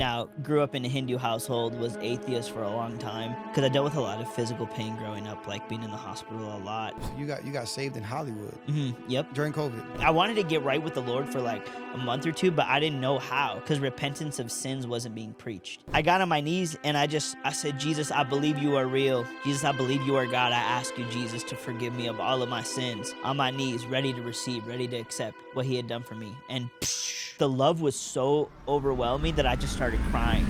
now grew up in a hindu household was atheist for a long time because i dealt with a lot of physical pain growing up like being in the hospital a lot You got you got saved in Hollywood hmm yep during COVID. I wanted to get right with the Lord for like a month or two, but I didn't know how because repentance of sins wasn't being preached. I got on my knees and I just I said, Jesus, I believe you are real. Jesus, I believe you are God. I ask you, Jesus, to forgive me of all of my sins. On my knees, ready to receive, ready to accept what He had done for me. And psh, the love was so overwhelming that I just started crying.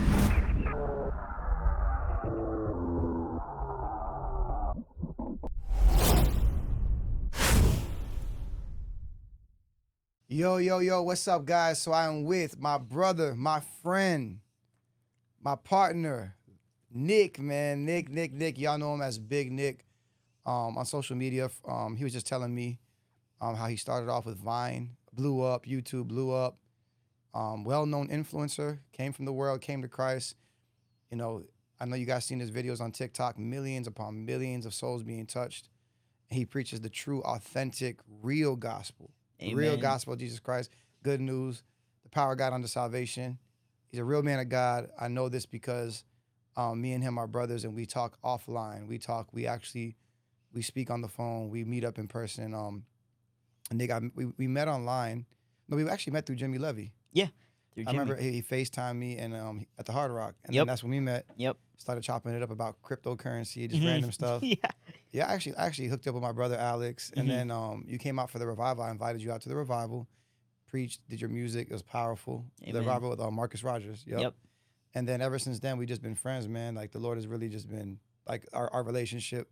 Yo, yo, yo, what's up, guys? So I am with my brother, my friend, my partner, Nick, man. Nick, Nick, Nick. Y'all know him as Big Nik um, on social media. Um, he was just telling me um, how he started off with Vine, blew up, YouTube blew up. Um, well-known influencer, came from the world, came to Christ. You know, I know you guys seen his videos on TikTok, millions upon millions of souls being touched. He preaches the true, authentic, real gospel the real gospel of Jesus Christ, good news, the power of God unto salvation. He's a real man of God. I know this because um, me and him are brothers, and we talk offline. We talk. We actually we speak on the phone. We meet up in person. Um, and they got we, we met online. No, we actually met through Jimmy Levy. Through I remember he, FaceTimed me and um, at the Hard Rock, and Yep. then that's when we met. Yep. Started chopping it up about cryptocurrency, just Mhm. random stuff. yeah. Yeah, I actually I actually hooked up with my brother Alex, and Mhm. then um, you came out for the revival. I invited you out to the revival, preached, did your music. It was powerful. The revival with uh, Marcus Rogers. Yep. Yep. And then ever since then, we've just been friends, man. Like the Lord has really just been like our, our relationship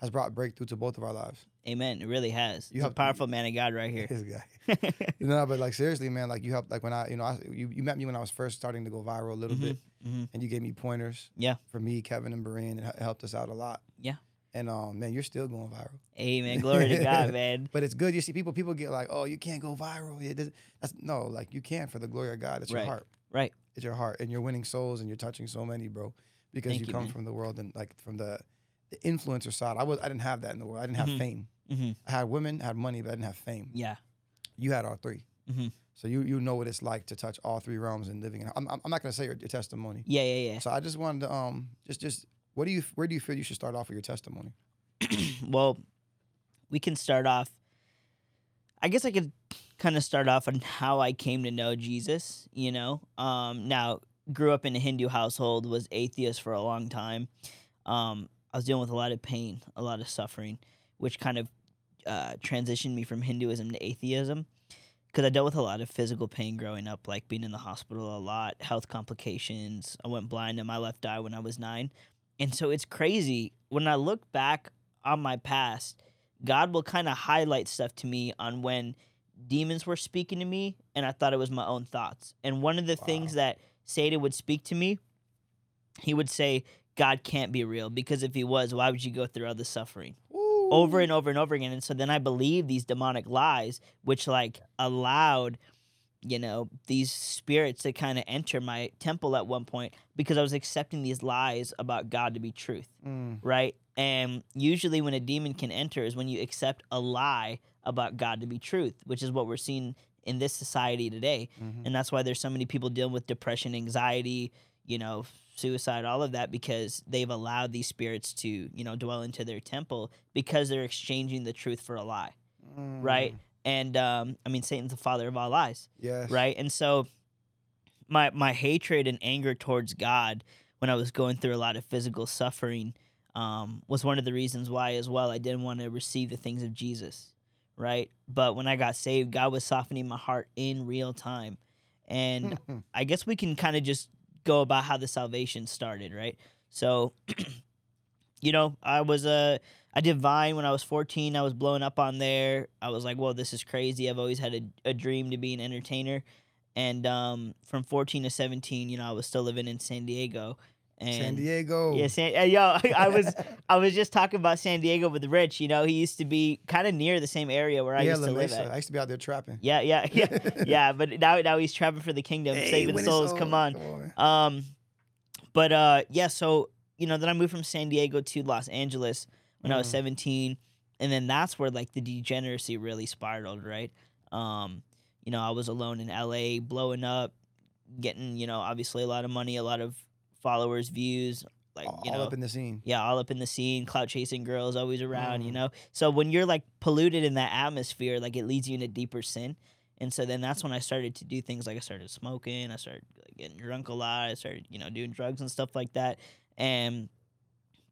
has brought breakthrough to both of our lives. Amen. It really has. You He's a have- powerful man of God right here. This guy. no, but like seriously, man. Like you helped. Like when I, you know, I, you you met me when I was first starting to go viral a little bit, hmm and you gave me pointers. Yeah. For me, Kevin and and it helped us out a lot. Yeah. And um, man, you're still going viral. Amen. Glory to God, man. But it's good. You see, people people get like, oh, you can't go viral. It doesn't- that's no, like you can for the glory of God. It's Right. your heart. Right. It's your heart, and you're winning souls, and you're touching so many, bro. Because you you, come man. from the world and like from the, the influencer side. I was I didn't have that in the world. I didn't have Mhm. fame. hmm I had women, I had money, but I didn't have fame. Yeah. You had all 3 Mhm. So you you know what it's like to touch all three realms and living. In, I'm I'm I'm not gonna say your, your testimony. Yeah. Yeah. Yeah. So I just wanted to um just just what do you where do you feel you should start off with your testimony? well, we can start off. I guess I could kind of start off on how I came to know Jesus. You know, um, now grew up in a Hindu household, was atheist for a long time. Um, I was dealing with a lot of pain, a lot of suffering, which kind of uh, transitioned me from Hinduism to atheism. Because I dealt with a lot of physical pain growing up, like being in the hospital a lot, health complications. I went blind in my left eye when I was nine. And so it's crazy. When I look back on my past, God will kind of highlight stuff to me on when demons were speaking to me and I thought it was my own thoughts. And one of the things that Satan would speak to me, he would say, God can't be real because if he was, why would you go through all the suffering? over and over and over again. And so then I believed these demonic lies, which like allowed, you know, these spirits to kind of enter my temple at one point because I was accepting these lies about God to be truth, Mm, right? And usually when a demon can enter is when you accept a lie about God to be truth, which is what we're seeing in this society today. mhm. And that's why there's so many people dealing with depression, anxiety, you know, suicide, all of that because they've allowed these spirits to, you know, dwell into their temple because they're exchanging the truth for a lie, right? Mm, And um, I mean, Satan's the father of all lies, Yes. right? And so my my hatred and anger towards God when I was going through a lot of physical suffering um, was one of the reasons why, as well, I didn't want to receive the things of Jesus, right? But when I got saved, God was softening my heart in real time, and I guess we can kind of just go about how the salvation started, right? So, you know, I was uh, I did Vine when I was 14. I was blowing up on there. I was like, "Whoa, this is crazy." I've always had a, a dream to be an entertainer, and um, from 14 to 17, you know, I was still living in San Diego. And San Diego. yeah, San, uh, yo, I was I was just talking about San Diego with Rich. You know, he used to be kind of near the same area where I yeah, used La to live at. I used to be out there trapping. Yeah, yeah, yeah, yeah. But now, now he's traveling for the kingdom, Hey, saving souls. Come on. Um, but uh, yeah. So you know, then I moved from San Diego to Los Angeles when I was Mhm. 17, and then that's where like the degeneracy really spiraled. Right. Um, you know, I was alone in LA, blowing up, getting you know obviously a lot of money, a lot of followers, views, like all, you all know up in the scene. yeah, all up in the scene, clout chasing girls always around, you Mm. know. So when you're like polluted in that atmosphere, like it leads you into deeper sin. And so then that's when I started to do things like I started smoking, I started like, getting drunk a lot, I started, you know, doing drugs and stuff like that. And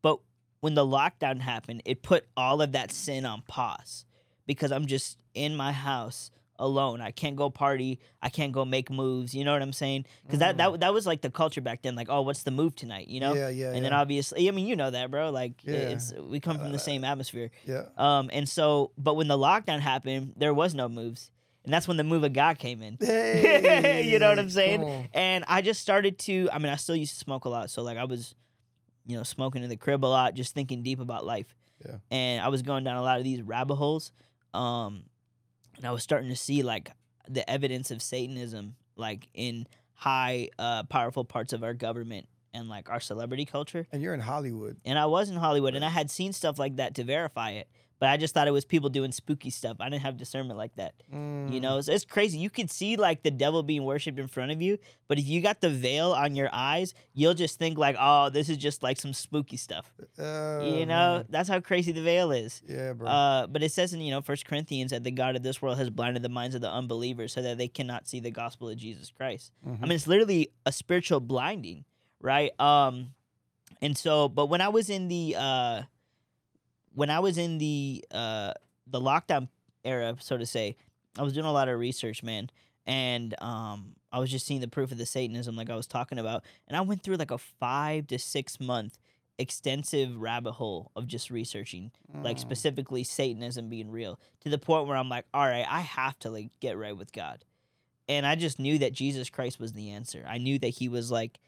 but when the lockdown happened, it put all of that sin on pause because I'm just in my house alone. I can't go party, I can't go make moves, you know what I'm saying? Cuz that, that that was like the culture back then like, "Oh, what's the move tonight?" you know? Mm. Yeah, yeah, and yeah. then obviously, I mean, you know that, bro. Like, Yeah. it's we come from the Uh, same atmosphere. yeah. Um, and so, but when the lockdown happened, there was no moves, and that's when the move of God came in. you know what I'm saying? And I just started to. I mean, I still used to smoke a lot, so like I was, you know, smoking in the crib a lot, just thinking deep about life. Yeah. And I was going down a lot of these rabbit holes, um, and I was starting to see like the evidence of Satanism, like in high, uh, powerful parts of our government and like our celebrity culture And you're in Hollywood. and I was in Hollywood, and I had seen stuff like that to verify it. But I just thought it was people doing spooky stuff. I didn't have discernment like that. You Mm. know, it's, it's crazy. You could see like the devil being worshipped in front of you, but if you got the veil on your eyes, you'll just think like, "Oh, this is just like some spooky stuff." Uh, you know, man. that's how crazy the veil is. Yeah, bro. Uh, but it says in you know First Corinthians that the God of this world has blinded the minds of the unbelievers so that they cannot see the gospel of Jesus Christ. I Mhm. mean, it's literally a spiritual blinding, right? Um, and so, but when I was in the uh, when I was in the uh, the lockdown era, so to say, I was doing a lot of research, man, and um, I was just seeing the proof of the Satanism, like I was talking about, and I went through like a five to six month extensive rabbit hole of just researching like Mm. specifically satanism being real to the point where i'm like all right i have to like get right with god. And i just knew that jesus christ was the answer. I knew that he was like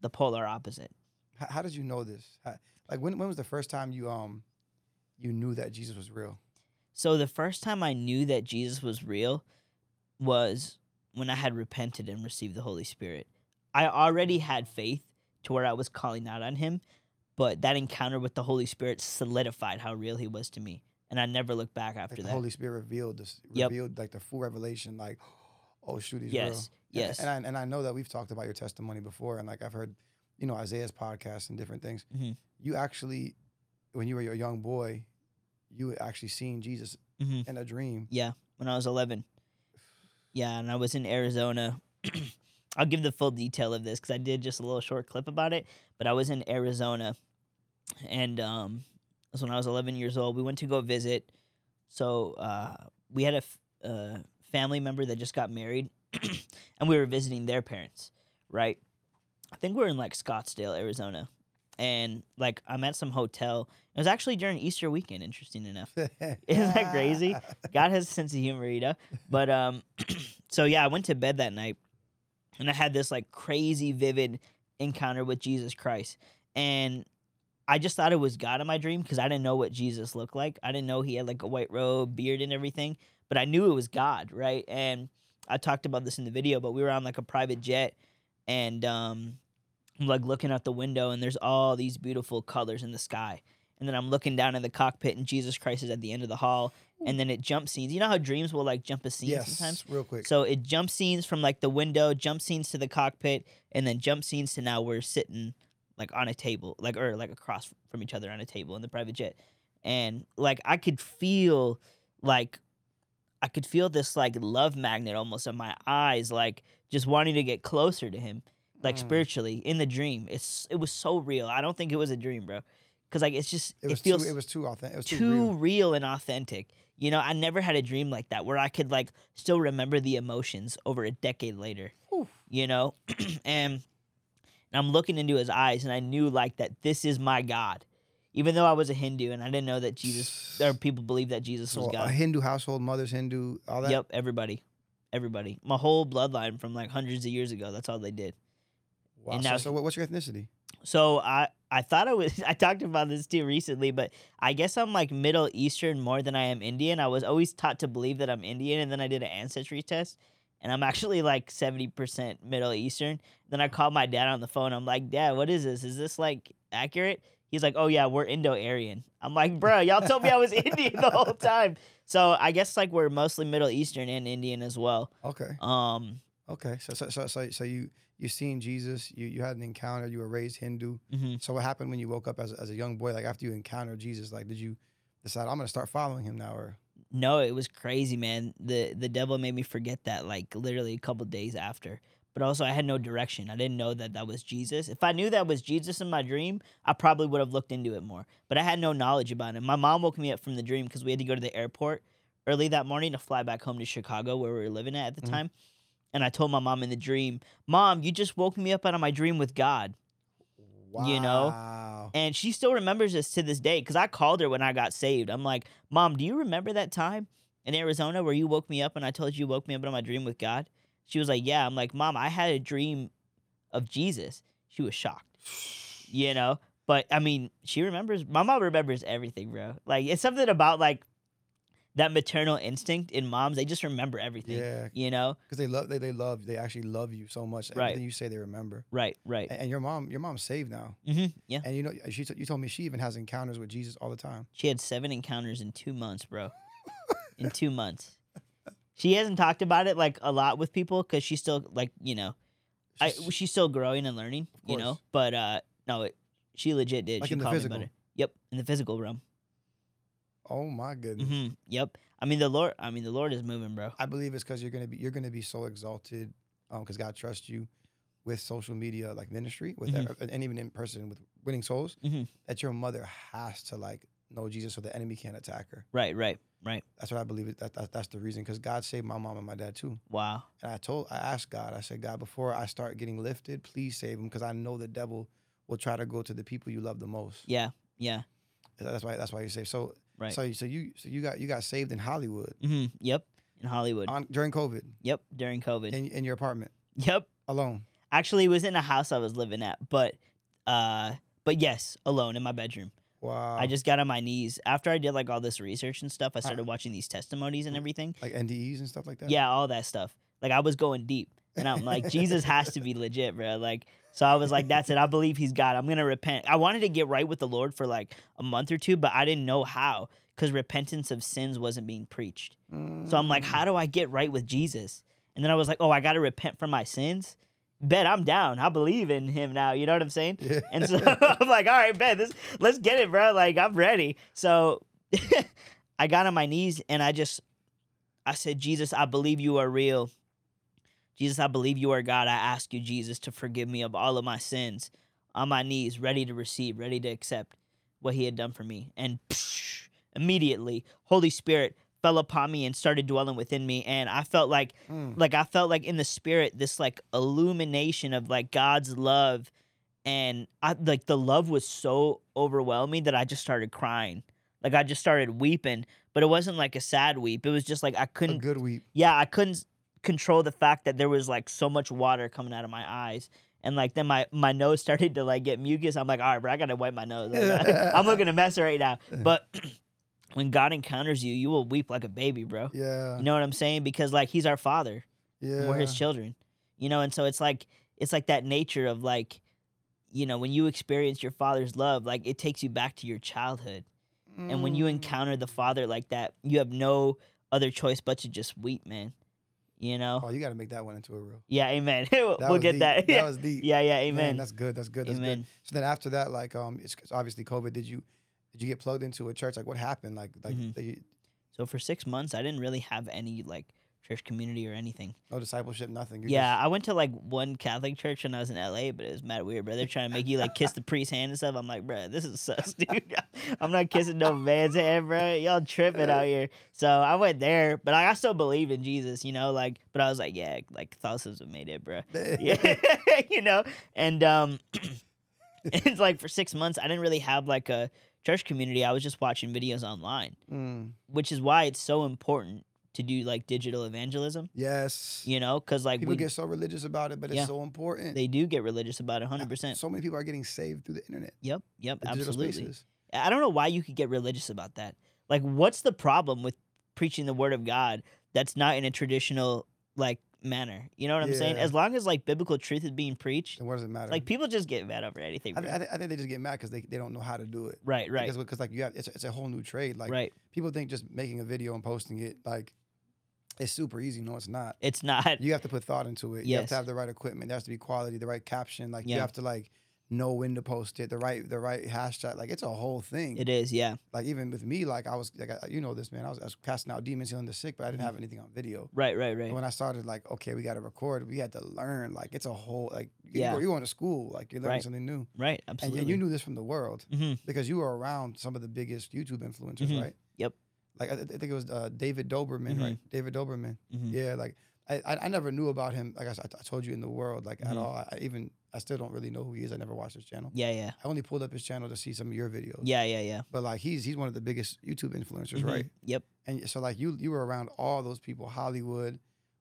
the polar opposite. How, how did you know this? How, like when when was the first time you um you knew that Jesus was real? so the first time i knew that jesus was real was when i had repented and received the holy spirit i already had faith to where i was calling out on him but that encounter with the holy spirit solidified how real he was to me and i never looked back Like after the that Holy Spirit revealed this, Yep. revealed like the full revelation. Like, oh shoot, he's yes real. And- yes And, I and I know that we've talked about your testimony before, and like I've heard, you know, Isaiah's podcast and different things. Mhm. You actually, when you were a young boy, you actually seeing Jesus Mhm. in a dream. Yeah, when I was 11. Yeah, and I was in Arizona. I'll give the full detail of this because I did just a little short clip about it. But I was in Arizona, and um, it was when I was 11 years old. We went to go visit. So uh, we had a f- uh, family member that just got married, and we were visiting their parents. Right, I think we were in like Scottsdale, Arizona, and like I'm at some hotel. It was actually during Easter weekend. Interesting enough. Isn't that crazy? God has a sense of humor, know. But um, so yeah, I went to bed that night, and I had this like crazy vivid encounter with Jesus Christ, and I just thought it was God in my dream because I didn't know what Jesus looked like. I didn't know he had like a white robe, beard, and everything, but I knew it was God, right? And I talked about this in the video, but we were on like a private jet, and um, I'm like looking out the window, and there's all these beautiful colors in the sky. And then I'm looking down in the cockpit, and Jesus Christ is at the end of the hall. And then it jump scenes. You know how dreams will like jump a scene yes, sometimes? real quick. So it jump scenes from like the window, jump scenes to the cockpit, and then jump scenes to now we're sitting like on a table, like or like across from each other on a table in the private jet. And like I could feel like I could feel this like love magnet almost in my eyes, like just wanting to get closer to him, like Mm. spiritually in the dream. It's it was so real. I don't think it was a dream, bro. Cause like it's just it it, was feels too. It was too authentic. It was too, too real. real. and authentic. You know, I never had a dream like that where I could like still remember the emotions over a decade later. Whew. You know, and, and I'm looking into his eyes, and I knew like that this is my God, even though I was a Hindu and I didn't know that Jesus or people believe that Jesus was God. a Hindu household, mother's Hindu, all that. Yep, everybody, everybody, my whole bloodline from like hundreds of years ago. That's all they did. Wow. And so, now- so what's your ethnicity? So I I thought I was I talked about this too recently, but I guess I'm like Middle Eastern more than I am Indian. I was always taught to believe that I'm Indian, and then I did an ancestry test, and I'm actually like seventy percent Middle Eastern. Then I called my dad on the phone. I'm like, Dad, what is this? Is this like accurate? He's like, Oh yeah, we're Indo-Aryan. I'm like, Bro, y'all told me I was Indian the whole time. So I guess like we're mostly Middle Eastern and Indian as well. Okay. Um, Okay. So so so so, so you you seen Jesus, you you had an encounter, you were raised Hindu. hmm So what happened when you woke up as a, as a young boy? Like after you encountered Jesus, like did you decide I'm gonna start following him now, or No, it was crazy, man. The the devil made me forget that like literally a couple days after. But also I had no direction. I didn't know that that was Jesus. If I knew that was Jesus in my dream, I probably would have looked into it more. But I had no knowledge about it. My mom woke me up from the dream because we had to go to the airport early that morning to fly back home to Chicago where we were living at at the Mhm. time. And I told my mom in the dream, "Mom, you just woke me up out of my dream with God." You know? And she still remembers this to this day because I called her when I got saved. I'm like, Mom, do you remember that time in Arizona where you woke me up and I told you you woke me up in my dream with God? She was like, Yeah. I'm like, Mom, I had a dream of Jesus. She was shocked, you know? But I mean, she remembers, my mom remembers everything, bro. Like, it's something about like that maternal instinct in moms. They just remember everything, Yeah, you know? because they love they, they love they actually love you so much. Right. Everything you say, they remember. Right, right. And, and your mom, your mom's saved now, hmm Yeah. and you know she t- you told me she even has encounters with Jesus all the time. She had seven encounters in two months, bro. in two months. She hasn't talked about it like a lot with people because she's still like you know, I She's- she's still growing and learning, you know. But uh no, it, she legit did. Like she in the physical? about it. Yep, in the physical realm. Oh my goodness. hmm Yep. I mean the Lord. I mean the Lord is moving, bro. I believe it's because you're gonna be you're gonna be so exalted, um, because God trusts you with social media like ministry, with Mhm. ev- and even in person with winning souls, Mhm. that your mother has to like know Jesus so the enemy can't attack her. Right, right, right. That's what I believe. It, that, that that's the reason because God saved my mom and my dad too. Wow. And I told I asked God, I said, God, before I start getting lifted, please save them because I know the devil will try to go to the people you love the most. Yeah, yeah. That's why that's why you say so. Right. So so you so you got you got saved in Hollywood hmm Yep. In Hollywood. on during COVID Yep. During COVID. in, in your apartment yep. alone. Actually, it was in a house I was living at, but uh, but yes, alone in my bedroom. Wow. I just got on my knees after I did like all this research and stuff. I started watching these testimonies and everything. like NDEs and stuff like that. Yeah, all that stuff. Like I was going deep, and I'm like, Jesus has to be legit, bro. Like, so I was like, that's it. I believe He's God. I'm gonna repent. I wanted to get right with the Lord for like a month or two, but I didn't know how because repentance of sins wasn't being preached. So I'm like, Mm. how do I get right with Jesus? And then I was like, oh, I got to repent for my sins. Bet I'm down. I believe in Him now. You know what I'm saying? Yeah. And so I'm like, all right, bet this let's get it, bro. Like I'm ready. So I got on my knees and I just I said, Jesus, I believe you are real. Jesus, I believe you are God. I ask you, Jesus, to forgive me of all of my sins. On my knees, ready to receive, ready to accept what he had done for me. And immediately, Holy Spirit fell upon me and started dwelling within me. And I felt like Mm. like I felt like in the spirit this like illumination of like God's love and I like the love was so overwhelming that I just started crying. Like I just started weeping, but it wasn't like a sad weep. It was just like i couldn't a good weep. yeah, I couldn't control the fact that there was like so much water coming out of my eyes. And like then my my nose started to like get mucus. I'm like, all right, bro, I gotta wipe my nose. I'm looking a mess right now. But when God encounters you, you will weep like a baby, bro. Yeah. You know what I'm saying? Because like he's our father. yeah. We're his children. You know, and so it's like it's like that nature of like, you know, when you experience your father's love, like it takes you back to your childhood. And when you Mm. encounter the father like that, you have no other choice but to just weep, man. You know? Oh, you got to make that one into a reel. Yeah, amen. we'll That get deep. that. That Yeah. was deep. yeah, yeah, Man, amen. that's good. That's good. That's good. amen. So then after that, like, um, it's, it's obviously COVID. Did you, did you get plugged into a church? Like, what happened? Like, like, Mhm. they, So for six months, I didn't really have any like church community or anything. no discipleship, nothing. You're yeah, just- I went to like one Catholic church when I was in LA, but it was mad weird, bro. They're trying to make you like kiss the priest's hand and stuff. I'm like, bro, this is sus, dude. I'm not kissing no man's hand, bro. Y'all tripping out here. So I went there, but I, I still believe in Jesus, you know, like, but I was like, yeah, like Catholicism made it, bro. Yeah, you know, and um, it's like for six months, I didn't really have like a church community. I was just watching videos online, Mm, which is why it's so important to do like digital evangelism. yes. You know, because like People we, get so religious about it, but it's Yeah. so important. they do get religious about it, hundred percent. So many people are getting saved through the internet. Yep, yep, absolutely. spaces. I don't know why you could get religious about that. Like, what's the problem with preaching the word of God that's not in a traditional like manner? You know what I'm saying? As long as like biblical truth is being preached, And what does it matter? like people just get mad over anything. I, thi- I, thi- I think they just get mad because they, they don't know how to do it. right, right, Because, because like you have, it's, it's a whole new trade. Like right. people think just making a video and posting it, like It's super easy. No, it's not. It's not. You have to put thought into it. Yes. You have to have the right equipment. There has to be quality, the right caption. Like you have to like know when to post it, the right the right hashtag. Like it's a whole thing. It is, yeah. like even with me, like I was like I, you know this man. I was, I was casting out demons, healing the sick, but I didn't have anything on video. Right, right, right. And when I started, like, okay, we got to record. We had to learn. Like, it's a whole like you Yeah. go- you're going to school, like you're learning Right. something new, Right, absolutely. and you knew this from the world hmm because you were around some of the biggest YouTube influencers, Mhm. right? Like I, I think it was uh, David Dobrik, Mhm. right? David Dobrik. hmm Yeah, like I, I I never knew about him. Like I, I told you in the world, like at Mhm. all. I, even I still don't really know who he is. I never watched his channel. Yeah, yeah. I only pulled up his channel to see some of your videos. Yeah, yeah, yeah. But like he's he's one of the biggest YouTube influencers, Mhm. right? Yep. And so like you you were around all those people, Hollywood,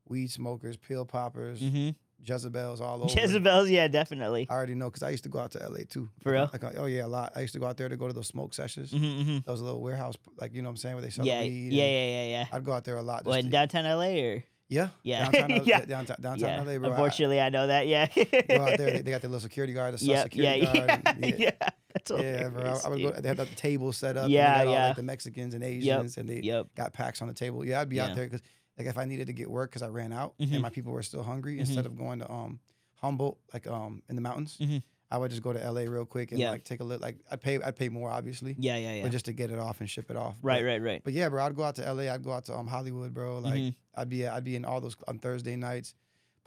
weed smokers, pill poppers, hmm Jezebels, all over. Jezebels, yeah, definitely. I already know because I used to go out to LA too. For real? Like, oh yeah, a lot. I used to go out there to go to those smoke sessions. hmm hmm Those little warehouse, like you know what I'm saying, where they sell Yeah, weed. yeah, yeah, yeah, yeah. I'd go out there a lot. Well, in to- downtown LA or yeah, Yeah. downtown, Yeah. downtown, downtown yeah. LA, bro. I- Unfortunately, I know that. Yeah. go out there. They, they got the little security guard, the yeah, yeah, security yeah, guard. and- yeah. That's Yeah, bro. I, I would go. They had the table set up. and Yeah, all, yeah. like, the Mexicans and Asians, and they Yep. got packs on the table. Yeah, I'd be Yeah. out there because like if I needed to get work because I ran out Mhm. and my people were still hungry, instead of going to um Humboldt, like um in the mountains, Mhm. I would just go to LA real quick and Yeah. like take a look. Like I'd pay, I'd pay more obviously, Yeah, yeah, yeah. but just to get it off and ship it off. Right, But, right, right. But yeah, bro, I'd go out to LA. I'd go out to um Hollywood, bro. Like Mhm. I'd be, I'd be in all those on Thursday nights,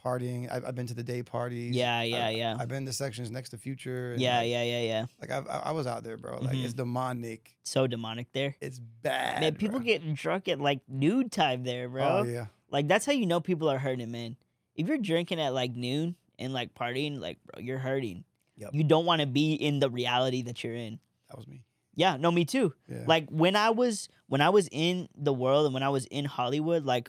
partying. I've, I've been to the day parties. Yeah, yeah, I've, yeah. I've been to sections next to Future. and, Yeah, like, yeah, yeah, yeah. Like I, I I was out there, bro. Like Mhm. it's demonic. So demonic there. It's bad. Man, people bro. getting drunk at like noon time there, bro. Oh yeah. Like that's how you know people are hurting, man. If you're drinking at like noon and like partying, like bro, you're hurting. Yep. You don't want to be in the reality that you're in. That was me. Yeah, no, me too. Yeah. Like when I was when I was in the world and when I was in Hollywood, like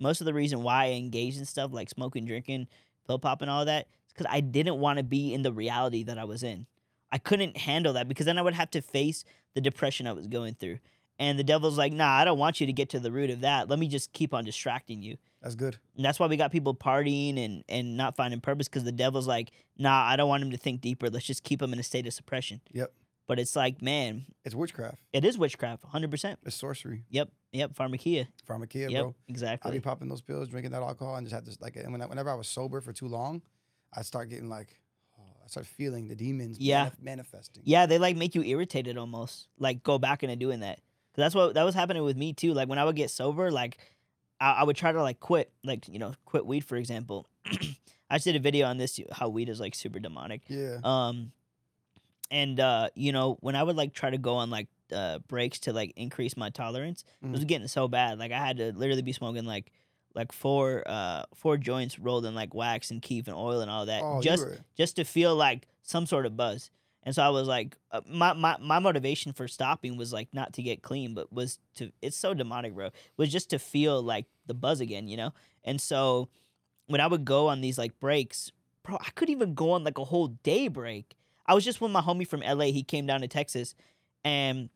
most of the reason why I engaged in stuff like smoking, drinking, pill pop, and all that, is because I didn't want to be in the reality that I was in. I couldn't handle that because then I would have to face the depression I was going through. And the devil's like, nah, I don't want you to get to the root of that. Let me just keep on distracting you. That's good. And that's why we got people partying and, and not finding purpose because the devil's like, nah, I don't want him to think deeper. Let's just keep him in a state of suppression. Yep. But it's like, man, It's witchcraft. it is witchcraft, 100%. It's sorcery. Yep, yep, pharmakeia. Pharmakeia, yep, bro. Exactly. I'd be popping those pills, drinking that alcohol, and just had this like. And when I, whenever I was sober for too long, I'd start getting like, oh, I start feeling the demons. Yeah. manif- manifesting. Yeah, they like make you irritated almost. Like go back into doing that. 'Cause that's what that was happening with me too. Like when I would get sober, like I, I would try to like quit, like you know, quit weed for example. I just did a video on this how weed is like super demonic. Yeah. Um, and uh, you know, when I would like try to go on like uh breaks to like increase my tolerance, it was Mhm. getting so bad. Like I had to literally be smoking like like four uh four joints rolled in like wax and kief and oil and all that oh, just were, just to feel like some sort of buzz. And so I was like, uh, my, my my motivation for stopping was like not to get clean, but was to. It's so demonic, bro. Was just to feel like the buzz again, you know. And so when I would go on these like breaks, bro, I could even go on like a whole day break. I was just with my homie from LA. He came down to Texas, and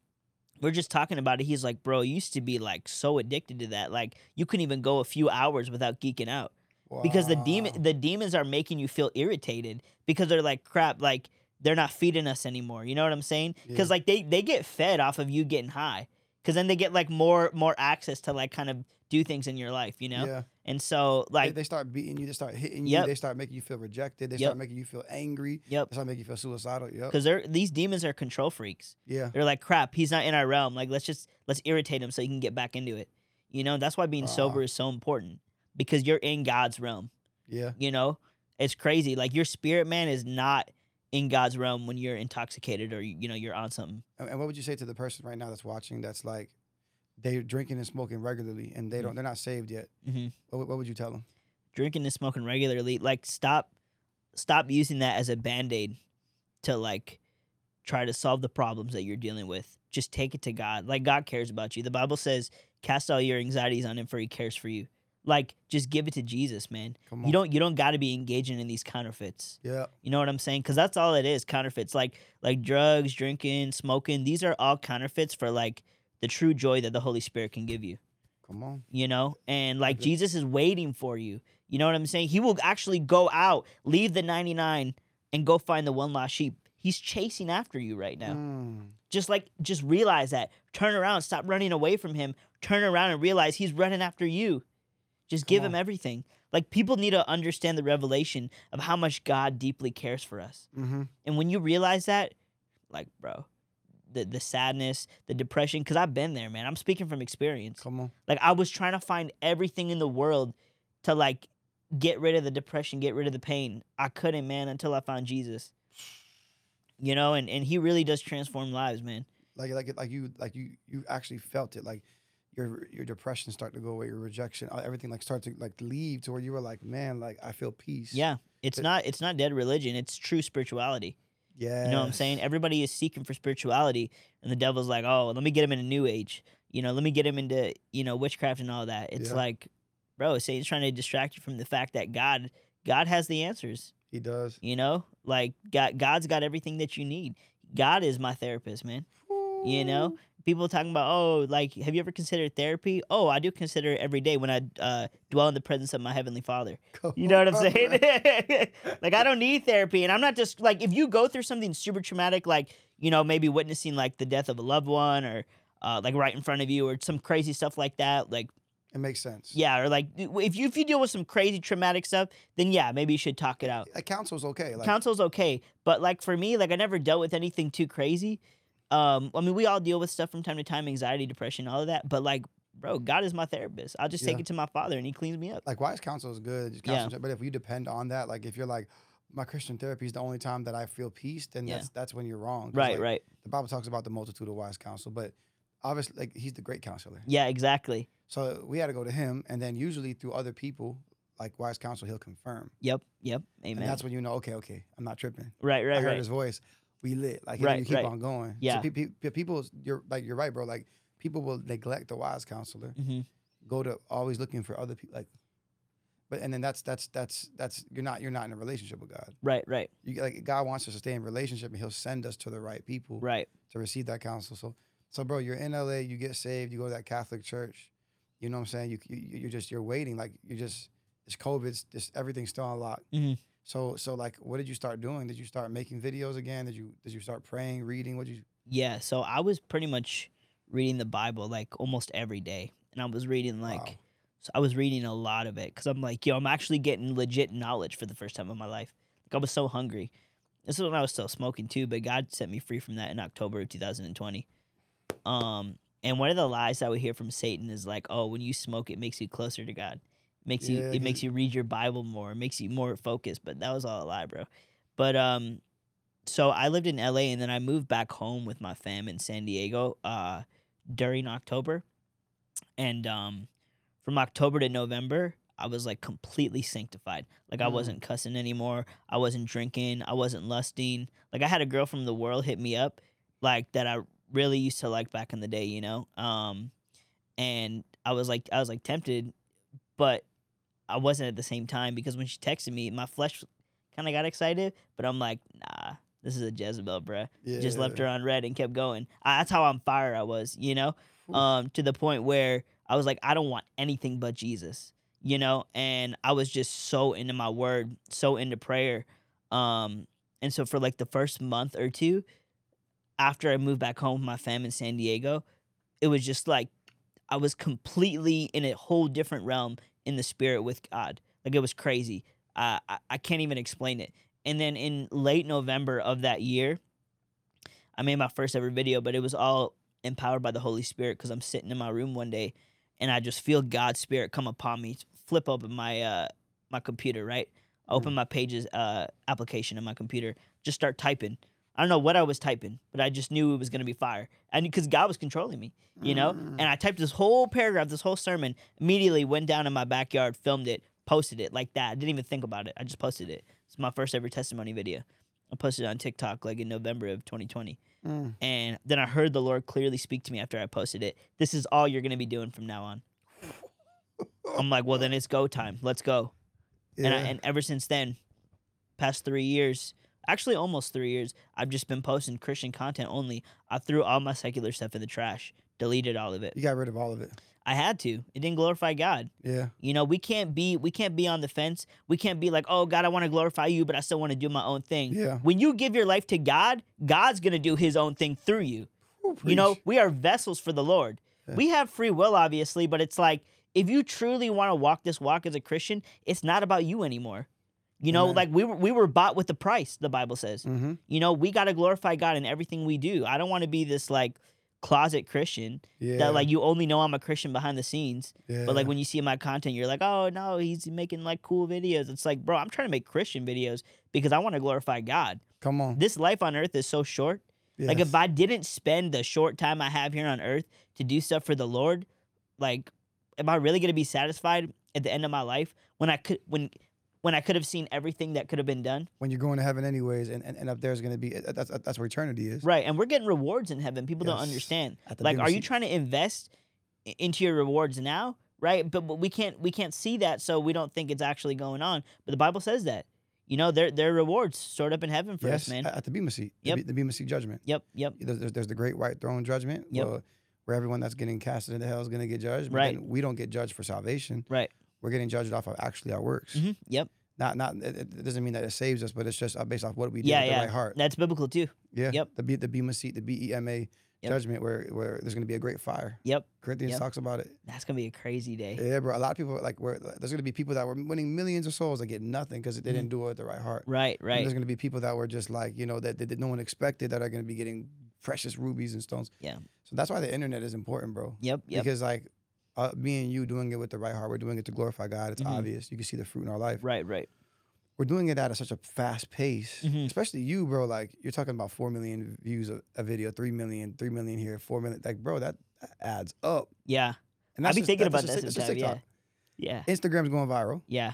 we're just talking about it. He's like, bro, you used to be like so addicted to that, like you couldn't even go a few hours without geeking out because the demon the demons are making you feel irritated because they're like crap like they're not feeding us anymore you know what i'm saying because Yeah. like they they get fed off of you getting high because then they get like more more access to like kind of do things in your life you know Yeah. And so like they start beating you. They start hitting Yep. you. They start making you feel rejected. They Yep. start making you feel angry. yep They start making you feel suicidal. Yep. because they're these demons are control freaks Yeah. they're like crap he's not in our realm like let's just let's irritate him so he can get back into it you know that's why being sober is so important because you're in god's realm Yeah. you know it's crazy like your spirit man is not in god's realm when you're intoxicated or you know you're on something and what would you say to the person right now that's watching that's like they're drinking and smoking regularly and they don't they're not saved yet? hmm What, would- what would you tell them? drinking and smoking regularly like stop stop using that as a band-aid to like try to solve the problems that you're dealing with just take it to god like god cares about you the bible says cast all your anxieties on him for he cares for you like just give it to jesus man Come on. you don't you don't got to be engaging in these counterfeits Yeah. You know what I'm saying? Because that's all it is. Counterfeits, like like drugs, drinking, smoking. These are all counterfeits for like the true joy that the Holy Spirit can give you. Come on. You know, and like. Jesus is waiting for you. You know what I'm saying? He will actually go out, leave the 99, and go find the one lost sheep. He's chasing after you right now. Mm. Just like just realize that. Turn around. Stop running away from him. Turn around and realize he's running after you. Just Come give him everything. Like people need to understand the revelation of how much God deeply cares for us. Mm-hmm. And when you realize that, like, bro, the the sadness, the depression, because I've been there, man. I'm speaking from experience. Come on. Like I was trying to find everything in the world to like get rid of the depression, get rid of the pain. I couldn't, man, until I found Jesus. You know, and, and he really does transform lives, man. Like like like you like you you actually felt it. Like your your depression start to go away. Your rejection, uh, everything like start to like leave to where you were like, man, like I feel peace. Yeah. It's But- not it's not dead religion, it's true spirituality. Yeah. You know what I'm saying? Everybody is seeking for spirituality, and the devil's like, "Oh, let me get him in a New Age. You know, let me get him into you know witchcraft and all that." It's Yeah. like, bro, Satan's trying to distract you from the fact that God, God has the answers. He does. You know, like God, God's got everything that you need. God is my therapist, man. You know, people talking about, oh, like, have you ever considered therapy? Oh, I do consider it every day when I uh, dwell in the presence of my heavenly Father. Come You know what I'm on. saying? like I don't need therapy, and I'm not just like if you go through something super traumatic, like you know maybe witnessing like the death of a loved one, or uh, like right in front of you, or some crazy stuff like that. Like It makes sense. yeah, or like if you if you deal with some crazy traumatic stuff, then yeah, maybe you should talk it out. Like counsel's okay. Like Counsel's okay, but like for me, like I never dealt with anything too crazy. Um, I mean, we all deal with stuff from time to time, anxiety, depression, all of that. But like, bro, God is my therapist. I'll just take it to my Father, and He cleans me up. like wise counsel is good. just Yeah. But if you depend on that, like if you're like my Christian therapy is the only time that I feel peace, then Yeah. that's that's when you're wrong. Right, like, right. The Bible talks about the multitude of wise counsel, but obviously, like he's the great counselor. Yeah, exactly. So we had to go to him, and then usually through other people, like wise counsel, he'll confirm, Yep, yep. and Amen. that's when you know, okay, okay, I'm not tripping. right, right, I heard right. his voice. We lit. Like Right, you keep right. on going. Yeah. So pe- pe- people, you're like you're right, bro. Like people will neglect the wise counselor, hmm go to always looking for other people. Like, but and then that's that's that's that's you're not you're not in a relationship with God. Right, right, You like God wants us to stay in relationship, and He'll send us to the right people right. to receive that counsel. So, so bro, you're in LA, you get saved, you go to that Catholic church. You know what I'm saying? You, you you're just you're waiting, like you're just it's COVID, it's just everything's still unlocked. Mhm. So so like, what did you start doing? Did you start making videos again? Did you did you start praying, reading? What did you? Yeah, so I was pretty much reading the Bible like almost every day, and I was reading like, Wow. so I was reading a lot of it because I'm like, yo, I'm actually getting legit knowledge for the first time in my life. Like I was so hungry. This is when I was still smoking too, but God set me free from that in October of 2020. Um, and one of the lies I would hear from Satan is like, oh, when you smoke, it makes you closer to God. Makes you Yeah, it makes you read your Bible more, it makes you more focused. But that was all a lie, bro. But um, so I lived in LA and then I moved back home with my fam in San Diego uh during October. And um from October to November, I was like completely sanctified. Like I Mm. wasn't cussing anymore. I wasn't drinking. I wasn't lusting. Like I had a girl from the world hit me up like that I really used to like back in the day, you know? Um and I was like I was like tempted, but I wasn't at the same time because when she texted me, my flesh kind of got excited, but I'm like, nah, this is a Jezebel, bruh. Yeah. Just left her on read and kept going. I, that's how on fire I was, you know, um, to the point where I was like, I don't want anything but Jesus, you know, and I was just so into my word, so into prayer, um, and so for like the first month or two, after I moved back home with my fam in San Diego, it was just like I was completely in a whole different realm in the spirit with God. Like it was crazy. Uh, I I can't even explain it. And then in late November of that year, I made my first ever video, but it was all empowered by the Holy Spirit because I'm sitting in my room one day and I just feel God's spirit come upon me, flip open my uh my computer, right? I open my pages uh application in my computer, just start typing. I don't know what I was typing, but I just knew it was gonna be fire. And because God was controlling me, you know? Mm. And I typed this whole paragraph, this whole sermon, immediately went down in my backyard, filmed it, posted it like that. I didn't even think about it. I just posted it. It's my first ever testimony video. I posted it on TikTok like in November of 2020. Mm. And then I heard the Lord clearly speak to me after I posted it. This is all you're going to be doing from now on. I'm like, well, then it's go time. Let's go. Yeah. And, I, and ever since then, past three years, actually almost three years, I've just been posting Christian content only. I threw all my secular stuff in the trash, deleted all of it. you got rid of all of it. I had to. It didn't glorify God. Yeah. You know, we can't be we can't be on the fence. We can't be like, "Oh God, I want to glorify you, but I still want to do my own thing." Yeah. When you give your life to God, God's going to do his own thing through you. You know, we are vessels for the Lord. Yeah. We have free will obviously, but it's like if you truly want to walk this walk as a Christian, it's not about you anymore. You know, Amen. like we were we were bought with the price, the Bible says. Mm-hmm. You know, we got to glorify God in everything we do. I don't want to be this like closet Christian Yeah. that like you only know I'm a Christian behind the scenes. yeah. But like when you see my content, you're like, oh no, he's making like cool videos. It's like, bro, I'm trying to make Christian videos because I want to glorify God. come on. This life on earth is so short. Like if I didn't spend the short time I have here on earth to do stuff for the Lord, like am I really gonna be satisfied at the end of my life when I could when when I could have seen everything that could have been done? when you're going to heaven anyways, and, and, and up there's gonna be uh, that's that's where eternity is. Right. And we're getting rewards in heaven. People don't understand. Like, are you trying to invest into your rewards now? Right. But, but we can't we can't see that, so we don't think it's actually going on. But the Bible says that. You know, their their rewards stored up in heaven for Yes, us, man. at the Bema seat. the Yep. The Bema seat judgment. Yep, yep. There's, there's, the great white throne judgment. Yep. Where, where everyone that's getting casted into hell is gonna get judged. But Right. we don't get judged for salvation. Right. We're getting judged off of actually our works. hmm Yep. Not not it, it doesn't mean that it saves us, but it's just uh, based off what we do Yeah, with the right heart. That's biblical too. Yeah. Yep. The B, the Bema seat, the B E M A Yep. judgment, where where there's gonna be a great fire. Yep. Corinthians Yep. talks about it. That's gonna be a crazy day. Yeah, bro. A lot of people like where there's gonna be people that were winning millions of souls that get nothing because they didn't do it with the right heart. Right, And right. There's gonna be people that were just like you know that, that, that no one expected that are gonna be getting precious rubies and stones. Yeah. So that's why the internet is important, bro. Yep, yep. Because like uh, me and you doing it with the right heart, we're doing it to glorify God. It's Mhm. obvious. You can see the fruit in our life. Right, right. We're doing it at a, such a fast pace, Mhm. especially you, bro. Like you're talking about four million views of a video, three million, three million here, four million. Like, bro, that, that adds up. Yeah. And I be just- thinking about that just sometimes. Yeah. Yeah. Instagram's going viral, Yeah.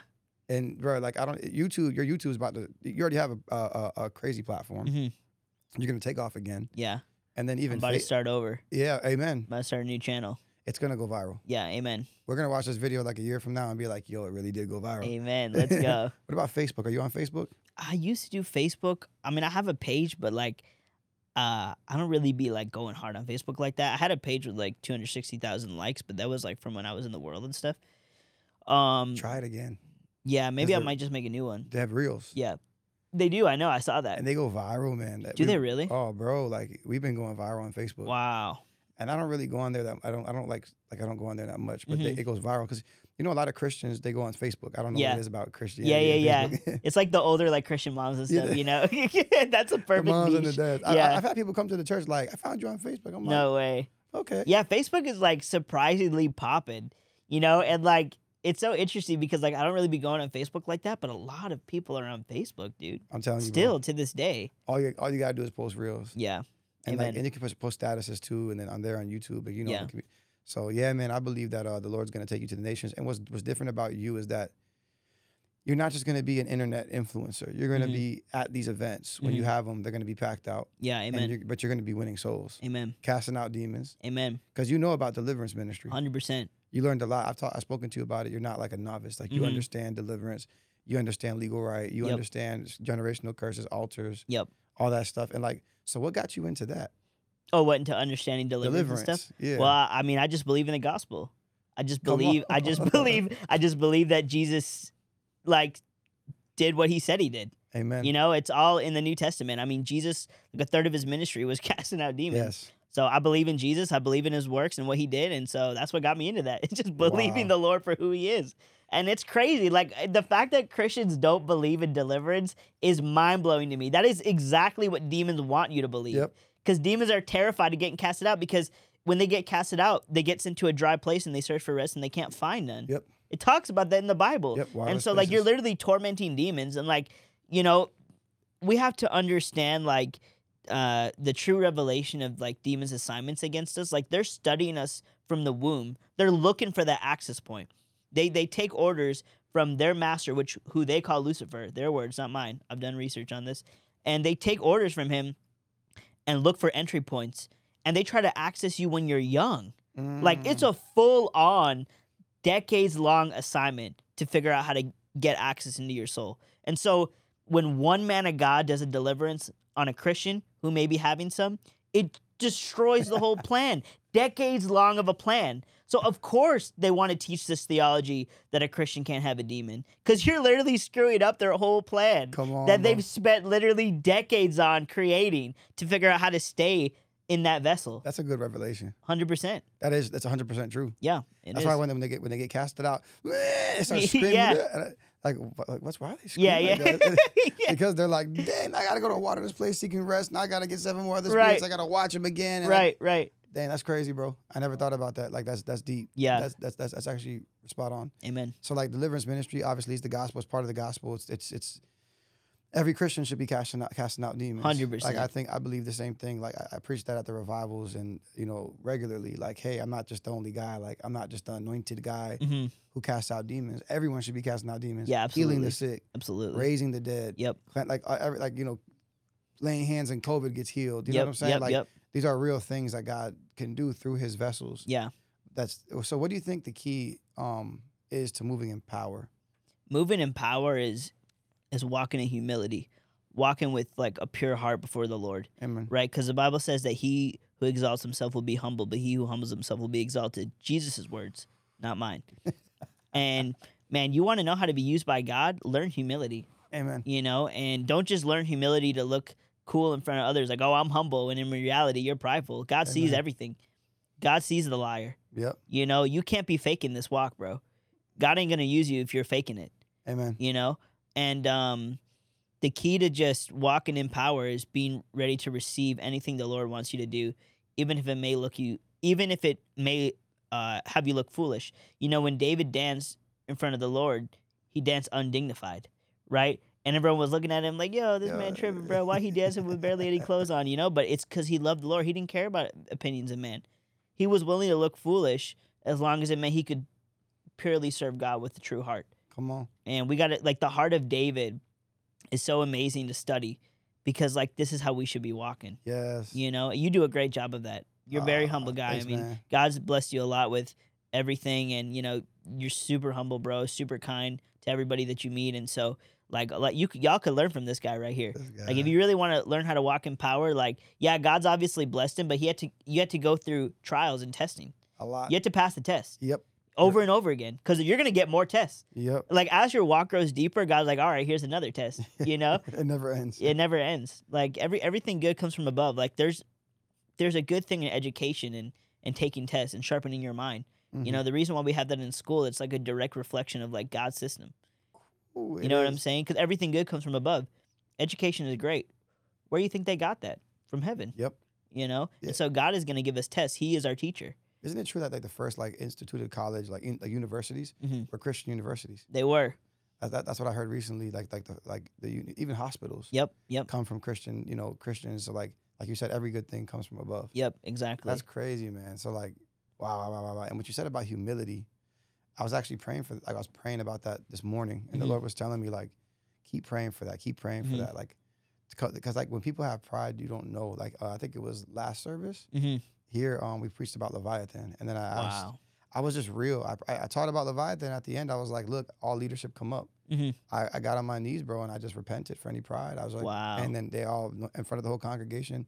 and bro, like I don't YouTube. Your YouTube's about to. You already have a a, a, a crazy platform. hmm You're gonna take off again, Yeah. and then I'm even about to start over. yeah, amen. I'm about to start a new channel. It's gonna go viral. Yeah, amen. We're gonna watch this video like a year from now and be like, yo, it really did go viral. Amen. Let's go. What about Facebook? Are you on Facebook? I used to do Facebook. I mean, I have a page, but like, uh, I don't really be like going hard on Facebook like that. I had a page with like 260,000 likes, but that was like from when I was in the world and stuff. Um, Try it again. yeah, maybe I might just make a new one. They have reels, Yeah, they do. I know. I saw that. and they go viral, man. That Do we- they really? Oh, bro, like we've been going viral on Facebook, Wow. And I don't really go on there that I don't I don't like like I don't go on there that much, but they, Mhm. it goes viral because you know a lot of Christians they go on Facebook. I don't know Yeah. what it is about Christianity. Yeah, and yeah, It's like the older like Christian moms and stuff. they- You know, that's a the perfect moms and the niche. dads. Yeah. I, have had people come to the church like, I found you on Facebook. I'm like, No way. okay. Yeah, Facebook is like surprisingly popping, you know, and like it's so interesting because like I don't really be going on Facebook like that, but a lot of people are on Facebook, dude. I'm telling you, bro. Still to this day. all you all you gotta do is post reels. Yeah. And like Amen. and you can post, post statuses too, and then I'm there on YouTube. But you know, Yeah. can be- so yeah, man, I believe that uh, the Lord's gonna take you to the nations. And what's what's different about you is that you're not just gonna be an internet influencer. You're gonna Mhm. be at these events when you Mhm. have them. They're gonna be packed out, Yeah, and amen. you're, but you're gonna be winning souls, Amen. casting out demons, Amen. because you know about deliverance ministry. 100%. You learned a lot. I've taught, I've spoken to you about it. You're not like a novice. Like you Mhm. understand deliverance. You understand legal right. You Yep. understand generational curses, altars, Yep. all that stuff. And like, so what got you into that? Oh, what into understanding deliverance, Deliverance. and stuff? Yeah. Well, I I mean, I just believe in the gospel. I just believe I just believe I just believe that Jesus like did what he said he did. Amen. You know, it's all in the New Testament. I mean, Jesus, like a third of his ministry was casting out demons. yes. So I believe in Jesus. I believe in his works and what he did. And so that's what got me into that. It's just believing Wow. the Lord for who he is. And it's crazy. Like eh, the fact that Christians don't believe in deliverance is mind blowing to me. That is exactly what demons want you to believe. Yep. Because demons are terrified of getting casted out because when they get casted out, they get into a dry place and they search for rest and they can't find none. Yep. It talks about that in the Bible. Yep. And so like you're literally tormenting demons and like, you know, we have to understand like uh the true revelation of like demons assignments against us. Like they're studying us from the womb. They're looking for that access point. They they take orders from their master, which who they call Lucifer. Their words, not mine. I've done research on this. And they take orders from him and look for entry points. And they try to access you when you're young. Like it's Mm. a full on decades long assignment to figure out how to get access into your soul. And so when one man of God does a deliverance on a Christian who may be having some, it destroys the whole plan. Decades long of a plan. So of course they want to teach this theology that a Christian can't have a demon cuz you're literally screwing up their whole plan on. that they've spent literally decades on creating to figure out how to stay in that vessel. That's a good revelation. Hundred percent. That is that's 100 percent true. Yeah, it That's is. why when they, when they get when they get casted out, they start screaming. Yeah. Like, like what's why they screaming? yeah. like? Yeah. because they're like, dang, I gotta go to a waterless place seeking rest, and I gotta get seven more other Right. spirits. I gotta watch them again. And I- right, right. Dang, that's crazy, bro. I never thought about that. Like that's that's deep. Yeah. That's that's that's, that's actually spot on. Amen. So like deliverance ministry, obviously, is the gospel. It's part of the gospel. It's it's it's every Christian should be casting out casting out demons. 100%. Like I think I believe the same thing. Like I, I preach that at the revivals and you know regularly. Like hey, I'm not just the only guy. Like I'm not just the anointed guy hmm who casts out demons. Everyone should be casting out demons. Yeah, absolutely. Healing the sick, Absolutely. raising the dead. Yep. Like uh, every, like you know, laying hands and COVID gets healed. You yep. know what I'm saying? Yep. like yep. These are real things that God can do through His vessels. Yeah. That's so. What do you think the key um is to moving in power? Moving in power is is walking in humility, walking with like a pure heart before the Lord. Amen. right? Because the Bible says that he who exalts himself will be humble, but he who humbles himself will be exalted. Jesus' words, not mine. and man, you want to know how to be used by God? Learn humility, Amen. you know, and don't just learn humility to look cool in front of others, like, oh, I'm humble. And in reality, you're prideful. God sees everything, God sees the liar. Yep. You know, you can't be faking this walk, bro. God ain't to use you if you're faking it Amen. you know and um the key to just walking in power is being ready to receive anything the lord wants you to do even if it may look you even if it may uh have you look foolish you know when david danced in front of the lord he danced undignified right and everyone was looking at him like yo this man tripping bro. Why he dancing with barely any clothes on you know? But it's because he loved the lord. He didn't care about opinions of man he was willing to look foolish as long as it meant he could purely serve god with a true heart. Come on. and we got it like the heart of david is so amazing to study because like this is how we should be walking. Yes. you know you do a great job of that. You're a very Ah, humble guy. Thanks, i mean man. god's blessed you a lot with everything and you know you're super humble bro super kind to everybody that you meet. And so like like you y'all could learn from this guy right here This like if you really want to learn how to walk in power like yeah god's obviously blessed him but he had to you had to go through trials and testing a lot. you had to pass the test Yep. over and over again because you're gonna get more tests Yep. like as your walk grows deeper, God's like, all right, here's another test. You know, it never ends. it never ends. Like every everything good comes from above. Like there's there's a good thing in education and and taking tests and sharpening your mind. You Mhm. know, the reason why we have that in school, it's like a direct reflection of like God's system. Ooh, You know what I'm saying? Because everything good comes from above. Education is great. Where do you think they got that? From heaven. Yep. You know, Yeah. and so God is going to give us tests. He is our teacher. Isn't it true that like the first like instituted college like in, like universities Mhm. were Christian universities? They were. That, that, that's what I heard recently. Like like the like the even hospitals Yep. Yep. come from Christian you know Christians. So like like you said, every good thing comes from above. Yep. Exactly. That's crazy, man. So like, wow, wow, wow, wow, wow. And what you said about humility, I was actually praying for. Like I was praying about that this morning, and Mhm. the Lord was telling me like, keep praying for that. Keep praying for Mhm. that. Like, because like when people have pride, you don't know. Like uh, I think it was last service hmm here. Um, we preached about Leviathan, and then I asked. Wow. I was just real. I, I I taught about Leviathan. At the end, I was like, look, all leadership come up. hmm I, I got on my knees, bro, and I just repented for any pride. I was like, Wow. and then they all in front of the whole congregation.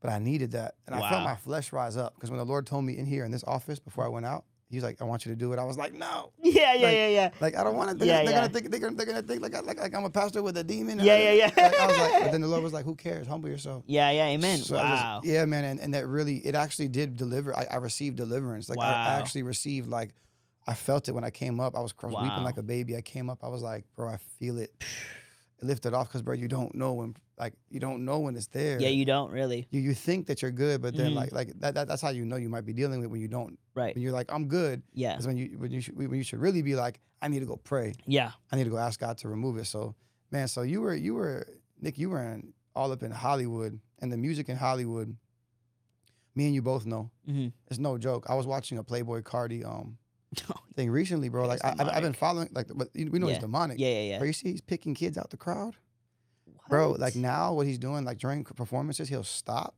But I needed that, and I felt my flesh rise up because when the Lord told me in here in this office before I went out, He was like, "I want you to do it." I was like, "No, Yeah. Yeah. Like, yeah. Yeah. like I don't want to. Yeah, they're yeah. gonna think they're gonna, they're gonna think like, I, like like I'm a pastor with a demon." Yeah, I- yeah, yeah. Like, I was like, but then the Lord was like, "Who cares? Humble yourself." Yeah. Yeah. Amen. So I just- wow. yeah, man, and, and that really, it actually did deliver. I, I received deliverance. Like I Wow. actually received, like I felt it when I came up. I was, I was Wow. weeping like a baby. I came up. I was like, bro, I feel it. It lifted off because, bro, you don't know when, like, you don't know when it's there. yeah. You don't really. you you think that you're good, but then Mhm. like like that, that that's how you know you might be dealing with when you don't. Right. When you're like, I'm good. Yeah. Is when you when you should when you should really be like, I need to go pray. Yeah. I need to go ask God to remove it. So, man, so you were you were Nick, you were in, all up in Hollywood and the music in Hollywood. Me and you both know hmm it's no joke. I was watching a Playboi Carti um thing recently, bro. Like I, I've, I've been following like, but we know Yeah. he's demonic. yeah. Yeah. Yeah. Bro, you see, he's picking kids out the crowd, bro. Like now, what he's doing, like during performances, he'll stop.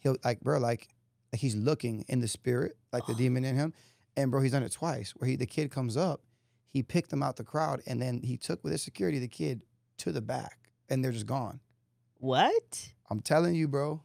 He'll like, bro, like, like he's looking in the spirit, like the demon in him, and bro, he's done it twice. Where he the kid comes up, he picked them out the crowd, and then he took with his security the kid to the back, and they're just gone. What? I'm telling you, bro.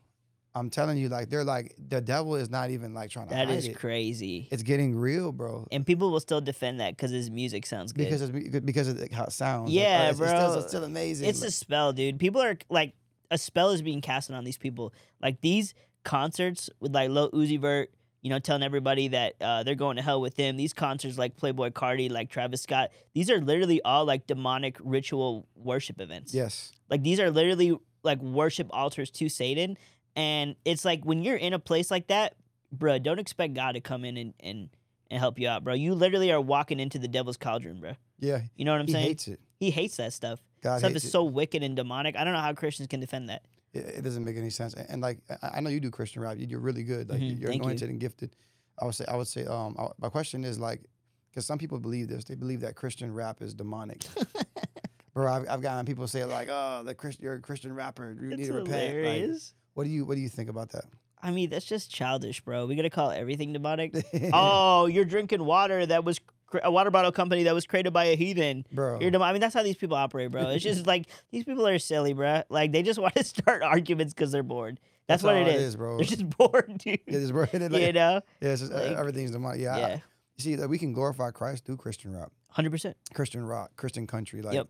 I'm telling you, like they're like the devil is not even like trying to That is it. crazy. It's getting real, bro. And people will still defend that because his music sounds good. Because it's because of how it sounds. Like, Yeah, it's, It's still, bro. it's still amazing. it's a spell, dude. People are like a spell is being casted on these people. Like these concerts with like Lil Uzi Vert, you know, telling everybody that uh, they're going to hell with him. These concerts like Playboi Carti, like Travis Scott, these are literally all like demonic ritual worship events. Yes. Like these are literally like worship altars to Satan. And it's like when you're in a place like that, bro, don't expect God to come in and, and, and help you out, bro. You literally are walking into the devil's cauldron, bro. Yeah. You know what I'm he saying? He hates it. he hates that stuff. God stuff hates is it. so wicked and demonic. I don't know how Christians can defend that. it, it doesn't make any sense. And, and, like I know you do Christian rap. You- You're really good. Like Mhm, you're thank you. anointed and gifted. I would say. I would say. Um, I- my question is like, because some people believe this. They believe that Christian rap is demonic. Bro, I've, I've gotten people say like, "Oh, the Christian, you're a Christian rapper. You need It's to repent." Like, hilarious. What do you What do you think about that? I mean, that's just childish, bro. We gotta call everything demonic. oh, you're drinking water that was cr- a water bottle company that was created by a heathen. bro. You're dem- I mean, that's how these people operate, bro. It's just like these people are silly, bro. Like they just want to start arguments because they're bored. That's, what all it is. bro. They're just bored, dude. Yeah, bro. Like- you know? yeah, it's just, uh, like- everything's demonic. Yeah, I- Yeah, you see, that we can glorify Christ through Christian rock, hundred percent. Christian rock, Christian country. Like, Yep.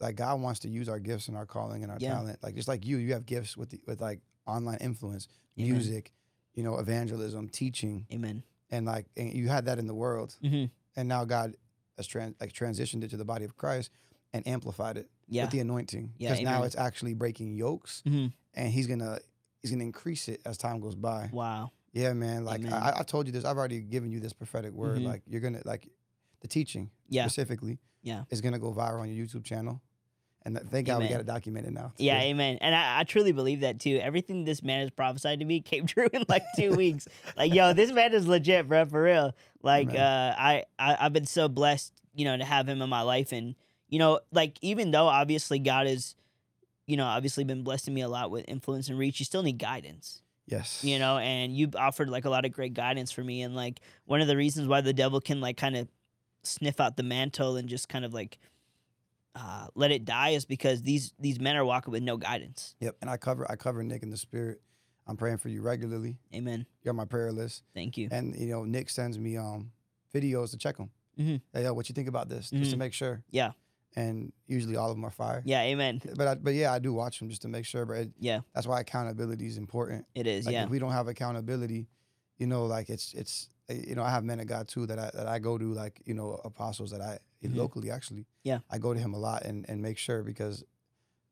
like God wants to use our gifts and our calling and our Yeah. talent. Like just like you, you have gifts with the, with like online influence, Amen. music, you know, evangelism, teaching, Amen. and like and you had that in the world, hmm and now God has trans like transitioned it to the body of Christ and amplified it Yeah. with the anointing. Yeah, Because now it's actually breaking yokes, Mhm. and He's gonna He's gonna increase it as time goes by. Wow. Yeah, man. Like I, I told you this. I've already given you this prophetic word. Mhm. Like you're gonna like the teaching Yeah. specifically. Yeah. Is gonna go viral on your YouTube channel, and that, thank God we got it documented now. It's Yeah, good. amen. And I, I truly believe that too. Everything this man has prophesied to me came true in like two weeks. Like, yo, this man is legit, bro, for real. Like, uh, I, I I've been so blessed, you know, to have him in my life, and you know, like even though obviously God is, you know, obviously been blessing me a lot with influence and reach, you still need guidance, Yes. you know. And you've offered like a lot of great guidance for me, and like one of the reasons why the devil can like kind of sniff out the mantle and just kind of like. Uh, let it die is because these these men are walking with no guidance. Yep. And I cover I cover Nick in the spirit. I'm praying for you regularly. Amen. You're on my prayer list, Thank you. and you know Nick sends me um videos to check them. Mhm. Hey, yo, what you think about this? Just to Mhm. make sure. Yeah. And usually all of them are fire. Yeah, amen. But I, but yeah, I do watch them just to make sure. But it, Yeah, that's why accountability is important. it is. Like yeah. if we don't have accountability, you know, like it's it's uh, you know I have men of God too that I that I go to like you know apostles that I Mhm. locally actually. Yeah. I go to him a lot and and make sure because,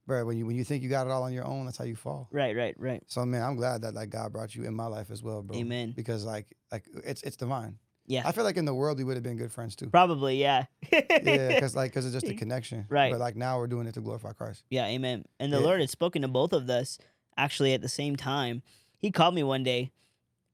bro, when you when you think you got it all on your own, that's how you fall. Right, right, right. So man, I'm glad that like God brought you in my life as well, bro. Amen. Because like like it's it's divine. Yeah. I feel like in the world we would have been good friends too. Probably, yeah. yeah, because like because it's just a connection. Right. But like now we're doing it to glorify Christ. yeah, amen. And the Yeah. Lord had spoken to both of us actually at the same time. He called me one day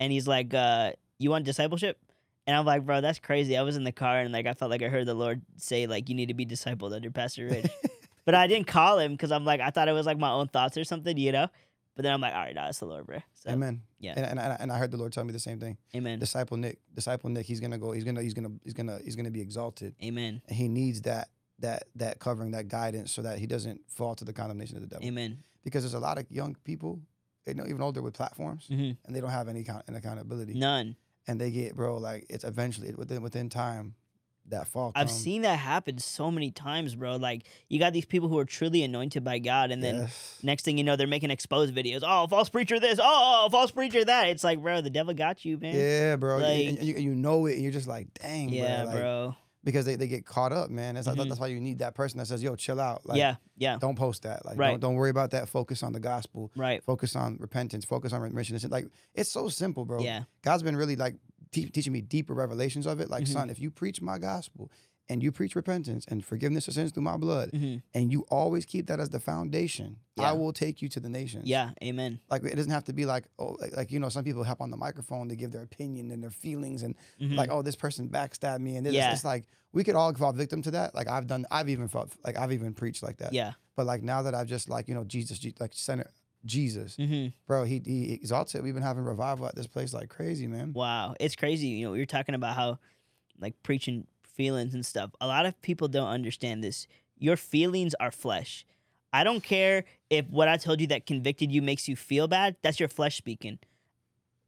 and he's like, uh, you want discipleship? And I'm like, bro, that's crazy. I was in the car and like I felt like I heard the Lord say, like, you need to be discipled under Pastor Rich. but I didn't call him because I'm like, I thought it was like my own thoughts or something, you know? But then I'm like, all right, nah, it's the Lord, bro. So, Amen. yeah. And, and I- and I heard the Lord tell me the same thing. amen. Disciple Nick, disciple Nick, he's gonna go. He's gonna he's gonna he's gonna he's gonna be exalted. Amen. and he needs that that that covering that guidance so that he doesn't fall to the condemnation of the devil Amen. because there's a lot of young people you know even older with platforms hmm and they don't have any account- an accountability None. and they get bro like it's eventually within within time that fall I've comes. seen that happen so many times, bro. Like you got these people who are truly anointed by God, and then Yes. next thing you know, they're making exposed videos. Oh, false preacher this. Oh, false preacher that. It's like, bro, the devil got you, man. yeah bro and- and, like- you, you know it and you're just like dang Yeah, bro, like, bro. Because they, they get caught up man that's, Mhm. that's why you need that person that says yo chill out like yeah, yeah, don't post that like Right. don't, don't worry about that focus on the gospel right. focus on repentance focus on remission it's like it's so simple bro Yeah, God's been really like te- teaching me deeper revelations of it. Like, Mhm. son, if you preach my gospel and you preach repentance and forgiveness of sins through my blood, hmm and you always keep that as the foundation, Yeah. I will take you to the nations. yeah. Amen. Like, it doesn't have to be like, oh, like, like, you know, some people hop on the microphone to give their opinion and their feelings and Mhm. like, oh, this person backstabbed me. And this, Yeah. it's like, we could all fall victim to that. Like, I've done, I've even felt, like, I've even preached like that. yeah. But like, now that I've just, like, you know, Jesus, Je- like, center, Jesus, hmm bro, he, he exalts it. We've been having revival at this place like crazy, man. Wow, it's crazy. You know, we're talking about how, like, preaching feelings and stuff. A lot of people don't understand this. Your feelings are flesh. I don't care if what I told you that convicted you makes you feel bad. That's your flesh speaking.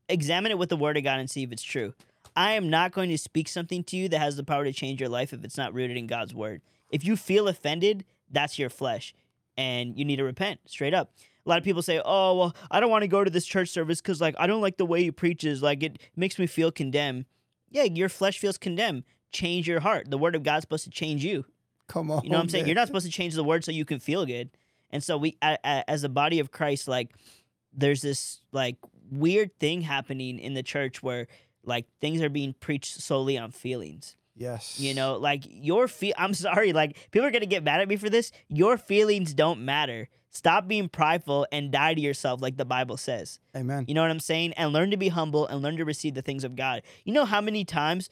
Examine it with the word of God and see if it's true. I am not going to speak something to you that has the power to change your life if it's not rooted in God's word. If you feel offended, that's your flesh, and you need to repent straight up. A lot of people say, "Oh, well, I don't want to go to this church service because like I don't like the way he preaches. Like it makes me feel condemned." Yeah, your flesh feels condemned. Change your heart. The word of God's supposed to change you. Come on. You know what I'm saying? man. You're not supposed to change the word so you can feel good. And so we, a, a, as a body of Christ, like there's this like weird thing happening in the church where like things are being preached solely on feelings. Yes. You know, like your feel. I'm sorry, like people are gonna get mad at me for this. Your feelings don't matter. Stop being prideful and die to yourself, like the Bible says. Amen. You know what I'm saying? And learn to be humble and learn to receive the things of God. You know how many times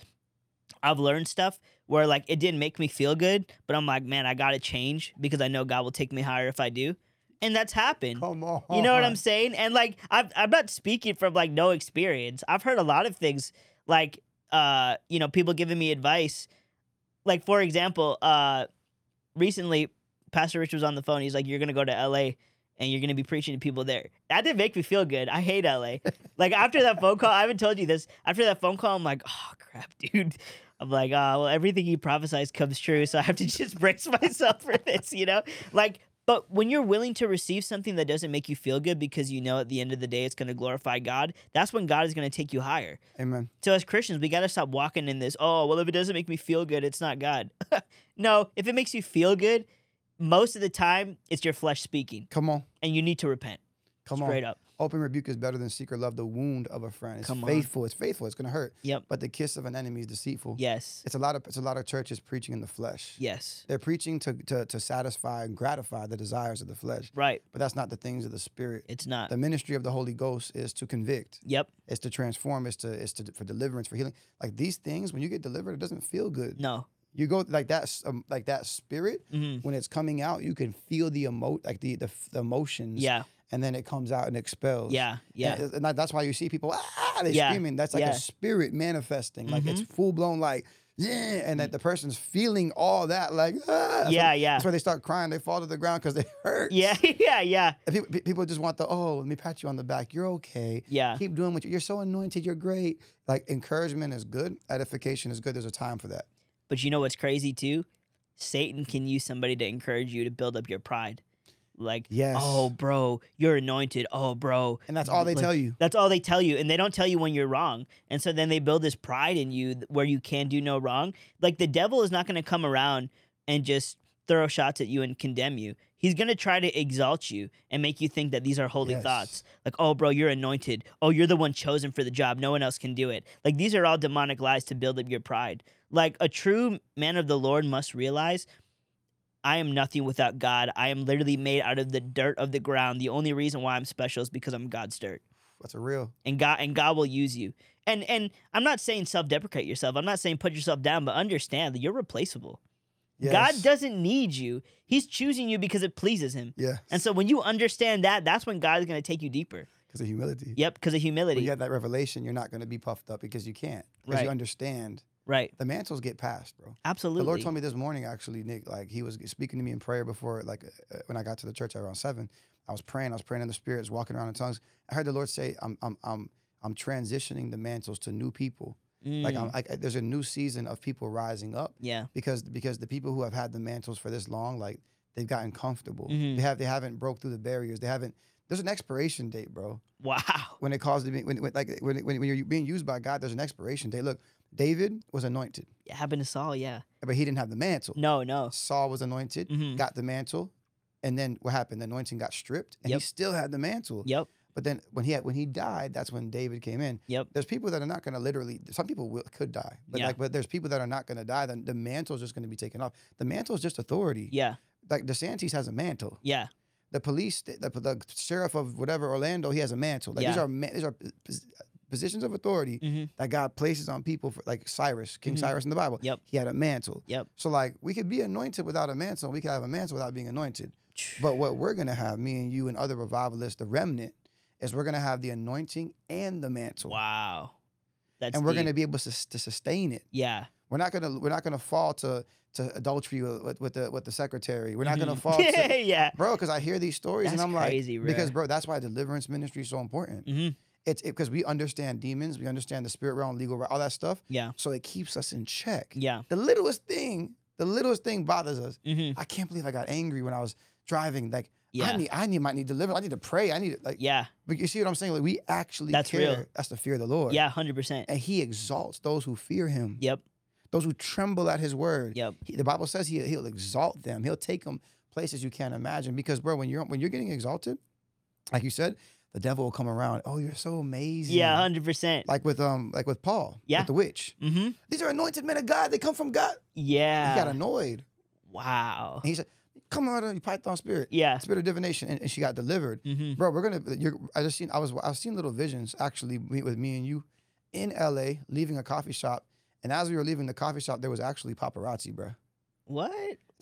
I've learned stuff where like it didn't make me feel good, but I'm like, man, I gotta change because I know God will take me higher if I do. And that's happened. Come on. You know what I'm saying? And like I've, I'm not speaking from like no experience. I've heard a lot of things like uh you know people giving me advice. Like for example, uh recently Pastor Rich was on the phone. He's like, "You're gonna go to L.A." And you're gonna be preaching to people there. That didn't make me feel good. I hate LA. like after that phone call, I haven't told you this. After that phone call, I'm like, oh crap, dude. I'm like, oh well, everything he prophesies comes true, so I have to just brace myself for this, you know? Like, but when you're willing to receive something that doesn't make you feel good because you know at the end of the day it's going to glorify God, that's when God is going to take you higher. Amen. So as Christians, we got to stop walking in this, oh, well, if it doesn't make me feel good, it's not God. no, if it makes you feel good, most of the time it's your flesh speaking, Come on. and you need to repent. Come straight on. Straight up. Open rebuke is better than secret love. The wound of a friend. On. faithful. It's faithful. It's gonna hurt. Yep. But the kiss of an enemy is deceitful. Yes. It's a lot of it's a lot of churches preaching in the flesh. Yes. They're preaching to, to to satisfy and gratify the desires of the flesh. Right. But that's not the things of the spirit. It's not. The ministry of the Holy Ghost is to convict. Yep. It's to transform. It's to it's to for deliverance, for healing. Like these things, when you get delivered, it doesn't feel good. No. You go like that, um, like that spirit hmm when it's coming out. You can feel the emo, like the the, the emotions. Yeah. And then it comes out and expels. Yeah. Yeah. And, and that's why you see people ah, they Yeah, screaming. That's like yeah. a spirit manifesting. Like it's Mm-hmm. full blown. Like yeah, and that the person's feeling all that. Like ah. Yeah. Yeah. That's why they start crying. They fall to the ground because they hurt. Yeah. Yeah. Yeah. People, people just want the oh, let me pat you on the back. You're okay. Yeah. Keep doing what you, you're so anointed. You're great. Like encouragement is good. Edification is good. There's a time for that. But you know what's crazy too? Satan can use somebody to encourage you to build up your pride. Like, oh, Yes. oh, bro, you're anointed. Oh, bro. And that's all they Like, tell you. That's all they tell you. And they don't tell you when you're wrong. And so then they build this pride in you where you can do no wrong. Like, the devil is not going to come around and just throw shots at you and condemn you. He's going to try to exalt you and make you think that these are holy Yes. thoughts. Like, oh, bro, you're anointed. Oh, you're the one chosen for the job. No one else can do it. Like, these are all demonic lies to build up your pride. Like, a true man of the Lord must realize I am nothing without God. I am literally made out of the dirt of the ground. The only reason why I'm special is because I'm God's dirt. That's a real. And God and God will use you. And and I'm not saying self-deprecate yourself. I'm not saying put yourself down, but understand that you're replaceable. Yes. God doesn't need you. He's choosing you because it pleases him. Yeah. And so when you understand that, that's when God is going to take you deeper. Because of humility. Yep, because of When humility. you have that revelation, you're not going to be puffed up because you can't. Because Right. you understand Right. the mantles get passed, bro. Absolutely. The Lord told me this morning, actually, Nick, like he was speaking to me in prayer before, like uh, when I got to the church around seven. I was praying, I was praying in the spirits, walking around in tongues. I heard the Lord say, I'm, I'm, I'm, I'm transitioning the mantles to new people. Like, I'm, Mm, like, there's a new season of people rising up yeah. because because the people who have had the mantles for this long, like they've gotten comfortable. Mhm. They have they haven't broke through the barriers. They haven't. There's an expiration date, bro. Wow. When it calls to be when, when like when, when when you're being used by God, there's an expiration date. Look, David was anointed, It happened to Saul, yeah. but he didn't have the mantle. No, no. Saul was anointed, Mhm. got the mantle, and then what happened? The anointing got stripped, and Yep. he still had the mantle. Yep. But then when he had, when he died, that's when David came in. Yep. There's people that are not going to literally. Some people will, could die, but Yeah. like, but there's people that are not going to die. Then the mantle is just going to be taken off. The mantle is just authority. Yeah. Like DeSantis has a mantle. Yeah. The police, the, the, sheriff of whatever Orlando, he has a mantle. Like these Yeah. are these are pos- positions of authority hmm that God places on people. For, like Cyrus, King Mhm. Cyrus in the Bible. Yep. He had a mantle. Yep. So like we could be anointed without a mantle. We could have a mantle without being anointed. But what we're gonna have, me and you and other revivalists, the remnant, is we're gonna have the anointing and the mantle, Wow. That's and we're deep. gonna be able to, to sustain it. Yeah. We're not gonna we're not gonna fall to to adultery with, with the with the secretary. We're not gonna Mhm. fall, to, yeah. bro. Because I hear these stories That's and I'm crazy, like, because bro. bro, that's why deliverance ministry is so important. hmm It's because we understand demons, we understand the spirit realm, legal, realm, all that stuff. Yeah. So it keeps us in check. Yeah. The littlest thing, the littlest thing bothers us. hmm I can't believe I got angry when I was driving. Like Yeah. I need, I need, might need deliverance. I need to pray. I need, like, yeah. but you see what I'm saying? Like, we actually That's care. real. That's the fear of the Lord. Yeah. Hundred percent. And He exalts those who fear Him. Yep. Those who tremble at His word. Yep. He, the Bible says he, He'll exalt them. He'll take them places you can't imagine. Because, bro, when you're when you're getting exalted, like you said, the devil will come around. Oh, you're so amazing. Yeah. Hundred percent. Like with um, like with Paul. Yeah. With the witch. Mm-hmm. These are anointed men of God. They come from God. Yeah. He got annoyed. wow. And he said, "Come out of the Python spirit, Yeah. spirit of divination," and, and she got delivered. Mm-hmm. Bro, we're gonna. You're, I just seen. I was. I've seen little visions actually meet with me and you in L.A. leaving a coffee shop, and as we were leaving the coffee shop, there was actually paparazzi, bro, What?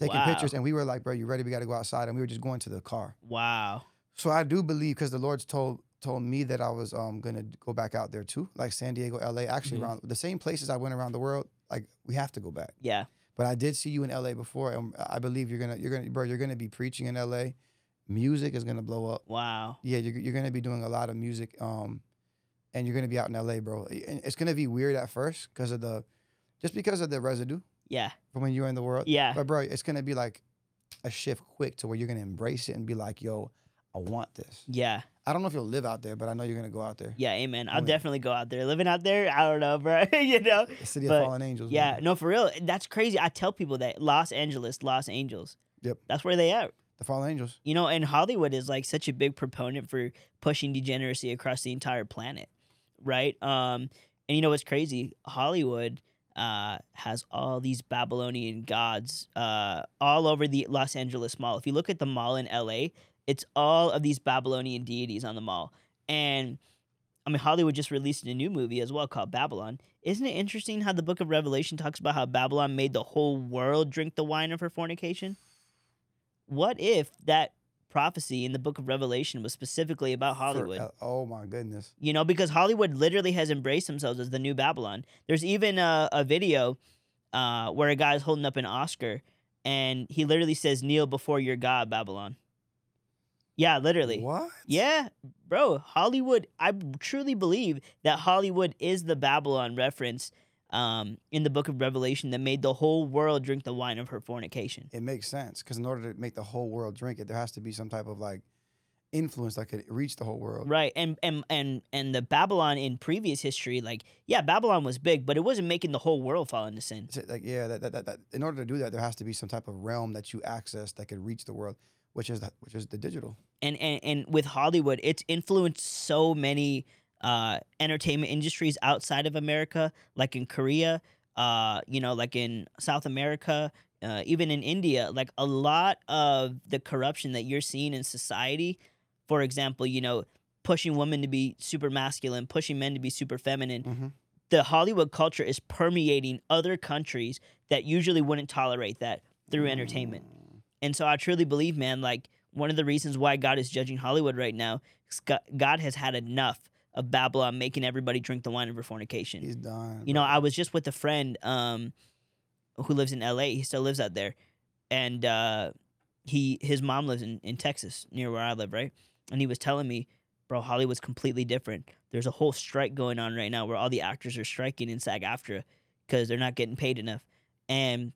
taking wow. pictures, and we were like, "Bro, you ready? We got to go outside," and we were just going to the car. Wow. So I do believe because the Lord's told told me that I was um gonna go back out there too, like San Diego, L.A. Actually, Mhm. around the same places I went around the world. Like we have to go back. Yeah. But I did see you in LA before, and I believe you're gonna, you're gonna, bro, you're gonna be preaching in LA. Music is gonna blow up. Wow. Yeah, you're, you're gonna be doing a lot of music, um, and you're gonna be out in LA, bro. And it's gonna be weird at first because of the, just because of the residue Yeah. from when you were in the world. Yeah. But bro, it's gonna be like a shift quick to where you're gonna embrace it and be like, yo, I want this. Yeah. I don't know if you'll live out there, but I know you're gonna go out there. Yeah. Amen. I'll definitely go out there. Living out there, I don't know, bro. you know. The city But, of fallen angels. Yeah. man. No, for real. That's crazy. I tell people that Los Angeles, Los Angeles. Yep. That's where they at. the fallen angels. You know, and Hollywood is like such a big proponent for pushing degeneracy across the entire planet, right? Um, and you know what's crazy? Hollywood uh, has all these Babylonian gods uh, all over the Los Angeles Mall. If you look at the mall in LA, it's all of these Babylonian deities on the mall. And I mean, Hollywood just released a new movie as well called Babylon. Isn't it interesting how the book of Revelation talks about how Babylon made the whole world drink the wine of her fornication? What if that prophecy in the book of Revelation was specifically about For- Hollywood? uh, oh my goodness. You know, because Hollywood literally has embraced themselves as the new Babylon. There's even a, a video uh, where a guy's holding up an Oscar and he literally says, Kneel before your God, Babylon. Yeah, literally. What? Yeah, bro. Hollywood. I truly believe that Hollywood is the Babylon reference um, in the Book of Revelation that made the whole world drink the wine of her fornication. it makes sense because in order to make the whole world drink it, there has to be some type of like influence that could reach the whole world. Right, and and and and the Babylon in previous history, like yeah, Babylon was big, but it wasn't making the whole world fall into sin. So, like yeah, that, that, that, that in order to do that, there has to be some type of realm that you access that could reach the world, which is the, which is the digital. And and, and with Hollywood, it's influenced so many uh, entertainment industries outside of America, like in Korea, uh, you know, like in South America, uh, even in India. Like a lot of the corruption that you're seeing in society, for example, you know, pushing women to be super masculine, pushing men to be super feminine. Mm-hmm. The Hollywood culture is permeating other countries that usually wouldn't tolerate that through entertainment. And so I truly believe, man, like one of the reasons why God is judging Hollywood right now, is God has had enough of Babylon making everybody drink the wine of her fornication. He's done. You know. I was just with a friend um, who lives in LA. He still lives out there, and uh, he his mom lives in in Texas near where I live, right? And he was telling me, bro, Hollywood's completely different. There's a whole strike going on right now where all the actors are striking in SAG-AFTRA because they're not getting paid enough, and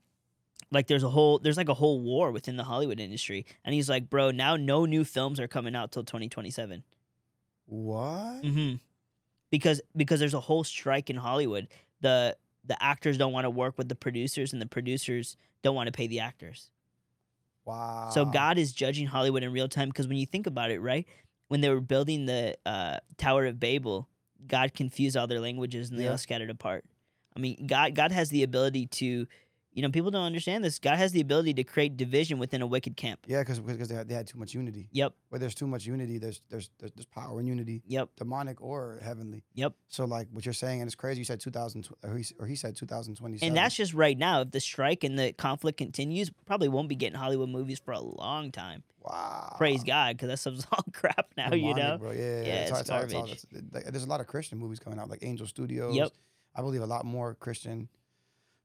like there's a whole there's like a whole war within the Hollywood industry. And he's like, bro, now no new films are coming out till 2027. what? hmm Because because there's a whole strike in Hollywood. The the actors don't want to work with the producers, and the producers don't want to pay the actors. Wow. So God is judging Hollywood in real time. Because when you think about it, right, when they were building the uh, Tower of Babel, God confused all their languages and they Yeah. all scattered apart. I mean, God God has the ability to, you know, people don't understand this. God has the ability to create division within a wicked camp. Yeah, because because they had, they had too much unity. Yep, Where there's too much unity, there's there's there's, there's power in unity, yep, demonic or heavenly. yep. So like what you're saying, and it's crazy. You said 2000, or he, or he said 2027. And that's just right now. If the strike and the conflict continues, probably won't be getting Hollywood movies for a long time. wow. Praise God, because that stuff's all crap now. You know. bro. Yeah, Yeah, it's, all- it's all- all- garbage. it's- like, there's a lot of Christian movies coming out, like Angel Studios. Yep. I believe a lot more Christian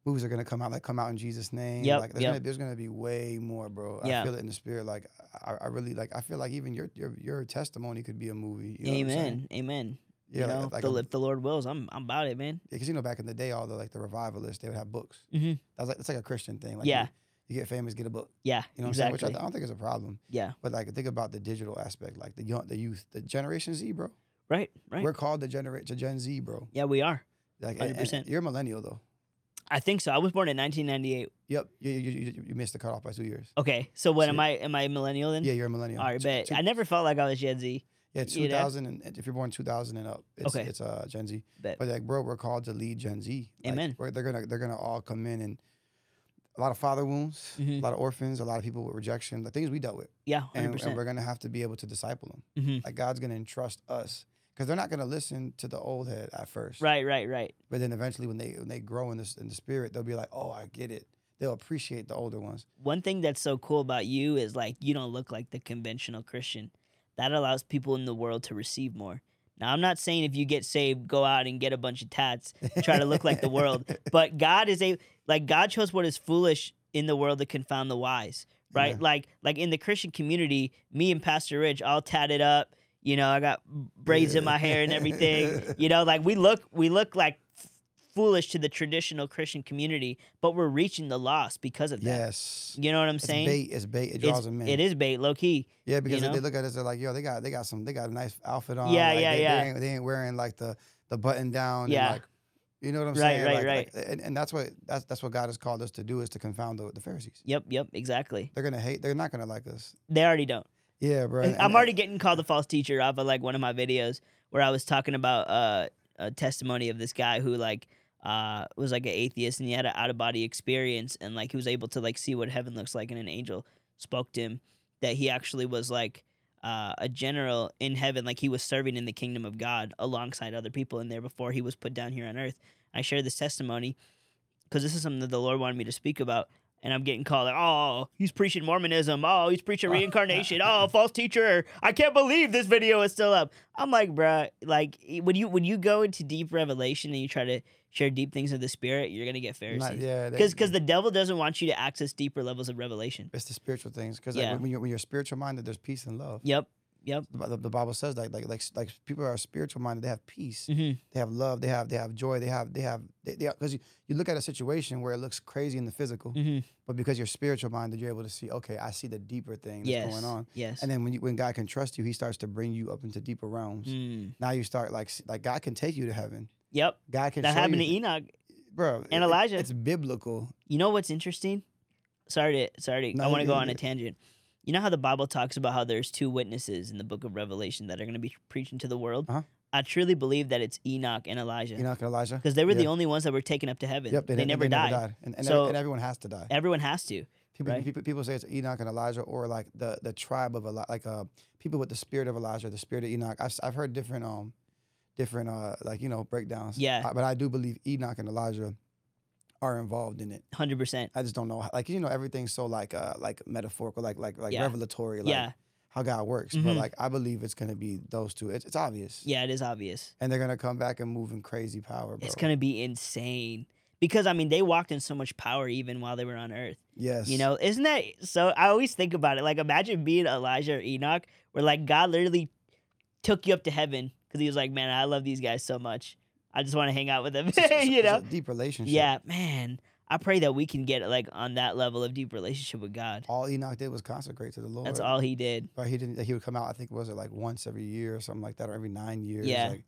movies are gonna come out, like come out in Jesus' name. Like there's, yep. gonna, there's gonna be way more, bro. Yeah. I feel it in the spirit. Like I, I really like. I feel like even your your your testimony could be a movie. You know what I'm saying? Amen. Amen. Yeah, you know, like the, a- if the Lord wills, I'm I'm about it, man. because you know back in the day, all the like the revivalists, they would have books. hmm That was like it's like a Christian thing. Like Yeah. You, You get famous, get a book. Yeah, You know what I'm saying? Which I, I don't think is a problem. yeah, But like think about the digital aspect, like the young, the youth, the Generation Z, bro. right, right. We're called the generate to Gen Z, bro. yeah, we are. Like and- and 100%. you're a millennial though. I think so. I was born in 1998. Yep. You, you, you, you missed the cutoff by two years. Okay, so what So am I? Am I a millennial then? Yeah, you're a millennial. All right, Two- bet. two- I never felt like I was Gen Z. yeah, you know? 2000 and if you're born 2000 and up, it's, Okay. it's uh Gen Z. Bet. But like, bro, we're called to lead Gen Z. Like, Amen. we're- they're gonna they're gonna all come in and a lot of father wounds, Mhm. a lot of orphans, a lot of people with rejection, the things we dealt with, Yeah, and, hundred and percent. we're gonna have to be able to disciple them. Mhm. Like God's gonna entrust us because they're not gonna listen to the old head at first, Right, right, right. But then eventually, when they when they grow in this in the spirit, they'll be like, oh, I get it. They'll appreciate the older ones. One thing that's so cool about you is like you don't look like the conventional Christian. That allows people in the world to receive more. Now, I'm not saying if you get saved, go out and get a bunch of tats, try to look like the world. But God is a like God chose what is foolish in the world to confound the wise, right? Amen. Like like in the Christian community, me and Pastor Rich all tatted up. You know, I got braids in my hair and everything. You know, like we look we look like foolish to the traditional Christian community, but we're reaching the lost because of that. Yes. You know what I'm It's saying? bait. It's bait. It It's- draws them in. It is bait, low key. Yeah, because you if they look at us, they're like, yo, they got they got some they got a nice outfit on. Yeah, like, yeah, they, yeah. They ain't, they ain't wearing like the the button down. Yeah. And like, you know what I'm Right, saying? right, Like- right. like- and, and that's what that's that's what God has called us to do is to confound the, the Pharisees. Yep, yep, exactly. They're gonna hate. They're not gonna like us. They already don't. Yeah, bro. And I'm already getting called a false teacher off of like one of my videos where I was talking about uh, a testimony of this guy who like uh, was like an atheist and he had an out of body experience and like he was able to like see what heaven looks like and an angel spoke to him that he actually was like uh, a general in heaven like he was serving in the kingdom of God alongside other people in there before he was put down here on earth. I share this testimony because this is something that the Lord wanted me to speak about. And I'm getting called like, oh, he's preaching Mormonism. Oh, he's preaching reincarnation. oh, false teacher. I can't believe this video is still up. I'm like, bruh, like when you when you go into deep revelation and you try to share deep things of the spirit, you're gonna get not- Pharisees. yeah, Because because the devil doesn't want you to access deeper levels of revelation. it's the spiritual things. Because Yeah. like, when you're when you're spiritual minded, there's peace and love. Yep. Yep. The, the Bible says that like like like people are spiritual minded. They have peace. hmm They have love. They have they have joy. They have they have they because you, you look at a situation where it looks crazy in the physical, hmm but because you're spiritual minded, you're able to see. Okay, I see the deeper thing that's Yes. going on. Yes. And then when you, when God can trust you, He starts to bring you up into deeper realms. Mm. Now you start like like God can take you to heaven. Yep. God can That happened to Enoch. bro. and it- it- Elijah. it's biblical. You know what's interesting? Sorry to sorry. To, No, I want to go on a tangent. You know how the Bible talks about how there's two witnesses in the book of Revelation that are going to be preaching to the world? Uh-huh. I truly believe that it's Enoch and Elijah. Enoch and Elijah. because they were the only ones that were taken up to heaven. Yep, they, ne- never died. And, and, So- and everyone has to die. Everyone has to. People, right. people, people say it's Enoch and Elijah, or like the the tribe of Eli- like uh people with the spirit of Elijah, the spirit of Enoch. I've I've heard different um different uh like you know breakdowns. Yeah. Uh, but I do believe Enoch and Elijah are involved in it. Hundred percent. I just don't know like you know everything's so like uh like metaphorical, like like like Yeah. revelatory, like Yeah. how God works. Mhm. But like I believe it's gonna be those two. It's it's obvious. Yeah, it is obvious. And they're gonna come back and move in crazy power, bro. It's gonna be insane because I mean they walked in so much power even while they were on Earth. yes. You know, isn't that so? I always think about it. Like, imagine being Elijah or Enoch, where like God literally took you up to heaven because he was like, "Man, I love these guys so much. I just want to hang out with them." It's- it's- you know? a deep relationship. Yeah, man. I pray that we can get like on that level of deep relationship with God. All Enoch did was consecrate to the Lord. That's all he did. But he didn't. He would come out. I think was it like once every year or something like that, or every nine years. Yeah. Like,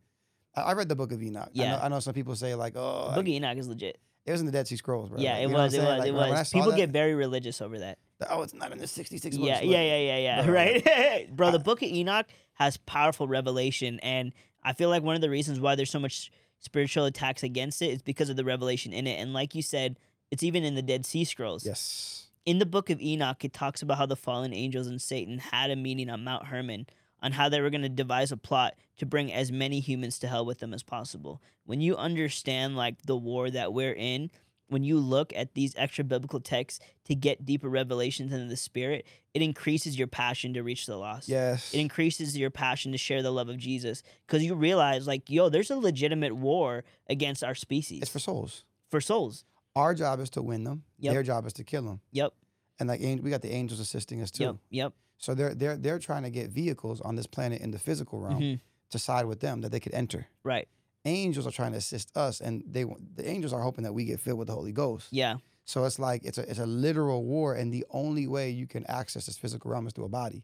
I, I read the Book of Enoch. I Yeah. know, I know some people say like, oh, The Book of Enoch is legit. it was in the Dead Sea Scrolls, bro. yeah, Like, it you know what was. It was. Like, it when I- when I was. People that, get very religious over that. oh, it's not in the sixty-six. Yeah, books. yeah, yeah, yeah, yeah. Right, bro. The Book of Enoch has powerful revelation, and I feel like one of the reasons why there's so much spiritual attacks against it is because of the revelation in it. And like you said, it's even in the Dead Sea Scrolls. Yes. In the Book of Enoch, it talks about how the fallen angels and Satan had a meeting on Mount Hermon on how they were going to devise a plot to bring as many humans to hell with them as possible. When you understand like the war that we're in, when you look at these extra biblical texts to get deeper revelations into the spirit, it increases your passion to reach the lost. Yes. It increases your passion to share the love of Jesus because you realize, like, yo, there's a legitimate war against our species it's for souls. for souls. Our job is to win them. Yep. Their job is to kill them. Yep, And like we got the angels assisting us too. yep, yep. So they're they're they're trying to get vehicles on this planet in the physical realm Mhm. to side with them that they could enter. Right. Angels are trying to assist us, and they the angels are hoping that we get filled with the Holy Ghost. Yeah. So it's like it's a it's a literal war, and the only way you can access this physical realm is through a body.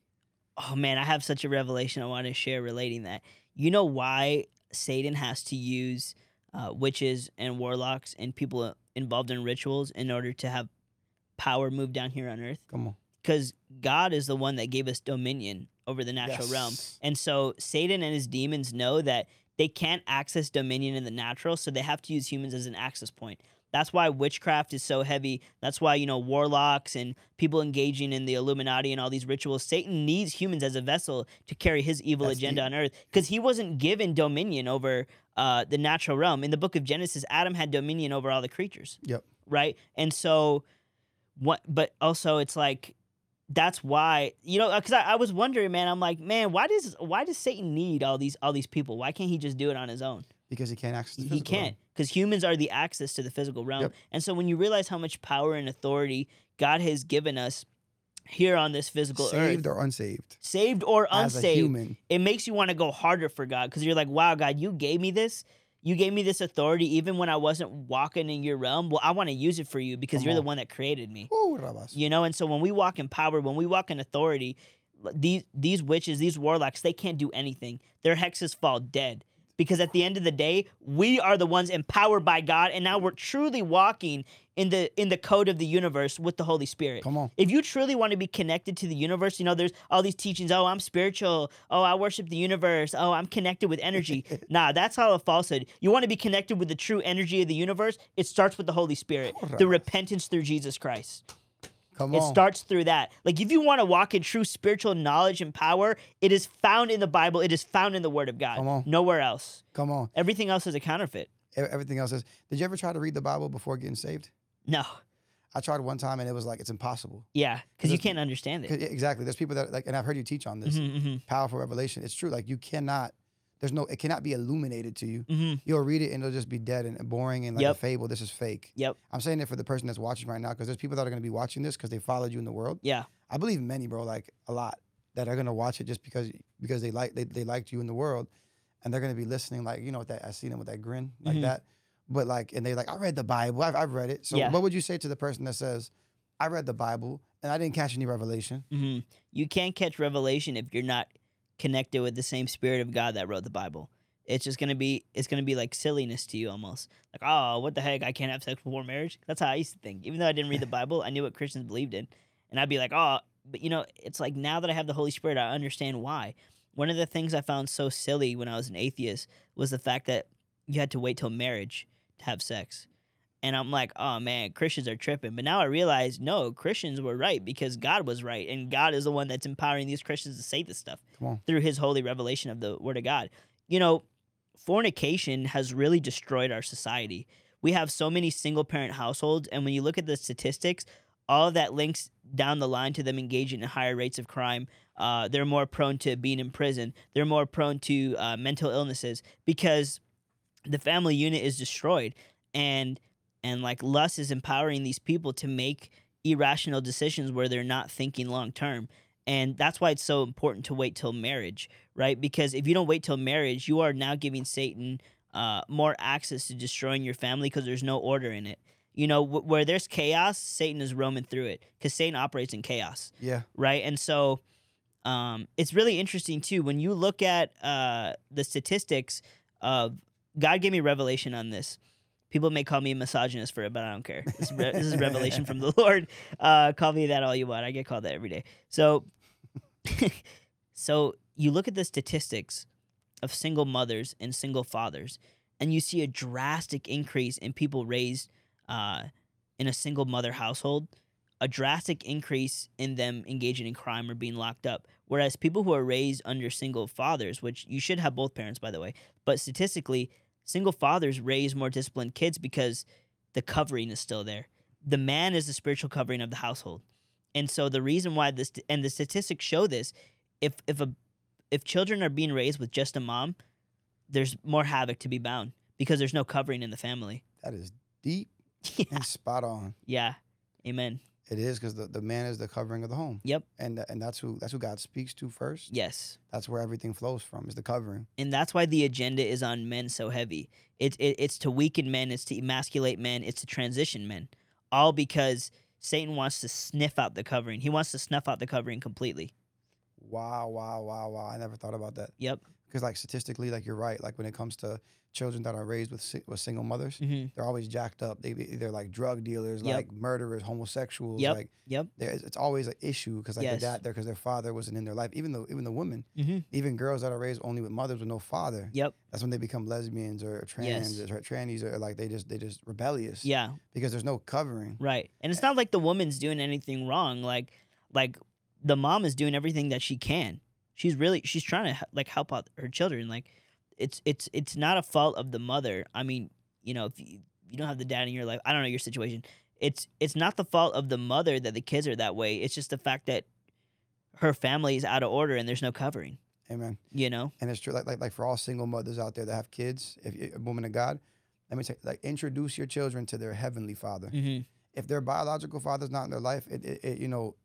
Oh man, I have such a revelation I want to share relating that. You know why Satan has to use uh, witches and warlocks and people involved in rituals in order to have power move down here on earth? Come on, Because God is the one that gave us dominion over the natural realm. And so Satan and his demons know that they can't access dominion in the natural, so they have to use humans as an access point. That's why witchcraft is so heavy. That's why, you know, warlocks and people engaging in the Illuminati and all these rituals, Satan needs humans as a vessel to carry his evil That's agenda deep. on earth because he wasn't given dominion over uh, the natural realm. In the book of Genesis, Adam had dominion over all the creatures Yep. right? And so, what? But also, it's like that's why you know uh, because I, I was wondering, man. I'm like, man, why does why does Satan need all these all these people? Why can't he just do it on his own? Because he can't access. The He physical realm. can't because humans are the access to the physical realm. Yep. And so, when you realize how much power and authority God has given us here on this physical saved earth, saved or unsaved. saved or As a unsaved, human, it makes you want to go harder for God because you're like, wow, God, you gave me this. You gave me this authority even when I wasn't walking in your realm. Well, I want to use it for you because Come you're the uh-huh. one that created me. Ooh, You know, and so when we walk in power, when we walk in authority, these these witches, these warlocks, they can't do anything. Their hexes fall dead. Because at the end of the day, we are the ones empowered by God, and now we're truly walking in the in the code of the universe with the Holy Spirit Come on. if you truly want to be connected to the universe, you know, there's all these teachings. Oh, I'm spiritual. Oh, I worship the universe. Oh, I'm connected with energy. nah, that's all a falsehood. You want to be connected with the true energy of the universe? It starts with the Holy Spirit, the repentance through Jesus Christ. Come on. It on. starts through that. Like, if you want to walk in true spiritual knowledge and power, it is found in the Bible. It is found in the Word of God. Come on. Nowhere else. Come on. Everything else is a counterfeit. Everything else is. Did you ever try to read the Bible before getting saved? No. I tried one time and it was like it's impossible. Yeah, because you can't understand it. Exactly. There's people that like, and I've heard you teach on this Mhm, mhm, powerful revelation. It's true. Like you cannot. There's no. It cannot be illuminated to you. mhm. You'll read it and it'll just be dead and boring and like a fable. This is fake. Yep. I'm saying it for the person that's watching right now because there's people that are going to be watching this because they followed you in the world. Yeah. I believe many, bro, like a lot that are going to watch it just because because they like they, they liked you in the world, and they're going to be listening like you know with that I see them with that grin like Mhm. that, but like and they're like I read the Bible, I've, I've read it. So Yeah. what would you say to the person that says, I read the Bible and I didn't catch any revelation? hmm You can't catch revelation if you're not connected with the same spirit of God that wrote the Bible. It's just gonna be it's gonna be like silliness to you almost. Like, oh, what the heck? I can't have sex before marriage. That's how I used to think. Even though I didn't read the Bible, I knew what Christians believed in, and I'd be like, oh, but you know, it's like now that I have the Holy Spirit, I understand why. One of the things I found so silly when I was an atheist was the fact that you had to wait till marriage have sex. And I'm like, oh man, Christians are tripping. But now I realize, no, Christians were right because God was right. And God is the one that's empowering these Christians to say this stuff through his holy revelation of the Word of God. You know, fornication has really destroyed our society. We have so many single parent households. And when you look at the statistics, all of that links down the line to them engaging in higher rates of crime. Uh, they're more prone to being in prison. They're more prone to uh, mental illnesses because the family unit is destroyed. And and like lust is empowering these people to make irrational decisions where they're not thinking long term and that's why it's so important to wait till marriage right because if you don't wait till marriage you are now giving satan uh, more access to destroying your family because there's no order in it you know wh- where there's chaos satan is roaming through it because satan operates in chaos Yeah. right? And so um, it's really interesting too when you look at uh, the statistics of God gave me revelation on this. People may call me a misogynist for it, but I don't care. This is, re- this is revelation from the Lord. Uh, call me that all you want. I get called that every day. So, so you look at the statistics of single mothers and single fathers, and you see a drastic increase in people raised uh, in a single mother household a drastic increase in them engaging in crime or being locked up. Whereas people who are raised under single fathers, which you should have both parents, by the way, but statistically, single fathers raise more disciplined kids because the covering is still there. The man is the spiritual covering of the household. And so the reason why this and the statistics show this, if if a if children are being raised with just a mom, there's more havoc to be bound because there's no covering in the family. That is deep yeah. and spot on. yeah. Amen. It is because the, the man is the covering of the home. Yep. And and that's who that's who God speaks to first. Yes. That's where everything flows from is the covering. and that's why the agenda is on men so heavy. It, it it's to weaken men, it's to emasculate men, it's to transition men. all because Satan wants to sniff out the covering. He wants to snuff out the covering completely. Wow, wow, wow, wow. I never thought about that. Yep. Because like statistically, like you're right. Like when it comes to children that are raised with si- with single mothers, hmm they're always jacked up. They they're like drug dealers, Yep. like murderers, homosexuals. Yep. Like Yep. it's always an issue because like Yes. their dad, there because their father wasn't in their life. Even though even the women, hmm even girls that are raised only with mothers with no father, Yep. that's when they become lesbians or trans Yes. or trannies or like they just they just rebellious. Yeah. Because there's no covering. Right. And it's not like the woman's doing anything wrong. Like like the mom is doing everything that she can. She's really she's trying to like help out her children. Like it's it's it's not a fault of the mother. I mean, you know, if you, you don't have the dad in your life, I don't know your situation. It's it's not the fault of the mother that the kids are that way. It's just the fact that her family is out of order and there's no covering. Amen. You know? And it's true, like like like for all single mothers out there that have kids, if you a woman of God, let me say, like introduce your children to their heavenly Father. hmm If their biological father's not in their life, it, it, it you know,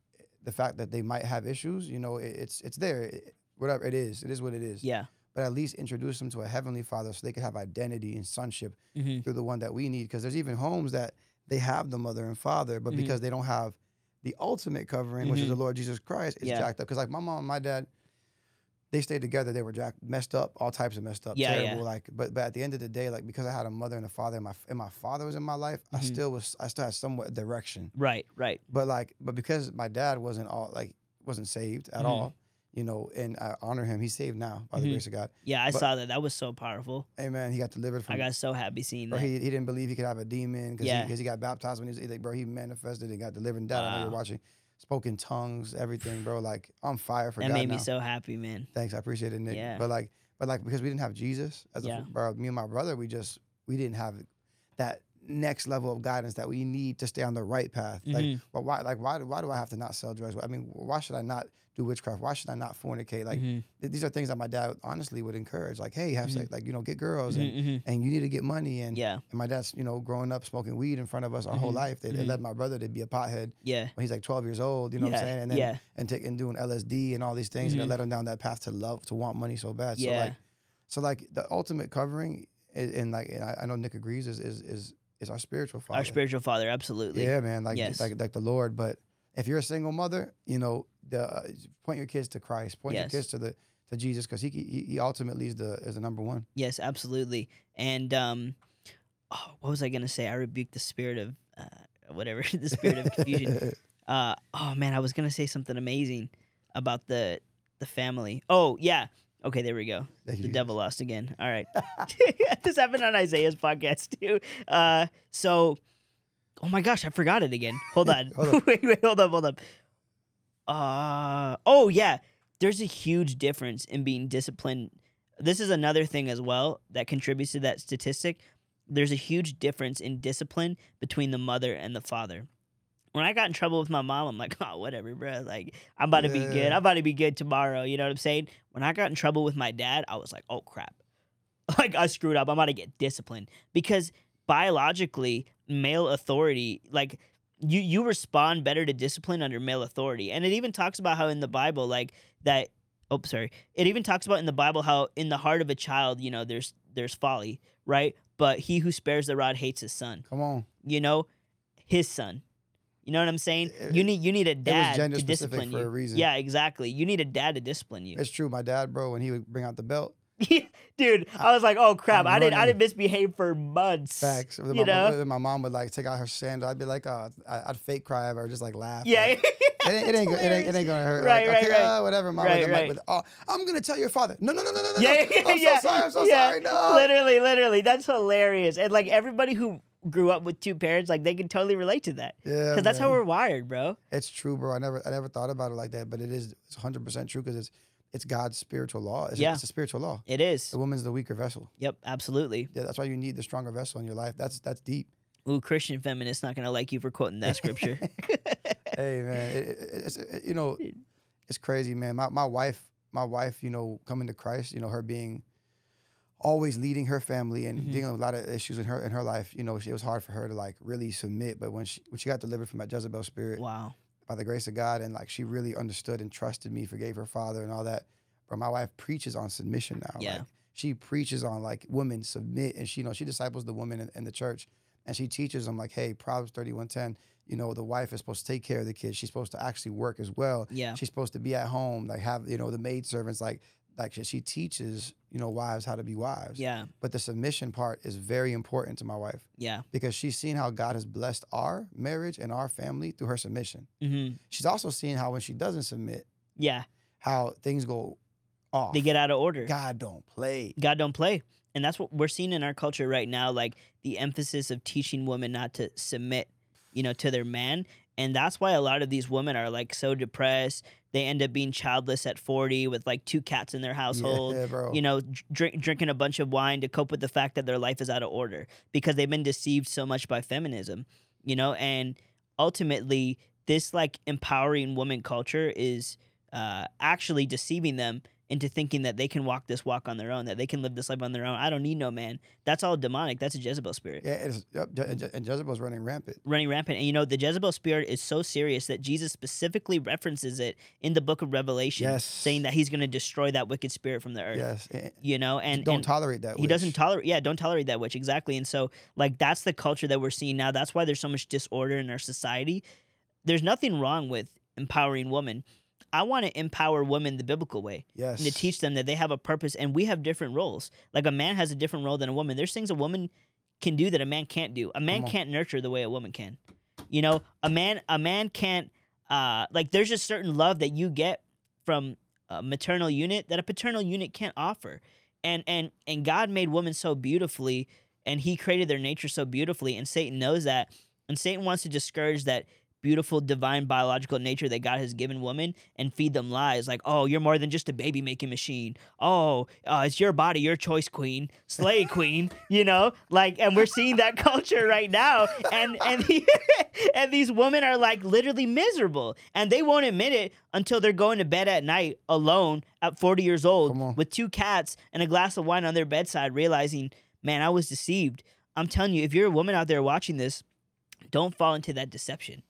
the fact that they might have issues, you know, it, it's it's there. It- whatever it is, it is what it is. Yeah. But at least introduce them to a heavenly Father so they can have identity and sonship hmm through the one that we need. Because there's even homes that they have the mother and father, but Mhm. because they don't have the ultimate covering, which is the Lord Jesus Christ, it's Yeah. jacked up. Because like my mom and my dad, they stayed together. They were jacked, messed up, all types of messed up, Yeah, yeah. terrible. Like, but but at the end of the day, like because I had a mother and a father, and my and my father was in my life, I Mhm. still was. I still had somewhat direction. Right. Right. But like, but because my dad wasn't all like wasn't saved at Mhm. all, you know, and I honor him. He's saved now by the Mhm. grace of God. Yeah, I But- saw that. That was so powerful. Amen. He got delivered from I got so happy seeing Bro, that. he, he didn't believe he could have a demon because Yeah. he, he got baptized when he was like, bro, he manifested and got delivered and died. I know you're Wow. watching, spoken tongues, everything, bro. Like I'm fire for that God made now. me so happy, man. Thanks, I appreciate it, Nik. Yeah. But like, but like because we didn't have Jesus as Yeah. a bro, me and my brother, we just we didn't have that next level of guidance that we need to stay on the right path. Like, Mhm. well, why, like why, do- why do I have to not sell drugs? I mean, why should I not do witchcraft? Why should I not fornicate? Like Mhm. th- these are things that my dad honestly would encourage. Like, hey, have Mhm. sex, like you know, get girls and Mhm, mhm. and you need to get money and Yeah. and my dad's, you know, growing up smoking weed in front of us our whole Mhm, life. They, they led my brother to be a pothead Yeah. when he's like 12 years old. You know yeah. what I'm saying? And then yeah. and take and doing LSD and all these things, and it led him down that path to love, to want money so bad. So Yeah. like, so like the ultimate covering, is, and like and I, I know Nik agrees, is is is is our spiritual father. Our spiritual father, absolutely. Yeah, man. Like Yes. like like the Lord. But if you're a single mother, you know, the uh, point your kids to Christ. Point Yes. your kids to the to Jesus because he, he he ultimately is the is the number one. Yes, absolutely. And um, oh, what was I gonna say? I rebuke the spirit of uh, whatever, the spirit of confusion. Uh, oh man, I was gonna say something amazing about the the family. Oh yeah. Okay, there we go. Thank The you. devil lost again. All right. this happened on Isaiah's podcast too. Uh, so, oh my gosh, I forgot it again. Hold on. Hold up. wait, wait, hold up, hold up. Uh, oh yeah, there's a huge difference in being disciplined. This is another thing as well that contributes to that statistic. There's a huge difference in discipline between the mother and the father. When I got in trouble with my mom, I'm like, oh, whatever, bro. Like, I'm about to be good. I'm about to be good tomorrow. You know what I'm saying? When I got in trouble with my dad, I was like, oh, crap. Like, I screwed up. I'm about to get disciplined. Because biologically, male authority, like, you, you respond better to discipline under male authority. And it even talks about how in the Bible, like, that, oh, sorry. It even talks about in the Bible how in the heart of a child, you know, there's there's folly, right? But he who spares the rod hates his son Come on. you know, his son. You know what I'm saying? It- You need you need a dad to discipline for you. a reason. Yeah, exactly. You need a dad to discipline you. It's true. My dad, bro, when he would bring out the belt, Dude, I was like, oh crap, I'm I didn't I running. didn't misbehave for months. facts. My, You know? my, my mom would like take out her sandal. I'd be like, oh, I- I'd fake cry or just like laugh. Yeah. Like, it, ain't, it, ain't, go- it, ain't, it ain't gonna hurt. Right, like, right, okay, right. uh, whatever, mom. Right, I'm right. like, oh, I'm gonna tell your father. No, no, no, no, no, no. yeah, no. I'm yeah, so sorry. I'm so yeah. sorry. No. Literally, literally. That's hilarious. And like everybody who grew up with two parents, like they can totally relate to that. Yeah, Because that's how man. we're wired, bro. It's true, bro. I never, I never thought about it like that, but it is, it's 100 percent true because it's, it's God's spiritual law. It's, a, Yeah. it's a spiritual law. It is. The woman's the weaker vessel. Yep, absolutely. Yeah, that's why you need the stronger vessel in your life. That's that's deep. Ooh, Christian feminists not gonna like you for quoting that scripture. hey man, it, it, it's it, you know, it's crazy, man. My my wife, my wife, you know, coming to Christ, you know, her being always leading her family and Mhm. dealing with a lot of issues in her in her life. You know, she, it was hard for her to like really submit. But when she when she got delivered from that Jezebel spirit wow. By the grace of God, and like she really understood and trusted me, forgave her father and all that. But my wife preaches on submission now. Yeah. Like, she preaches on like women submit, and she you know she disciples the women in, in the church. and she teaches them like, hey, Proverbs thirty one ten. You know, the wife is supposed to take care of the kids. She's supposed to actually work as well. Yeah. She's supposed to be at home, like have you know the maid servants, like like she- teaches you know wives how to be wives. Yeah. But the submission part is very important to my wife Yeah. because she's seen how God has blessed our marriage and our family through her submission. hmm She's also seen how when she doesn't submit, Yeah. how things go off. They get out of order. God don't play. God don't play. And that's what we're seeing in our culture right now, like the emphasis of teaching women not to submit, you know, to their man. And that's why a lot of these women are like so depressed. They end up being childless at 40 with like two cats in their household. Yeah. You know, drink, drinking a bunch of wine to cope with the fact that their life is out of order because they've been deceived so much by feminism, you know, and ultimately, this like empowering woman culture is uh, actually deceiving them into thinking that they can walk this walk on their own, that they can live this life on their own. I don't need no man. That's all demonic. That's a Jezebel spirit yeah, and Jezebel's running rampant. running rampant. And you know, the Jezebel spirit is so serious that Jesus specifically references it in the book of Revelation, Yes. saying that he's going to destroy that wicked spirit from the earth. Yes. and- You know, and don't and tolerate that. he doesn't tolerate yeah don't tolerate that witch exactly and so like that's the culture that we're seeing now that's why there's so much disorder in our society there's nothing wrong with empowering women i want to empower women the biblical way yes. and to teach them that they have a purpose and we have different roles. Like a man has a different role than a woman. There's things a woman can do that a man can't do. A man can't nurture the way a woman can. You know a man a man can't uh like there's a certain love that you get from a maternal unit that a paternal unit can't offer. And and and god made women so beautifully and he created their nature so beautifully and satan knows that. And satan wants to discourage that beautiful divine biological nature that god has given women and feed them lies. Like oh you're more than just a baby making machine. Oh uh, it's your body your choice queen. Slay queen you know? Like and we're seeing that culture right now. And and and these women are like literally miserable. And they won't admit it until they're going to bed at night alone at 40 years old with two cats and a glass of wine on their bedside realizing man i was deceived. I'm telling you if you're a woman out there watching this don't fall into that deception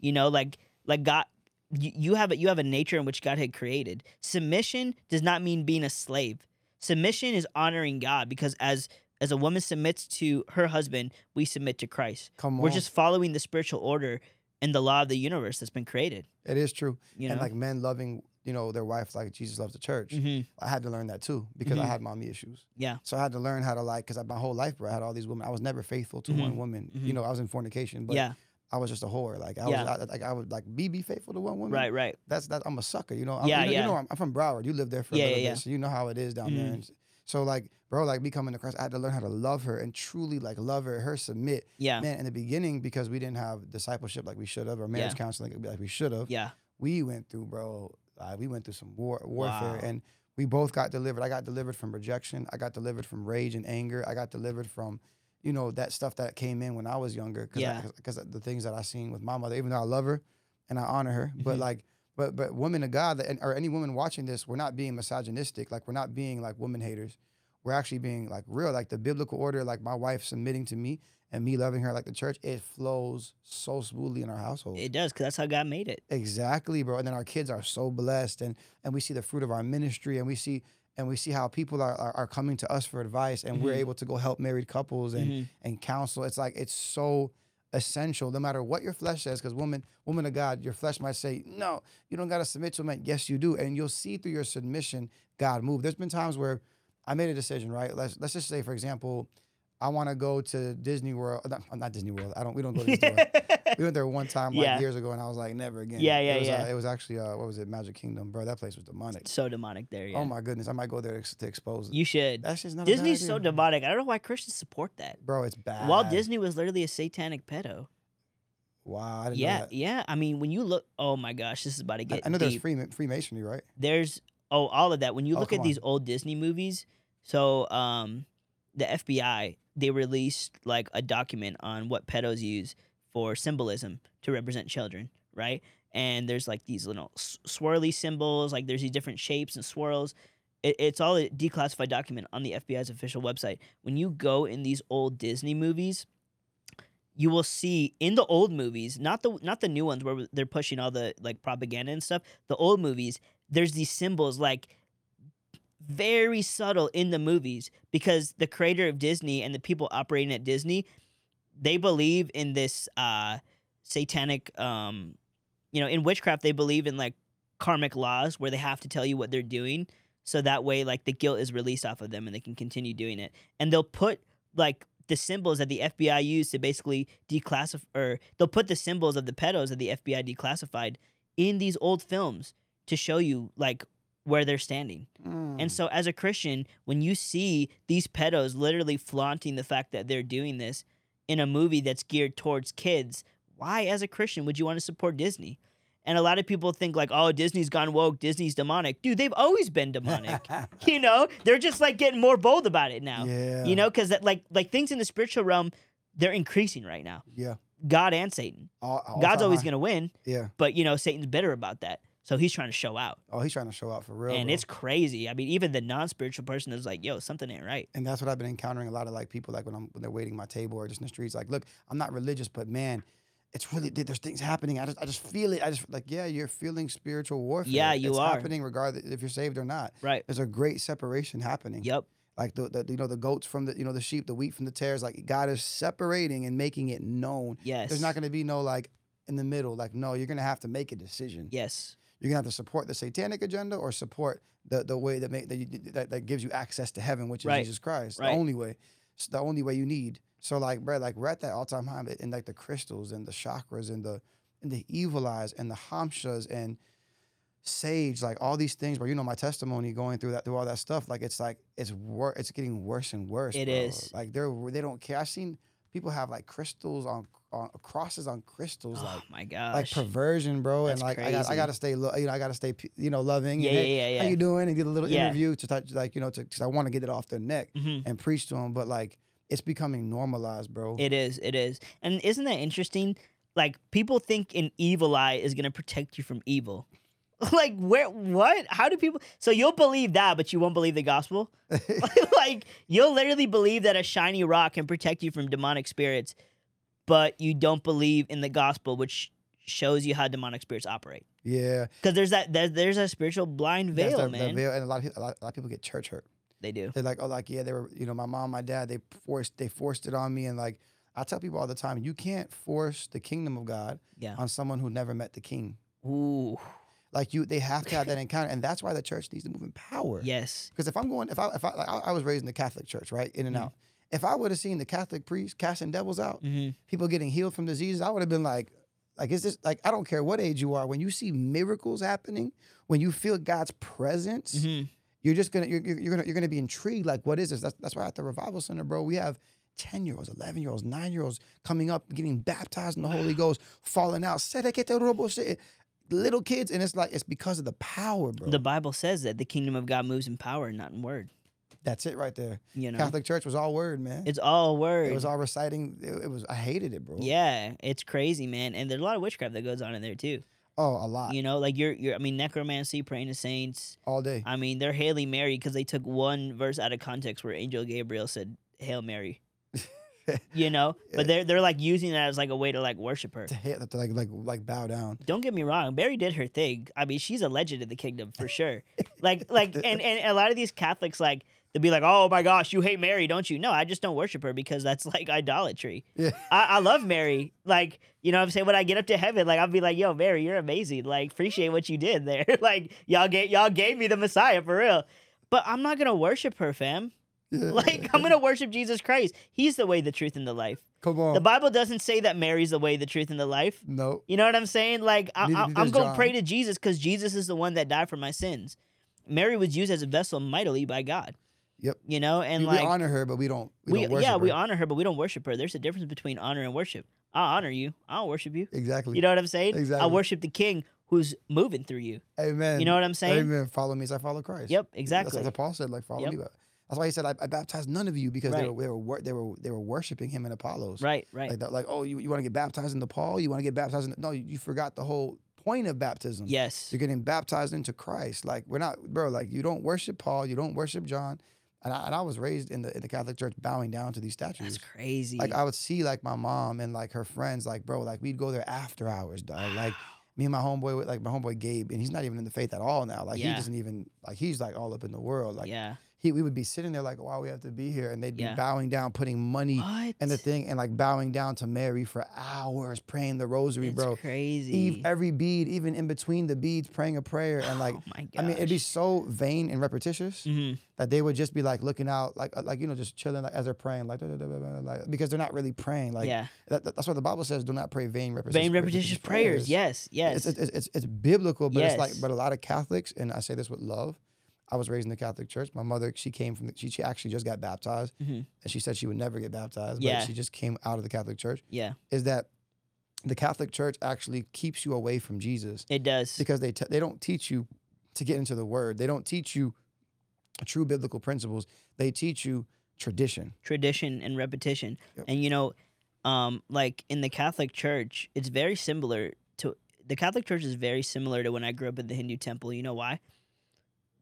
you know like like god you, you have a you have a nature in which god had created submission does not mean being a slave submission is honoring god because as as a woman submits to her husband we submit to christ Come on. we're just following the spiritual order and the law of the universe that's been created It is true. you and know like men loving, you know, their wife like Jesus loves the church. Mhm. I had to learn that too because I Mhm. had mommy issues. Yeah. So I had to learn how to like, because my whole life, bro, I had all these women. I was never faithful to one Mhm. woman. You know, I was in fornication, but yeah I was just a whore. Like I Yeah. was, I, like I would like be be faithful to one woman. right right That's that. I'm a sucker. You know. I'm, Yeah, you know, yeah. You know, I'm, I'm from Broward. You lived there for a little yeah, bit, yeah. so you know how it is down there. Mhm. And so like, bro, like me coming to Christ, I had to learn how to love her and truly like love her, her submit. yeah Man, in the beginning, because we didn't have discipleship like we should have, or marriage Yeah. counseling like we should have yeah we went through, bro. Uh, we went through some war warfare, Wow. and we both got delivered. I got delivered from rejection. I got delivered from rage and anger. I got delivered from, you know, that stuff that came in when I was younger. Cause Yeah. Because the things that I seen with my mother, even though I love her and I honor her, but Mhm. like, but but women of God, that, or any woman watching this, we're not being misogynistic. Like we're not being like woman haters. We're actually being like real. Like the biblical order, like my wife submitting to me and me loving her like the church, it flows so smoothly in our household. it does because that's how god made it Exactly, bro. And then our kids are so blessed, and and we see the fruit of our ministry, and we see and we see how people are are, are coming to us for advice, and we're Mhm. able to go help married couples and Mhm. and counsel. It's like it's so essential, no matter what your flesh says. Because woman, woman of God, your flesh might say, "No, you don't got to submit to a man." Yes, you do, and you'll see through your submission God move. There's been times where I made a decision, right? Let's let's just say, for example, I want to go to Disney World. Not, not Disney World. I don't. We don't go to Disney World. We went there one time like Yeah. years ago, and I was like, never again. Yeah, yeah, it was, yeah. Uh, it was actually uh, what was it, Magic Kingdom, bro? That place was demonic. so demonic there yeah Oh my goodness, I might go there to, ex- to expose it. you should That's just not disney's so demonic i don't know why christians support that bro. It's bad. walt disney was literally a satanic pedo Wow, I didn't yeah know yeah i mean when you look oh my gosh this is about to get I know there's deep. free Freemasonry, right? there's oh all of that when you Oh, look at come these old disney movies so um the fbi they released like a document on what pedos use for symbolism to represent children right and there's like these little swirly symbols like there's these different shapes and swirls it, it's all a declassified document on the fbi's official website when you go in these old disney movies you will see in the old movies, not the not the new ones where they're pushing all the like propaganda and stuff. The old movies, there's these symbols like very subtle in the movies because the creator of Disney and the people operating at Disney, they believe in this uh satanic um you know in witchcraft they believe in like karmic laws where they have to tell you what they're doing. So that way like the guilt is released off of them and they can continue doing it. And they'll put like the symbols that the FBI used to basically declassify or they'll put the symbols of the pedos that the FBI declassified in these old films to show you like where they're standing. Mm. And so, as a Christian, when you see these pedos literally flaunting the fact that they're doing this in a movie that's geared towards kids, why, as a Christian, would you want to support Disney? And a lot of people think, like, oh, Disney's gone woke, Disney's demonic. Dude, they've always been demonic. you know, they're just like getting more bold about it now. yeah. You know, because like like things in the spiritual realm, they're increasing right now. Yeah. God and Satan. All, all God's always gonna win, Yeah. but you know Satan's bitter about that, so he's trying to show out, Oh, he's trying to show out for real. and bro. it's crazy. I mean, even the non-spiritual person is like, "Yo, something ain't right." and that's what I've been encountering a lot of like people like when I'm when they're waiting my table or just in the streets. Like, look, I'm not religious, but man, it's really there's things happening. I just I just feel it. I just like yeah, you're feeling spiritual warfare. Yeah, you it's are. happening regardless if you're saved or not. Right. There's a great separation happening. Yep. Like the, the you know the goats from the you know the sheep, the wheat from the tares. Like God is separating and making it known. Yes. There's not going to be no like in the middle. Like no, you're going to have to make a decision. Yes. You're gonna have to support the satanic agenda or support the the way that make that, you, that that gives you access to heaven, which is Right. Jesus Christ. Right. The only way. It's the only way you need. So like, bro, like we're at that all time high in like the crystals and the chakras and the and the evil eyes and the hamshas and sage, like all these things. Where you know my testimony going through that through all that stuff, like it's like it's wor- it's getting worse and worse. It bro. is. Like they're they don't care. I've seen people have like crystals on on crosses on crystals, Oh like my gosh. like perversion, bro. That's and like I got I got to stay, lo- you know, I got to stay, you know, loving. Yeah, and, yeah, hey, yeah, yeah. How you doing? And get a little Yeah. interview to touch, like you know, to because I want to get it off their neck Mhm. and preach to them. But like it's becoming normalized, bro. It is. It is. And isn't that interesting? Like people think an evil eye is gonna protect you from evil. like where? What? How do people? So you'll believe that, but you won't believe the gospel. like you'll literally believe that a shiny rock can protect you from demonic spirits, but you don't believe in the gospel, which shows you how demonic spirits operate. yeah, Because there's that there's, there's a spiritual blind veil, the man. veil, and a lot of people, a lot, a lot of people get church hurt. They do. They're like, oh, like yeah, they were, you know, my mom, my dad, they forced, they forced it on me, and like I tell people all the time, you can't force the kingdom of God Yeah. on someone who never met the King. Ooh. Like you, they have to have that encounter, and that's why the church needs to move in power. Yes. Because if I'm going, if I, if I, like, I, I was raised in the Catholic Church, right, in and Mhm. out. If I would have seen the Catholic priest casting devils out, hmm people getting healed from diseases, I would have been like, like, is this like? I don't care what age you are. When you see miracles happening, when you feel God's presence, hmm you're just gonna, you're, you're you're gonna, you're gonna be intrigued. Like, what is this? That's that's why at the revival center, bro, we have. 10 year olds, 11 year olds, 9 year olds coming up, getting baptized in the Holy Ghost, falling out. Little kids, and it's like, it's because of the power, bro. The Bible says that the kingdom of God moves in power, not in word. That's it right there. You know, Catholic Church was all word, man. it's all word. It was all reciting. It, it was. I hated it, bro. yeah, it's crazy, man. And there's a lot of witchcraft that goes on in there too. Oh, a lot. You know, like you're, you're. I mean, necromancy, praying to saints. all day. I mean, they're hailing Mary because they took one verse out of context where Angel Gabriel said "Hail Mary." you know, but they're they're like using that as like a way to like worship her. To hit, to like, like, like bow down. Don't get me wrong, Mary did her thing. I mean, she's a legend in the kingdom for sure. like, like, and and a lot of these Catholics like they'll be like, "Oh my gosh, you hate Mary, don't you?" No, I just don't worship her because that's like idolatry. Yeah. I, I love Mary. Like, you know what I'm saying? When I get up to heaven, like I'll be like, yo, Mary, you're amazing. Like, appreciate what you did there. like, y'all gave y'all gave me the Messiah for real. But I'm not gonna worship her, fam. Yeah. Like, I'm gonna worship Jesus Christ. He's the way, the truth, and the life. Come on. The Bible doesn't say that Mary's the way, the truth, and the life. no. You know what I'm saying? Like, I, I'm going to pray to Jesus because Jesus is the one that died for my sins. Mary was used as a vessel mightily by God. Yep. You know, and we, we like honor her, but we don't. We, we, don't worship yeah, we her. honor her, but we don't worship her. There's a difference between honor and worship. I honor you. I don't worship you. Exactly. You know what I'm saying? Exactly. I worship the King who's moving through you. Amen. You know what I'm saying? Amen. Follow me as I follow Christ. Yep, Exactly. That's what Paul said. Like follow Yep. me. That's why he said I, I baptized none of you because they were they were they were they were worshiping him in Apollos. Right, right. Like. Like oh you, you want to get baptized into Paul? You want to get baptized? In, no, you, you forgot the whole point of baptism. yes. You're getting baptized into Christ. Like we're not, bro. Like you don't worship Paul. You don't worship John. And I, and I was raised in the in the Catholic Church, bowing down to these statues. That's crazy. Like I would see like my mom and like her friends, like bro, like we'd go there after hours, dog. Like me and my homeboy, with like my homeboy Gabe, and he's not even in the faith at all now. Like Yeah. he doesn't even like he's like all up in the world. Like yeah. He we would be sitting there like, wow, we have to be here, and they'd be Yeah. bowing down, putting money What? and the thing, and like bowing down to Mary for hours, praying the rosary, It's bro. crazy. Eve, every bead, even in between the beads, praying a prayer, and like, oh. I mean, it'd be so vain and repetitious hmm that they would just be like looking out, like, uh, like you know, just chilling like, as they're praying, like, like, because they're not really praying. Like, yeah. that, that- that's what the Bible says: do not pray vain, repetitious, Vain repetitious prayers. Yes. Yes. It's, it's, it's, it's biblical, but it's like, but a lot of Catholics, and I say this with love. I was raised in the Catholic Church. My mother, she came from, the, she, she actually just got baptized, Mhm. and she said she would never get baptized, Yeah. but she just came out of the Catholic Church. yeah. Is that the Catholic Church actually keeps you away from Jesus It does. because they t- they don't teach you to get into the Word. They don't teach you true biblical principles. They teach you tradition. tradition and repetition. Yep. And you know, um, like in the Catholic Church, it's very similar to the Catholic Church is very similar to when I grew up in the Hindu temple. You know why?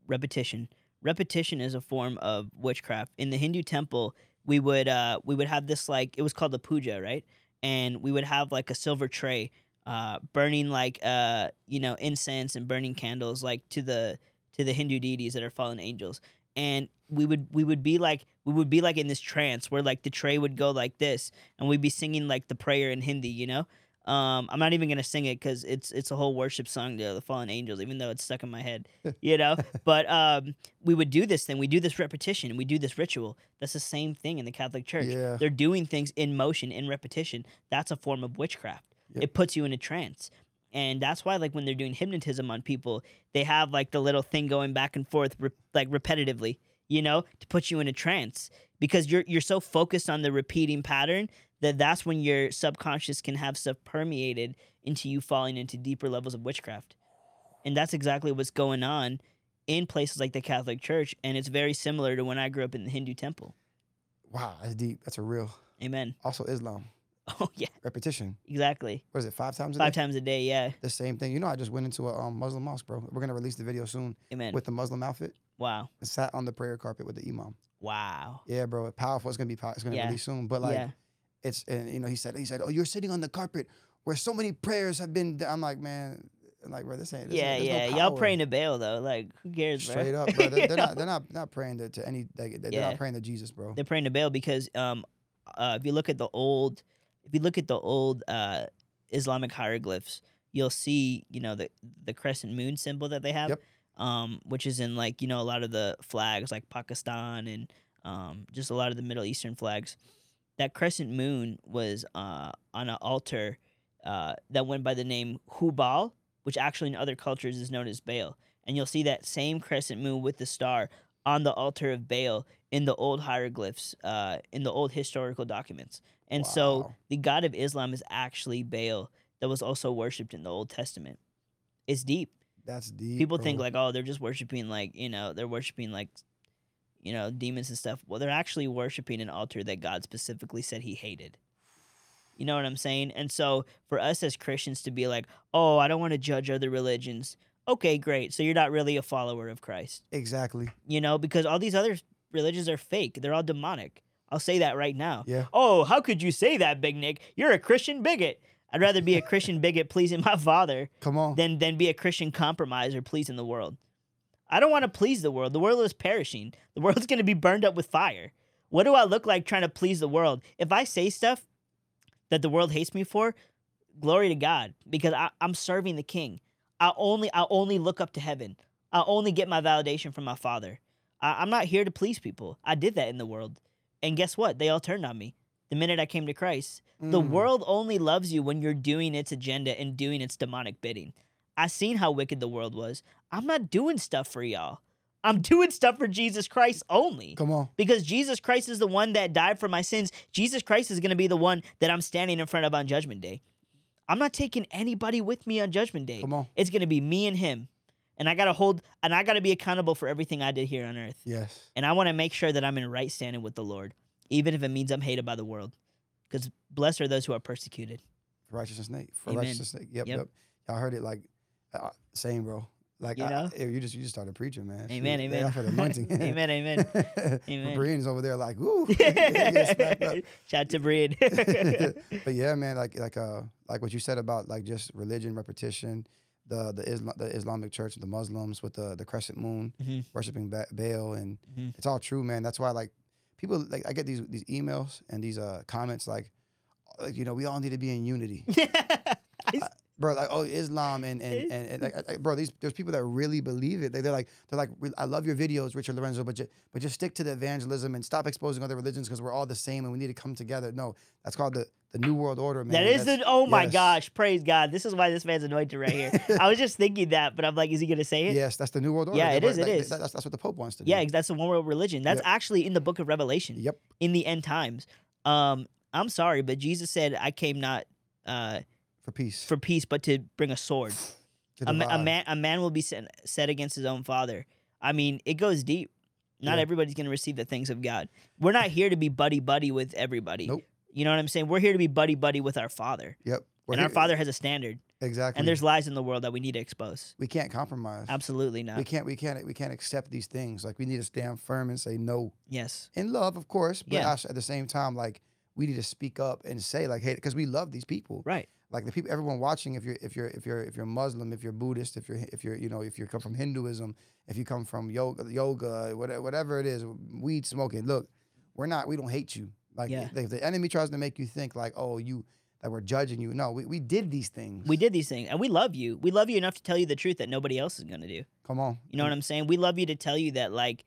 Repetition. Repetition is a form of witchcraft. In the Hindu temple, we would uh we would have this like it was called the puja, right? And we would have like a silver tray uh burning like uh you know incense and burning candles like to the to the Hindu deities that are fallen angels. And we would we would be like we would be like in this trance where like the tray would go like this and we'd be singing like the prayer in Hindi, you know? Um, I'm not even gonna sing it because it's it's a whole worship song to the fallen angels, even though it's stuck in my head, you know. but um, we would do this thing, we do this repetition, we do this ritual. That's the same thing in the Catholic Church. Yeah. They're doing things in motion, in repetition. That's a form of witchcraft. Yep. It puts you in a trance. And that's why, like, when they're doing hypnotism on people, they have like the little thing going back and forth, re- like repetitively, you know, to put you in a trance because you're you're so focused on the repeating pattern that that's when your subconscious can have stuff permeated into you falling into deeper levels of witchcraft. And that's exactly what's going on in places like the Catholic Church, and it's very similar to when I grew up in the Hindu temple. Wow, that's deep. That's a real. Amen. Also, Islam Oh yeah, repetition. exactly. What is it? Five times a Five day. times a day. Yeah. The same thing. You know, I just went into a um, Muslim mosque, bro. We're gonna release the video soon Amen. with the Muslim outfit. wow. I sat on the prayer carpet with the imam. Wow. Yeah, bro. Powerful. It's gonna be. pow- It's gonna Yeah. release soon. But like, yeah. It's and you know, he said, he said, oh, you're sitting on the carpet where so many prayers have been. I'm like, man, like, bro, this ain't. This Yeah, ain't, there's no yeah. Y'all praying to Baal though. Like, who cares, bro? Straight up, bro. They're, they're not. They're not. Not praying to, to any. They, they're Yeah. not praying to Jesus, bro. They're praying to Baal because um, uh, if you look at the old, if you look at the old uh Islamic hieroglyphs, you'll see you know the the crescent moon symbol that they have, Yep. um, which is in like you know a lot of the flags like Pakistan and um just a lot of the Middle Eastern flags. That crescent moon was uh on an altar uh that went by the name Hubal, which actually in other cultures is known as Baal. And you'll see that same crescent moon with the star on the altar of Baal in the old hieroglyphs, uh, in the old historical documents. And so the god of Islam is actually Baal that was also worshipped in the Old Testament. It's deep. That's deep. People think like, oh, they're just worshiping like, you know, they're worshiping like you know, demons and stuff. Well, they're actually worshiping an altar that God specifically said he hated. You know what I'm saying? And so for us as Christians to be like, "Oh, I don't want to judge other religions." Okay, great. So you're not really a follower of Christ exactly. you know, because all these other religions are fake. They're all demonic. I'll say that right now. Yeah. Oh, how could you say that, Big Nik? You're a Christian bigot. I'd rather be a Christian bigot pleasing my father Come on. than than be a Christian compromiser pleasing the world. I don't want to please the world. The world is perishing. The world's going to be burned up with fire. What do I look like trying to please the world? If I say stuff that the world hates me for, glory to God, because I, I'm serving the King. I only I only look up to heaven. I only get my validation from my Father. I, I'm not here to please people. I did that in the world, and guess what? They all turned on me the minute I came to Christ. The Mm. world only loves you when you're doing its agenda and doing its demonic bidding. I seen how wicked the world was. I'm not doing stuff for y'all. I'm doing stuff for Jesus Christ only. Come on. Because Jesus Christ is the one that died for my sins. Jesus Christ is going to be the one that I'm standing in front of on Judgment Day. I'm not taking anybody with me on Judgment Day. Come on. It's going to be me and him. And I got to hold, and I got to be accountable for everything I did here on earth. Yes. And I want to make sure that I'm in right standing with the Lord, even if it means I'm hated by the world. Because blessed are those who are persecuted. For righteousness' sake. For Amen. righteousness' sake. Yep, Yep. yep. Y'all heard it like uh, same, bro. Like You know? I- you just you just started preaching, man. Amen, Shoot. amen. I feel the anointing. amen, amen. Amen. Brian's over there like, ooh. getting smacked up. Shout out to Breed. but yeah, man, like like uh like what you said about like just religion repetition, the the, Islam, the Islamic Church, the Muslims with the the crescent moon, Mhm. worshiping ba- Baal, and Mhm. it's all true, man. That's why like people like I get these these emails and these uh comments like, like you know, we all need to be in unity, bro. Like oh, Islam and and and, and like, like, bro, these there's people that really believe it. They, they're like they're like I love your videos, Richard Lorenzo, but just but just stick to the evangelism and stop exposing other religions because we're all the same and we need to come together. No, that's called the the New World Order, man. that is the oh my yes. gosh, praise God. This is why this man's anointed right here. I was just thinking that, but I'm like, is he gonna say it? Yes, that's the New World Order. Yeah, it were- that- is. that- that's, that's what the Pope wants to do. Yeah, that's the one world religion. That's Yep. actually in the book of Revelation. Yep. In the end times. Um, I'm sorry, but Jesus said, I came not uh For peace. for peace, but to bring a sword. A, ma- a man a man will be set, set against his own father. I mean, it goes deep. Not Yeah. everybody's gonna receive the things of God. We're not here to be buddy buddy with everybody. Nope. You know what I'm saying? We're here to be buddy buddy with our father. Yep. We're and our father has a standard. Exactly. And there's lies in the world that we need to expose. we can't compromise. Absolutely not. We can't. We can't. We can't accept these things. Like we need to stand firm and say no yes. in love, of course. But Yeah. at the same time, like we need to speak up and say like, hey, because we love these people. Right. Like the people, everyone watching. If you're, if you're, if you're, if you're Muslim, if you're Buddhist, if you're, if you're, you know, if you come from Hinduism, if you come from yoga, yoga, whatever, whatever it is, weed smoking. Look, we're not. We don't hate you. Like Yeah. if the enemy tries to make you think like, oh, you that we're judging you. No, we, we did these things. We did these things and we love you. We love you enough to tell you the truth that nobody else is going to do. Come on. You know what I'm saying? We love you to tell you that like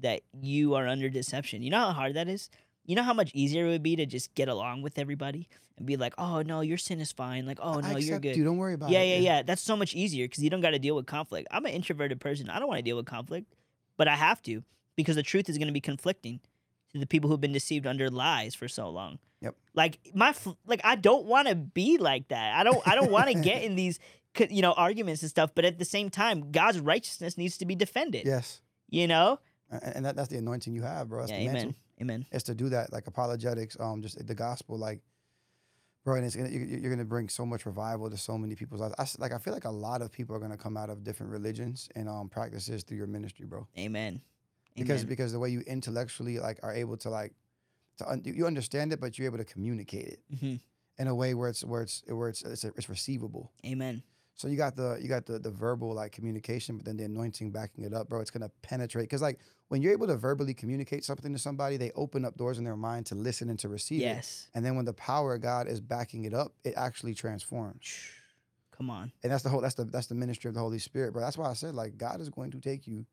that you are under deception. You know how hard that is? You know how much easier it would be to just get along with everybody and be like, "Oh, no, your sin is fine." Like, "Oh, no, you're good." You don't worry about yeah, it. yeah, yeah. Yeah. That's so much easier cuz you don't got to deal with conflict. I'm an introverted person. I don't want to deal with conflict, but I have to because the truth is going to be conflicting to the people who've been deceived under lies for so long. Yep. Like my like I don't want to be like that. I don't I don't want to get in these you know arguments and stuff, but at the same time, God's righteousness needs to be defended. Yes. You know? And that, that's the anointing you have, bro. That's yeah, the mantle. Amen. Is to do that, like apologetics, um, just the gospel, like, bro. And it's gonna, you- you're gonna bring so much revival to so many people's lives. I like, I feel like a lot of people are gonna come out of different religions and um practices through your ministry, bro. Amen. Because Amen. because the way you intellectually like are able to like, to un- you understand it, but you're able to communicate it Mhm. in a way where it's where it's where it's it's, it's receivable. Amen. So you got the you got the the verbal like communication, but then the anointing backing it up, bro. It's gonna penetrate because like when you're able to verbally communicate something to somebody, they open up doors in their mind to listen and to receive it. Yes. And then when the power of God is backing it up, it actually transforms. Come on. And that's the whole that's the that's the ministry of the Holy Spirit, bro. That's why I said like God is going to take you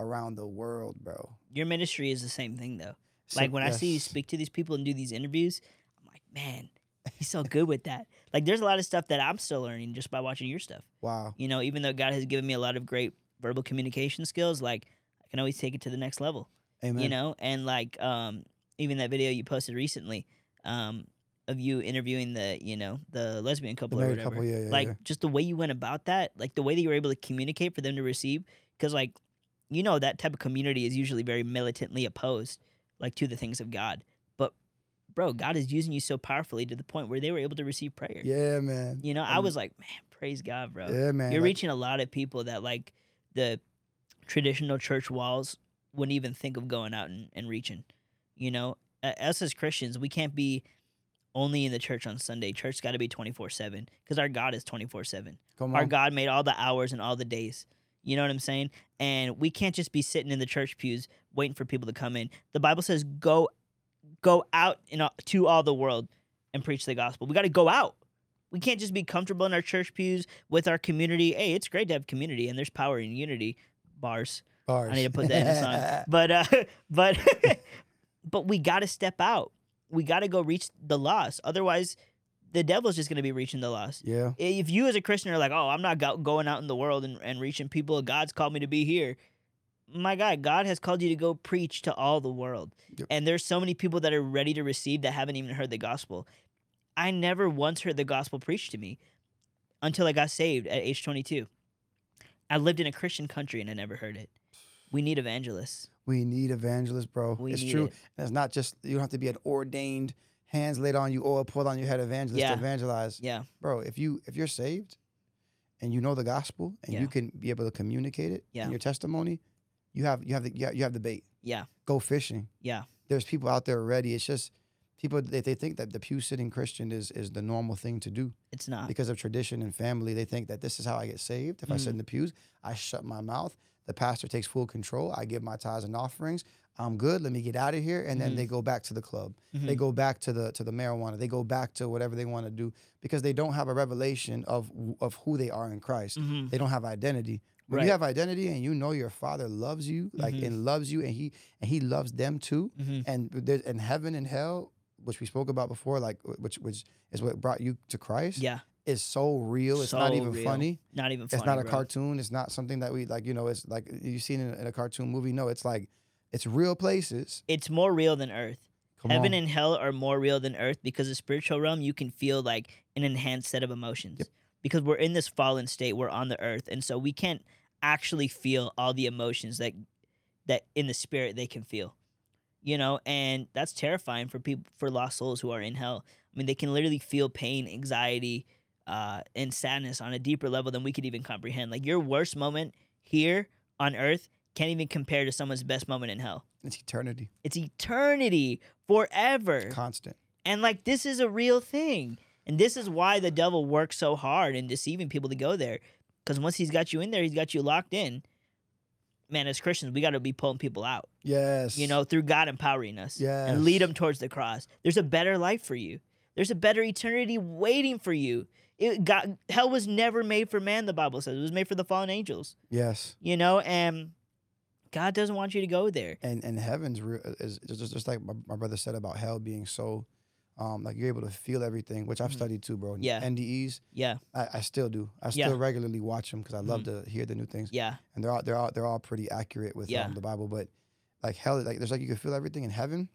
around the world, bro. Your ministry is the same thing though. So- Like when I see you speak to these people and do these interviews, I'm like, man, he's so good with that. Like there's a lot of stuff that I'm still learning just by watching your stuff. Wow. You know, even though God has given me a lot of great verbal communication skills, like I can always take it to the next level. Amen. You know, and like um even that video you posted recently, um, of you interviewing the, you know, the lesbian the couple or whatever. couple, yeah, yeah. like yeah. just the way you went about that, like the way that you were able to communicate for them to receive, because like you know that type of community is usually very militantly opposed, like to the things of God. Bro, God is using you so powerfully to the point where they were able to receive prayer. Yeah, man. You know, I Um, was like, man, praise God, bro. Yeah, man. You're like- reaching a lot of people that like the traditional church walls wouldn't even think of going out and, and reaching. You know, us as Christians, we can't be only in the church on Sunday. Church got to be 24 7 because our God is 24 7. Come on. Our. God made all the hours and all the days. You know what I'm saying? And we can't just be sitting in the church pews waiting for people to come in. The Bible says, go go out in, to all the world and preach the gospel. We got to go out. We can't just be comfortable in our church pews with our community. Hey, it's great to have community and there's power in unity. Bars. Bars. I need to put that in a song. But uh but but we got to step out. We got to go reach the lost. Otherwise, the devil's just going to be reaching the lost. yeah. If you as a Christian are like, "Oh, I'm not go- going out in the world and, and reaching people. God's called me to be here." My God, God has called you to go preach to all the world. Yep. And there's so many people that are ready to receive that haven't even heard the gospel. I never once heard the gospel preached to me until I got saved at age 22. I lived in a Christian country and I never heard it. We need evangelists. We need evangelists, bro. We it's true. it. And it's not just you don't have to be an ordained, hands laid on you, oil poured on your head evangelist Yeah. to evangelize. Yeah. Bro, if you if you're saved and you know the gospel and Yeah. you can be able to communicate it Yeah. in your testimony, you have you have the you have, you have the bait. Yeah. Go fishing. Yeah. There's people out there ready. It's just people they, they think that the pew sitting Christian is is the normal thing to do It's not. because of tradition and family. They think that this is how I get saved. If I sit in mm. the pews, I shut my mouth. The pastor takes full control. I give my tithes and offerings. I'm good. Let me get out of here. And then they mm-hmm. go back to the club. Mm-hmm. They go back to the to the marijuana. They go back to whatever they want to do because they don't have a revelation of of who they are in Christ. Mhm. They don't have identity. When Right. you have identity and you know your father loves you, like Mhm. and loves you, and he and he loves them too, Mhm. and there's and heaven and hell, which we spoke about before, like which which is what brought you to Christ, Yeah. is so real. It's not even real. funny. Not even funny. It's not a bro. cartoon. It's not something that we like. You know, it's like you seen in, in a cartoon movie. No, it's like it's real places. It's more real than earth. Come Heaven on. and hell are more real than earth because the spiritual realm you can feel like an enhanced set of emotions. Yep. Because we're in this fallen state, we're on the earth, and so we can't actually feel all the emotions that that in the spirit they can feel. You know, and that's terrifying for people for lost souls who are in hell. I mean, they can literally feel pain, anxiety, uh, and sadness on a deeper level than we could even comprehend. Like your worst moment here on earth can't even compare to someone's best moment in hell. it's eternity, It's eternity, forever. constant. And like this is a real thing. And this is why the devil works so hard in deceiving people to go there. Because once he's got you in there, he's got you locked in. Man, as Christians, we got to be pulling people out, Yes. you know, through God empowering us Yes. and lead them towards the cross. There's a better life for you. There's a better eternity waiting for you. It got hell was never made for man. The Bible says it was made for the fallen angels. Yes. You know, and God doesn't want you to go there. and and heaven's real is just, just like my, my brother said about hell being so um like you're able to feel everything which i've Mhm. studied too bro Yeah. ndes Yeah, i, I still do i Yeah. still regularly watch them because i love to hear the new things yeah, and they're all they're all they're all pretty accurate with Yeah. um, the bible but like hell like there's like you can feel everything in heaven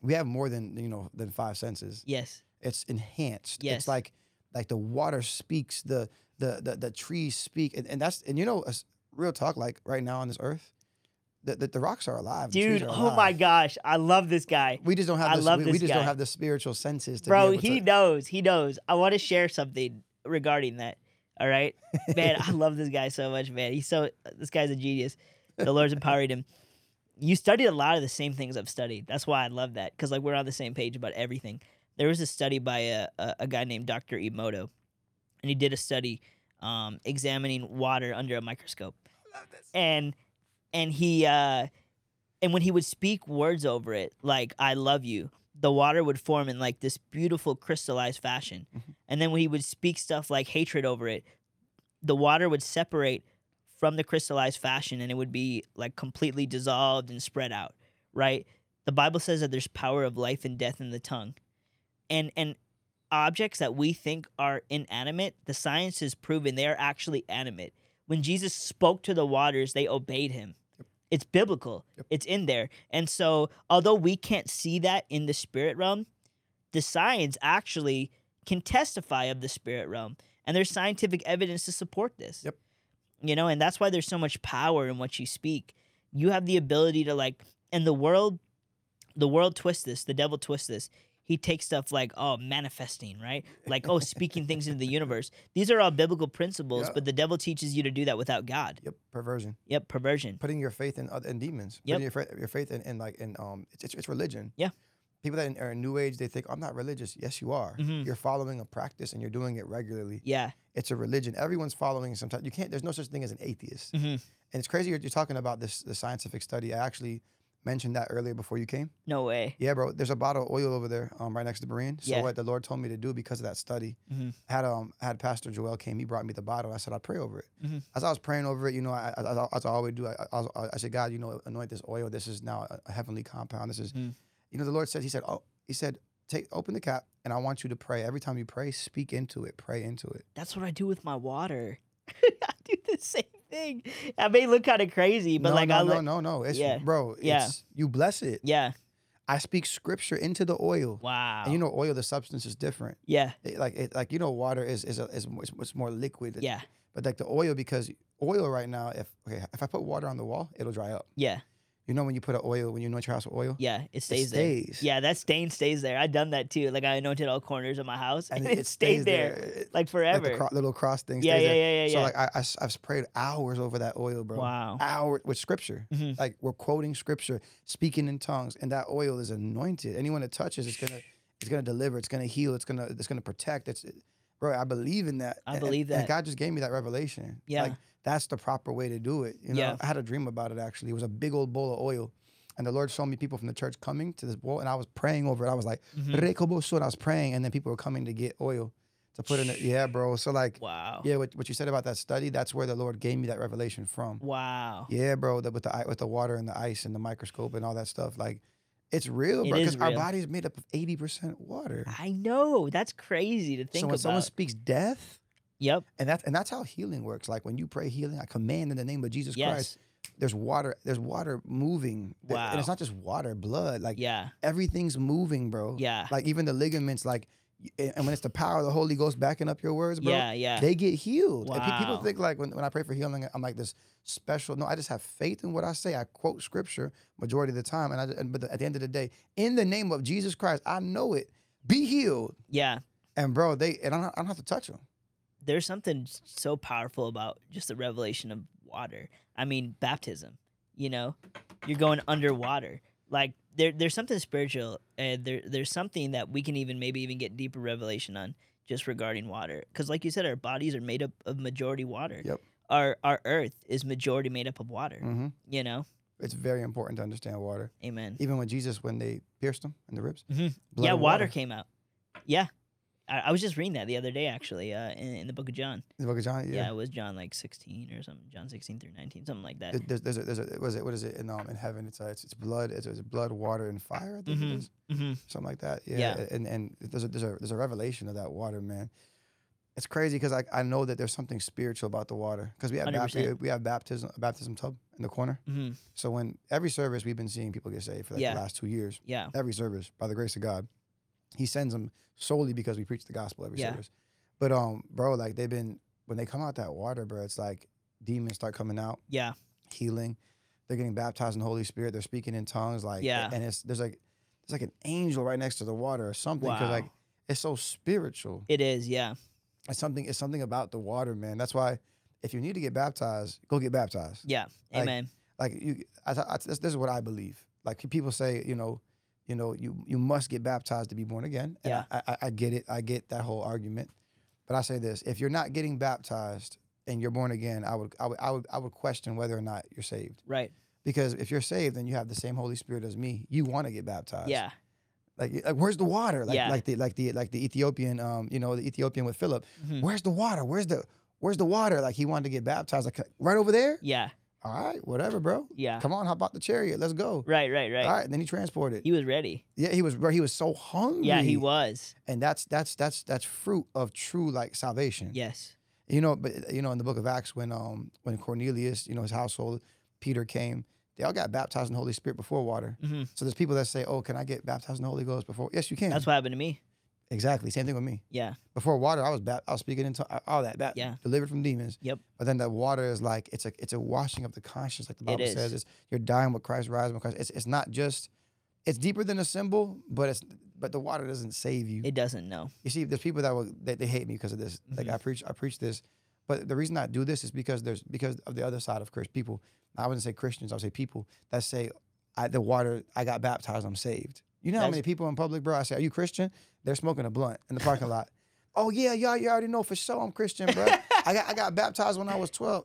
we have more than you know than five senses yes, it's enhanced Yes. it's like like the water speaks the the the, the trees speak and, and that's and you know us- real talk like right now on this earth the, the, the rocks are alive dude. are Oh my gosh, I love this guy. We just don't have I this, love we, we just guy. don't have the spiritual senses to Bro, he to, knows. He knows. I want to share something regarding that. All right, man. I love this guy so much, man. He's so. This guy's a genius. The Lord's empowered him. You studied a lot of the same things I've studied. That's why I love that because like we're on the same page about everything. There was a study by a a, a guy named Dr. Emoto, and he did a study um, examining water under a microscope. and and he uh and when he would speak words over it like i love you the water would form in like this beautiful crystallized fashion. Mhm. and then when he would speak stuff like hatred over it the water would separate from the crystallized fashion and it would be like completely dissolved and spread out right? The bible says that there's power of life and death in the tongue. And and objects that we think are inanimate the science has proven they are actually animate. When jesus spoke to the waters they obeyed him it's biblical. Yep. it's in there. And so although we can't see that in the spirit realm the science actually can testify of the spirit realm and there's scientific evidence to support this. Yep. you know and that's why there's so much power in what you speak. You have the ability to like and the world the world twists this the devil twists this he takes stuff like oh manifesting right like oh speaking things into the universe these are all biblical principles Yeah. but the devil teaches you to do that without god Yep, perversion. yep perversion Putting your faith in other in demons. Yep. Putting your, your faith in, in like in um it's, it's it's religion. Yeah. People that are in New Age, they think I'm not religious. Yes, you are. Mhm. You're following a practice and you're doing it regularly. yeah It's a religion. Everyone's following sometimes. You can't. There's no such thing as an atheist. Mhm. And it's crazy you're, you're talking about this the scientific study. I actually mentioned that earlier before you came. no way Yeah, bro. There's a bottle of oil over there, um, right next to Berean. So Yeah. what the Lord told me to do because of that study, Mhm. had um had Pastor Joel came, he brought me the bottle. I said I'd pray over it. Mhm. As I was praying over it, you know, I, I, I- as I always do, I, I, I said, God, you know, anoint this oil. This is now a, heavenly compound. This is, Mhm. you know, the Lord said, He said, oh, He said, take open the cap, and I want you to pray. Every time you pray, speak into it, pray into it. that's what i do with my water i do the same thing i may look kind of crazy but no, like no, i no, look no, no. It's Yeah. bro. Yeah. It's, you bless it. yeah I speak scripture into the oil. wow And you know, oil, the substance is different. yeah It, like it, like you know, water is is a, is it's, it's more liquid. yeah But like the oil, because oil right now, if okay, if I put water on the wall, it'll dry up. yeah You know when you put an oil when you anoint your house with oil, Yeah, it stays, stays. there. Yeah, that stain stays there. I done that too. Like I anointed all corners of my house, and, and it, stayed there, It- like Like forever. the cro- little cross thing. yeah, stays yeah, there. yeah, yeah, So yeah. like I, I I've sprayed hours over that oil, bro. wow. Hour with scripture. Mhm. Like we're quoting scripture, speaking in tongues, and that oil is anointed. Anyone that touches, it's gonna, it's gonna deliver. It's gonna heal. It's gonna, it's gonna protect. It's, bro. I believe in that. I And- believe and that. God just gave me that revelation. Yeah. Like that's the proper way to do it. You know, Yeah. I had a dream about it actually. It was a big old bowl of oil. And the Lord showed me people from the church coming to this bowl, and I was praying over it. I was like, Mhm. And I was praying, and then people were coming to get oil to put in it. Yeah, bro. So like, Wow. yeah, what, what you said about that study, that's where the Lord gave me that revelation from. Wow. Yeah, bro. The, with the with the water and the ice and the microscope and all that stuff, like it's real, bro. Because our body is made up of eighty percent water. I know. That's crazy to think so when about. someone speaks death, yep. and that's and that's how healing works. Like when you pray healing, I command in the name of Jesus Christ. There's water. There's water moving. Th- And it's not just water, blood. Like Yeah. everything's moving, bro. Yeah. Like even the ligaments, like, and when it's the power of the Holy Ghost backing up your words, bro. Yeah. Yeah. They get healed. Pe- people think like when, when I pray for healing, I'm like this special. No, I just have faith in what I say. I quote scripture majority of the time, and I and, but at the end of the day, in the name of Jesus Christ, I know it. Be healed, yeah. and bro, they and I don't, I don't have to touch them. There's something so powerful about just the revelation of water. I mean, baptism. You know, you're going underwater. Like there, there's something spiritual, and there, there's something that we can even maybe even get deeper revelation on just regarding water. Because, like you said, our bodies are made up of majority water. Yep. Our our Earth is majority made up of water. hmm You know. It's very important to understand water. Amen. Even when Jesus, when they pierced him in the ribs, Mhm. yeah, and water, came out. Yeah, I, I was just reading that the other day, actually, uh, in, in the book of John. The book of John. Yeah. Yeah. it was John like sixteen or something. John sixteen through nineteen, something like that. There- There's, there's a, there's a, what is it? What is it in um in heaven? It's uh, it's, it's blood. It's, it's blood, water, and fire. I think Mhm. it is hmm something like that. Yeah. Yeah. And and there's a there's a there's a revelation of that water, man. It's crazy because I, I know that there's something spiritual about the water because we have bap- 100%. we have baptism a baptism tub in the corner. hmm So when every service we've been seeing people get saved for like Yeah. the last two years, Yeah. every service by the grace of God, He sends them solely because we preach the gospel every Yeah. service. But um, bro, like they've been when they come out that water, bro, it's like demons start coming out, Yeah. healing. They're getting baptized in the Holy Spirit. They're speaking in tongues, like Yeah. and it's there's like there's like an angel right next to the water or something because like it's so spiritual. It is. Yeah. It's something. It's something about the water, man. That's why if you need to get baptized, go get baptized. Yeah. Like, Amen. Like you, I, I, this, this is what I believe. Like people say, you know, you know, you you must get baptized to be born again. And Yeah. I, I, I get it. I get that whole argument. But I say this: if you're not getting baptized and you're born again, I would I would I would I would question whether or not you're saved. right. Because if you're saved, then you have the same Holy Spirit as me. You want to get baptized. Yeah. Like, like where's the water? Like Yeah. like the like the like the Ethiopian um you know the Ethiopian with Philip. Mhm. Where's the water? Where's the where's the water? Like he wanted to get baptized. Like right over there. Yeah. All right, whatever, bro. Yeah. Come on, hop out the chariot. Let's go. Right. Right. Right. All right, and then he transported. He was ready. yeah, he was bro. He was so hungry. Yeah, he was. And that's that's that's that's fruit of true like salvation. Yes. You know, but you know, in the book of Acts, when um when Cornelius, you know, his household, Peter came, they all got baptized in the Holy Spirit before water. hmm So there's people that say, "Oh, can I get baptized in the Holy Ghost before?" Yes, you can. That's what happened to me. Exactly same thing with me. Yeah. Before water, I was bad. I was speaking into all that, bap- Yeah. delivered from demons. Yep. But then the water is like it's a it's a washing of the conscience, like the It Bible says. is. It's you're dying with Christ, rising with Christ. It's it's not just it's deeper than a symbol, but it's but the water doesn't save you. It doesn't know. you see, there's people that will they, they hate me because of this. Like Mhm. I preach I preach this, but the reason I do this is because there's because of the other side of Christ people. I wouldn't say Christians. I would say people that say, I, "The water I got baptized, I'm saved." You know how many people in public, bro? I say, "Are you Christian?" They're smoking a blunt in the parking lot. Oh yeah, y'all, you already know for sure I'm Christian, bro. I got I got baptized when I was 12,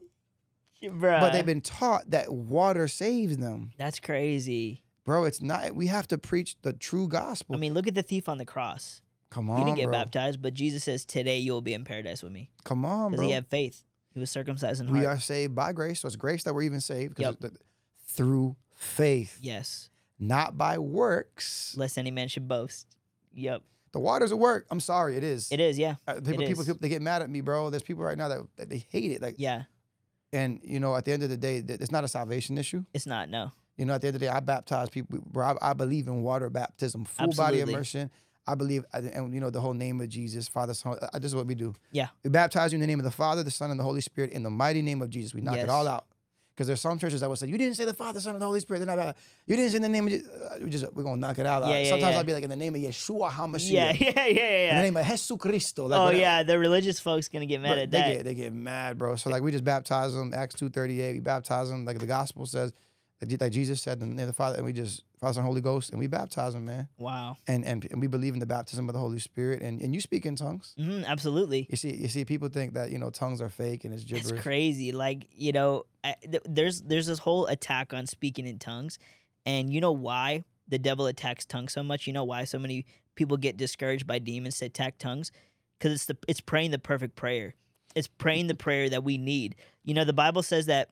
Bruh. but they've been taught that water saves them, That's crazy. bro. It's not. We have to preach the true gospel. I mean, look at the thief on the cross. come on, He didn't get bro. baptized, but Jesus says, "Today you will be in paradise with me," Come on, because he had faith. He was circumcised in we are saved by grace. So it's grace that we're even saved Yep. the- through faith, Yes. not by works. Lest any man should boast. Yep. The water's a work. I'm sorry, it is. It is. Yeah. Uh, people, people, is. people, they get mad at me, bro. There's people right now that, that they hate it. Like, Yeah. and you know, at the end of the day, it's not a salvation issue. It's not. No. You know, at the end of the day, I baptize people. Bro, I, I believe in water baptism, full body immersion. I believe, and you know, the whole name of Jesus, Father, Son. uh, This is what we do. Yeah. We baptize you in the name of the Father, the Son, and the Holy Spirit in the mighty name of Jesus. We knock it all out. Because there's some churches that will say, "You didn't say the Father, Son, and the Holy Spirit." They're not. bad. You didn't say in the name of. Je-" Uh, we just we're gonna knock it out. Yeah, yeah, Sometimes yeah. I'll be like, "In the name of Yeshua Hamashiach." Yeah, yeah, yeah, yeah. In the name of Jesus Cristo. Like, oh whatever. yeah, the religious folks gonna get mad Bro, at they that. get they get mad, bro. So like we just baptize them. Acts two thirty eight. We baptize them like the gospel says, like Jesus said, in the name of the Father, and we just Father, and Holy Ghost, and we baptize them, man. Wow. And and and we believe in the baptism of the Holy Spirit, and and you speak in tongues. hmm absolutely. You see, you see, people think that you know tongues are fake and it's gibberish. It's crazy. Like you know, I, th- there's there's this whole attack on speaking in tongues, and you know why the devil attacks tongues so much. You know why so many people get discouraged by demons to attack tongues, because it's the it's praying the perfect prayer. It's praying the prayer that we need. You know, the Bible says that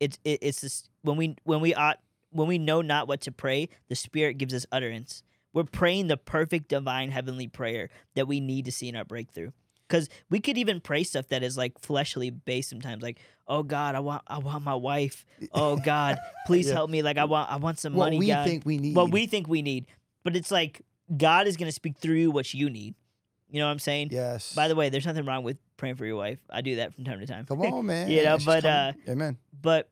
it's it, it's this when we when we ought when we know not what to pray, the Spirit gives us utterance. We're praying the perfect divine heavenly prayer that we need to see in our breakthrough. Because we could even pray stuff that is like fleshly based sometimes, like, "Oh God, I want, I want my wife. Oh God, please Yeah. help me. Like, I want, I want some what money. we God. think we need. what we think we need." But it's like God is gonna speak through you what you need. You know what I'm saying? yes. By the way, there's nothing wrong with praying for your wife. I do that from time to time. come on, man. You know, She's but, uh, amen. but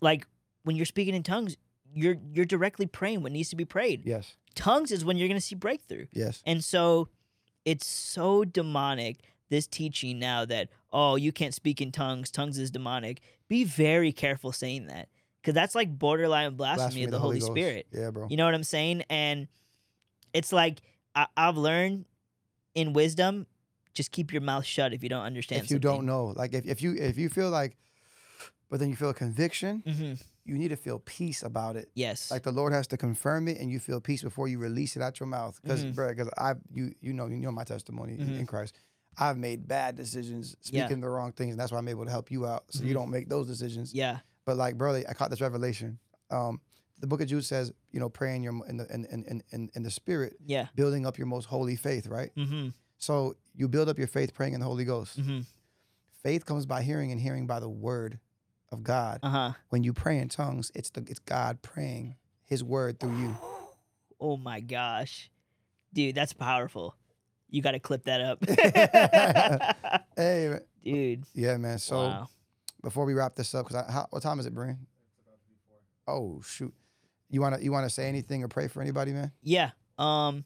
like when you're speaking in tongues, you're you're directly praying what needs to be prayed. Yes, Tongues is when you're gonna see breakthrough. yes. And so it's so demonic, this teaching now that, oh, you can't speak in tongues, tongues is demonic. Be very careful saying that. Because that's like borderline blasphemy, of the, Holy, Ghost. Spirit. Yeah, bro. You know what I'm saying? And it's like I- I've learned in wisdom, just keep your mouth shut if you don't understand if you something. don't know, like if, if you if you feel like, but then you feel a conviction, hmm you need to feel peace about it. Yes. Like the Lord has to confirm it, and you feel peace before you release it out your mouth. Because, Mhm. bro, because I, you, you know, you know my testimony in- Mhm. in Christ. I've made bad decisions, Yeah. speaking the wrong things, and that's why I'm able to help you out, so you don't make those decisions. yeah. But like, bro, I caught this revelation. Um, the Book of Jude says, you know, pray in your in the in in in, in the Spirit, Yeah. building up your most holy faith, right? hmm So you build up your faith praying in the Holy Ghost. hmm Faith comes by hearing, and hearing by the Word of God. Uh huh. When you pray in tongues, it's the it's God praying His Word through you. Oh my gosh. Dude, that's powerful. You got to clip that up. Hey, man. Dude. yeah, man. So wow. before we wrap this up, because how, what time is it, Brian? Oh shoot, you wanna you wanna say anything or pray for anybody, man? Yeah. Um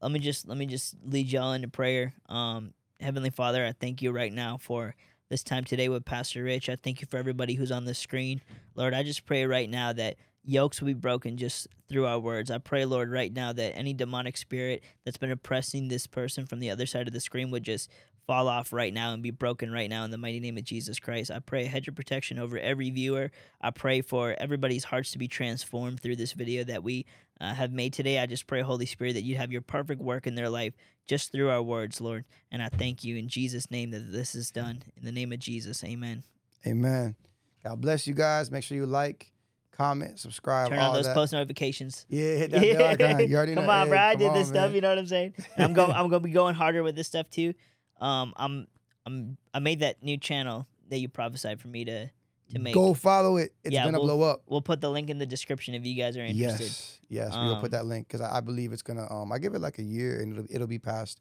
let me just let me just lead y'all into prayer. Um Heavenly Father, I thank you right now for this time today with Pastor Rich. I thank you for everybody who's on the screen. Lord, I just pray right now that yokes will be broken just through our words. I pray, Lord, right now that any demonic spirit that's been oppressing this person from the other side of the screen would just fall off right now and be broken right now in the mighty name of Jesus Christ. I pray a hedge of protection over every viewer. I pray for everybody's hearts to be transformed through this video that we uh, have made today. I just pray, Holy Spirit, that you have your perfect work in their life just through our words, Lord. And I thank you in Jesus' name that this is done. In the name of Jesus, amen. Amen. God bless you guys. Make sure you like, comment, subscribe. Turn on those that. post notifications. Yeah, hit that bell icon. You already come know. on, Hey, bro. I did this stuff. You know what I'm saying? I'm going. I'm going to be going harder with this stuff too. Um, I'm. I'm. I made that new channel that you prophesied for me to to make. Go follow it. It's Yeah, gonna we'll- blow up. We'll put the link in the description if you guys are interested. Yes, yes. Um, put that link because I, I believe it's gonna. Um, I give it like a year and it'll it'll be past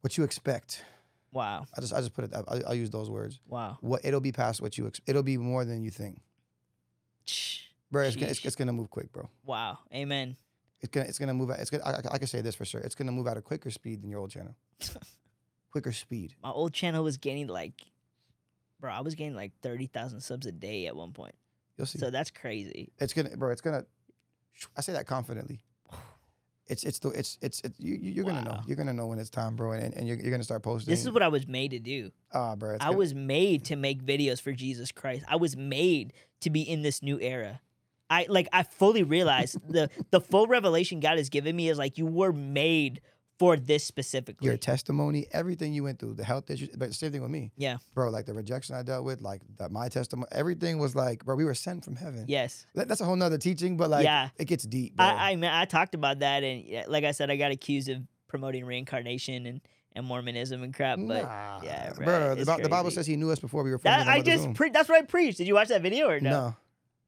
what you expect. Wow. I just I just put it. I, I'll use those words. Wow. What it'll be past what you. Ex- it'll be more than you think, bro. It's gonna, it's, it's gonna move quick, bro. Wow. Amen. It's gonna it's gonna move. At, it's gonna. I, I, I can say this for sure. It's gonna move at a quicker speed than your old channel. quicker speed. My old channel was gaining like, bro, I was getting like thirty thousand subs a day at one point. You'll see. So that's crazy. It's gonna, bro. It's gonna. I say that confidently. It's it's the it's it's, it's you you- you're gonna know you're gonna know when it's time, bro, and, and you're, you're gonna start posting. This is what I was made to do. ah, bro. I gonna- was made to make videos for Jesus Christ. I was made to be in this new era. I like I fully realize the the full revelation God has given me is like you were made for this specifically. your testimony, everything you went through, the health issues, but same thing with me. Yeah. Bro, like the rejection I dealt with, like that my testimony, everything was like, bro, we were sent from heaven. yes. That's a whole nother teaching, but like Yeah. it gets deep, bro. I I mean I talked about that and like I said I got accused of promoting reincarnation and and Mormonism and crap, but nah, yeah, bro. bro, The, the Bible says He knew us before we were formed. that I just pre- that's what I preached. Did you watch that video or no? no,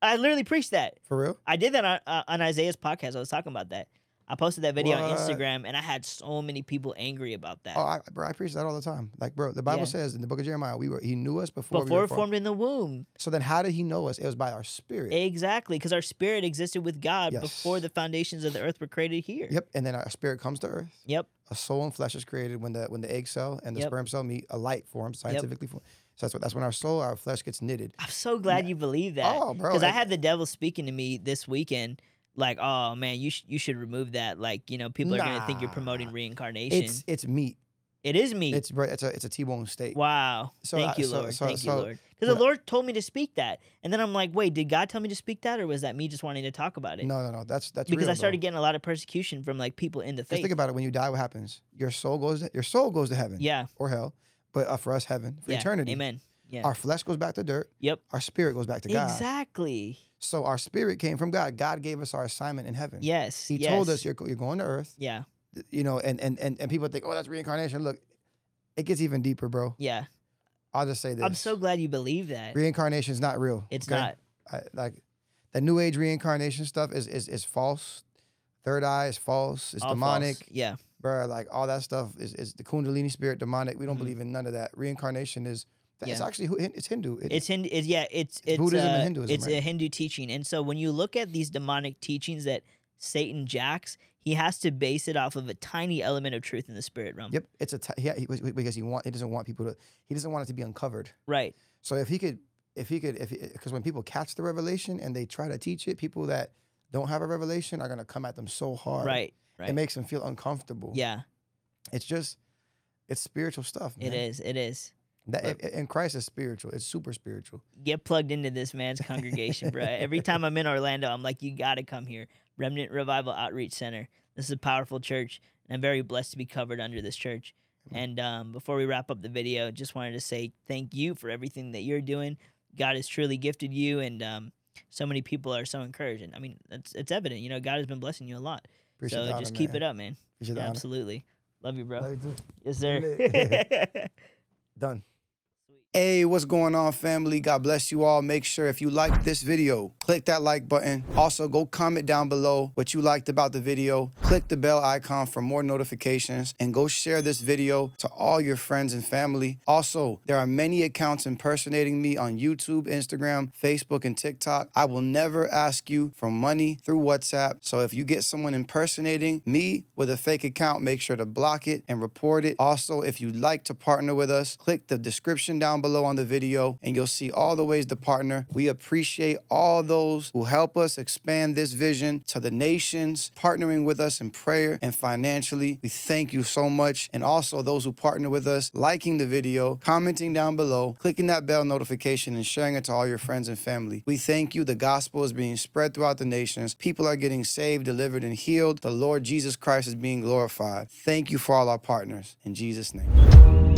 I literally preached that. for real. I did that on, uh, on Isaiah's podcast. I was talking about that. I posted that video on Instagram, and I had so many people angry about that. Oh, I, bro, I preach that all the time. Like, bro, the Bible Yeah. says in the book of Jeremiah, we were He knew us before, we were formed. formed. in the womb, So then, how did He know us? It was by our spirit. exactly, because our spirit existed with God before the foundations of the earth were created here. Yep. And then our spirit comes to earth. Yep. A soul and flesh is created when the when the egg cell and the Yep. sperm cell meet. A light forms scientifically. form. So that's what that's when our soul, our flesh gets knitted. I'm so glad you believe that. Oh, bro, Because I had the devil speaking to me this weekend, like, "Oh man, you sh- you should remove that. Like, you know, people are gonna think you're promoting reincarnation. It's it's meat. it is me. It's bro, it's a it's a T-bone steak. wow. So Thank I- you, so- Lord. so- Thank you, Lord. Because the Lord told me to speak that, and then I'm like, wait, did God tell me to speak that, or was that me just wanting to talk about it? No, no, no. That's that's because real, I started bro. getting a lot of persecution from like people in the Just faith. think about it. When you die, what happens? Your soul goes. To, your soul goes to heaven. yeah. Or hell, but uh, for us, heaven for yeah. eternity. Amen. Yeah. Our flesh goes back to dirt. Yep. Our spirit goes back to God. Exactly. So our spirit came from God. God gave us our assignment in heaven. Yes. He yes. told us you're, you're going to earth. Yeah. You know, and, and and and people think, oh, that's reincarnation. Look, it gets even deeper, bro. Yeah. I'll just say this. I'm so glad you believe that. reincarnation is not real. It's okay? not. I, like the new age reincarnation stuff is is is false. Third eye is false. It's All false. demonic, Yeah. bro. Like all that stuff is is the Kundalini spirit demonic. We don't Mhm. believe in none of that. Reincarnation is it's Yeah. actually it's Hindu. It- It's Hindu. It's, yeah. It's it's Buddhism and uh, Hinduism, It's right? a Hindu teaching, and so when you look at these demonic teachings that Satan jacks, he has to base it off of a tiny element of truth in the spirit realm. Yep, it's a t- yeah, he, because he want he doesn't want people to he doesn't want it to be uncovered. Right. So if he could if he could if because when people catch the revelation and they try to teach it, people that don't have a revelation are gonna come at them so hard. Right. Right. It makes them feel uncomfortable. yeah. It's just it's spiritual stuff. Man. It is. It is. That But- and Christ is spiritual. It's super spiritual. Get plugged into this man's congregation, bro. Every time I'm in Orlando, I'm like, you got to come here. Remnant Revival Outreach Center. This is a powerful church, and I'm very blessed to be covered under this church. And um, before we wrap up the video, just wanted to say thank you for everything that you're doing. God has truly gifted you, and um, so many people are so encouraged. And I mean, it's it's evident. You know, God has been blessing you a lot. Appreciate so the honor, just keep man. it up, man. Appreciate the honor. Absolutely. Love you, bro. Love you too. Yes, sir. Done. Hey, what's going on, family? God bless you all. Make sure if you like this video, click that like button. Also, go comment down below what you liked about the video. Click the bell icon for more notifications and go share this video to all your friends and family. Also, there are many accounts impersonating me on YouTube, Instagram, Facebook, and TikTok. I will never ask you for money through WhatsApp. So if you get someone impersonating me with a fake account, make sure to block it and report it. Also, if you'd like to partner with us, click the description down below on the video and you'll see all the ways to partner. We appreciate all those who help us expand this vision to the nations, partnering with us in prayer and financially. We thank you so much. And also those who partner with us, liking the video, commenting down below, clicking that bell notification, and sharing it to all your friends and family. We thank you. The gospel is being spread throughout the nations. People are getting saved, delivered, and healed. The Lord Jesus Christ is being glorified. Thank you for all our partners. In Jesus' name.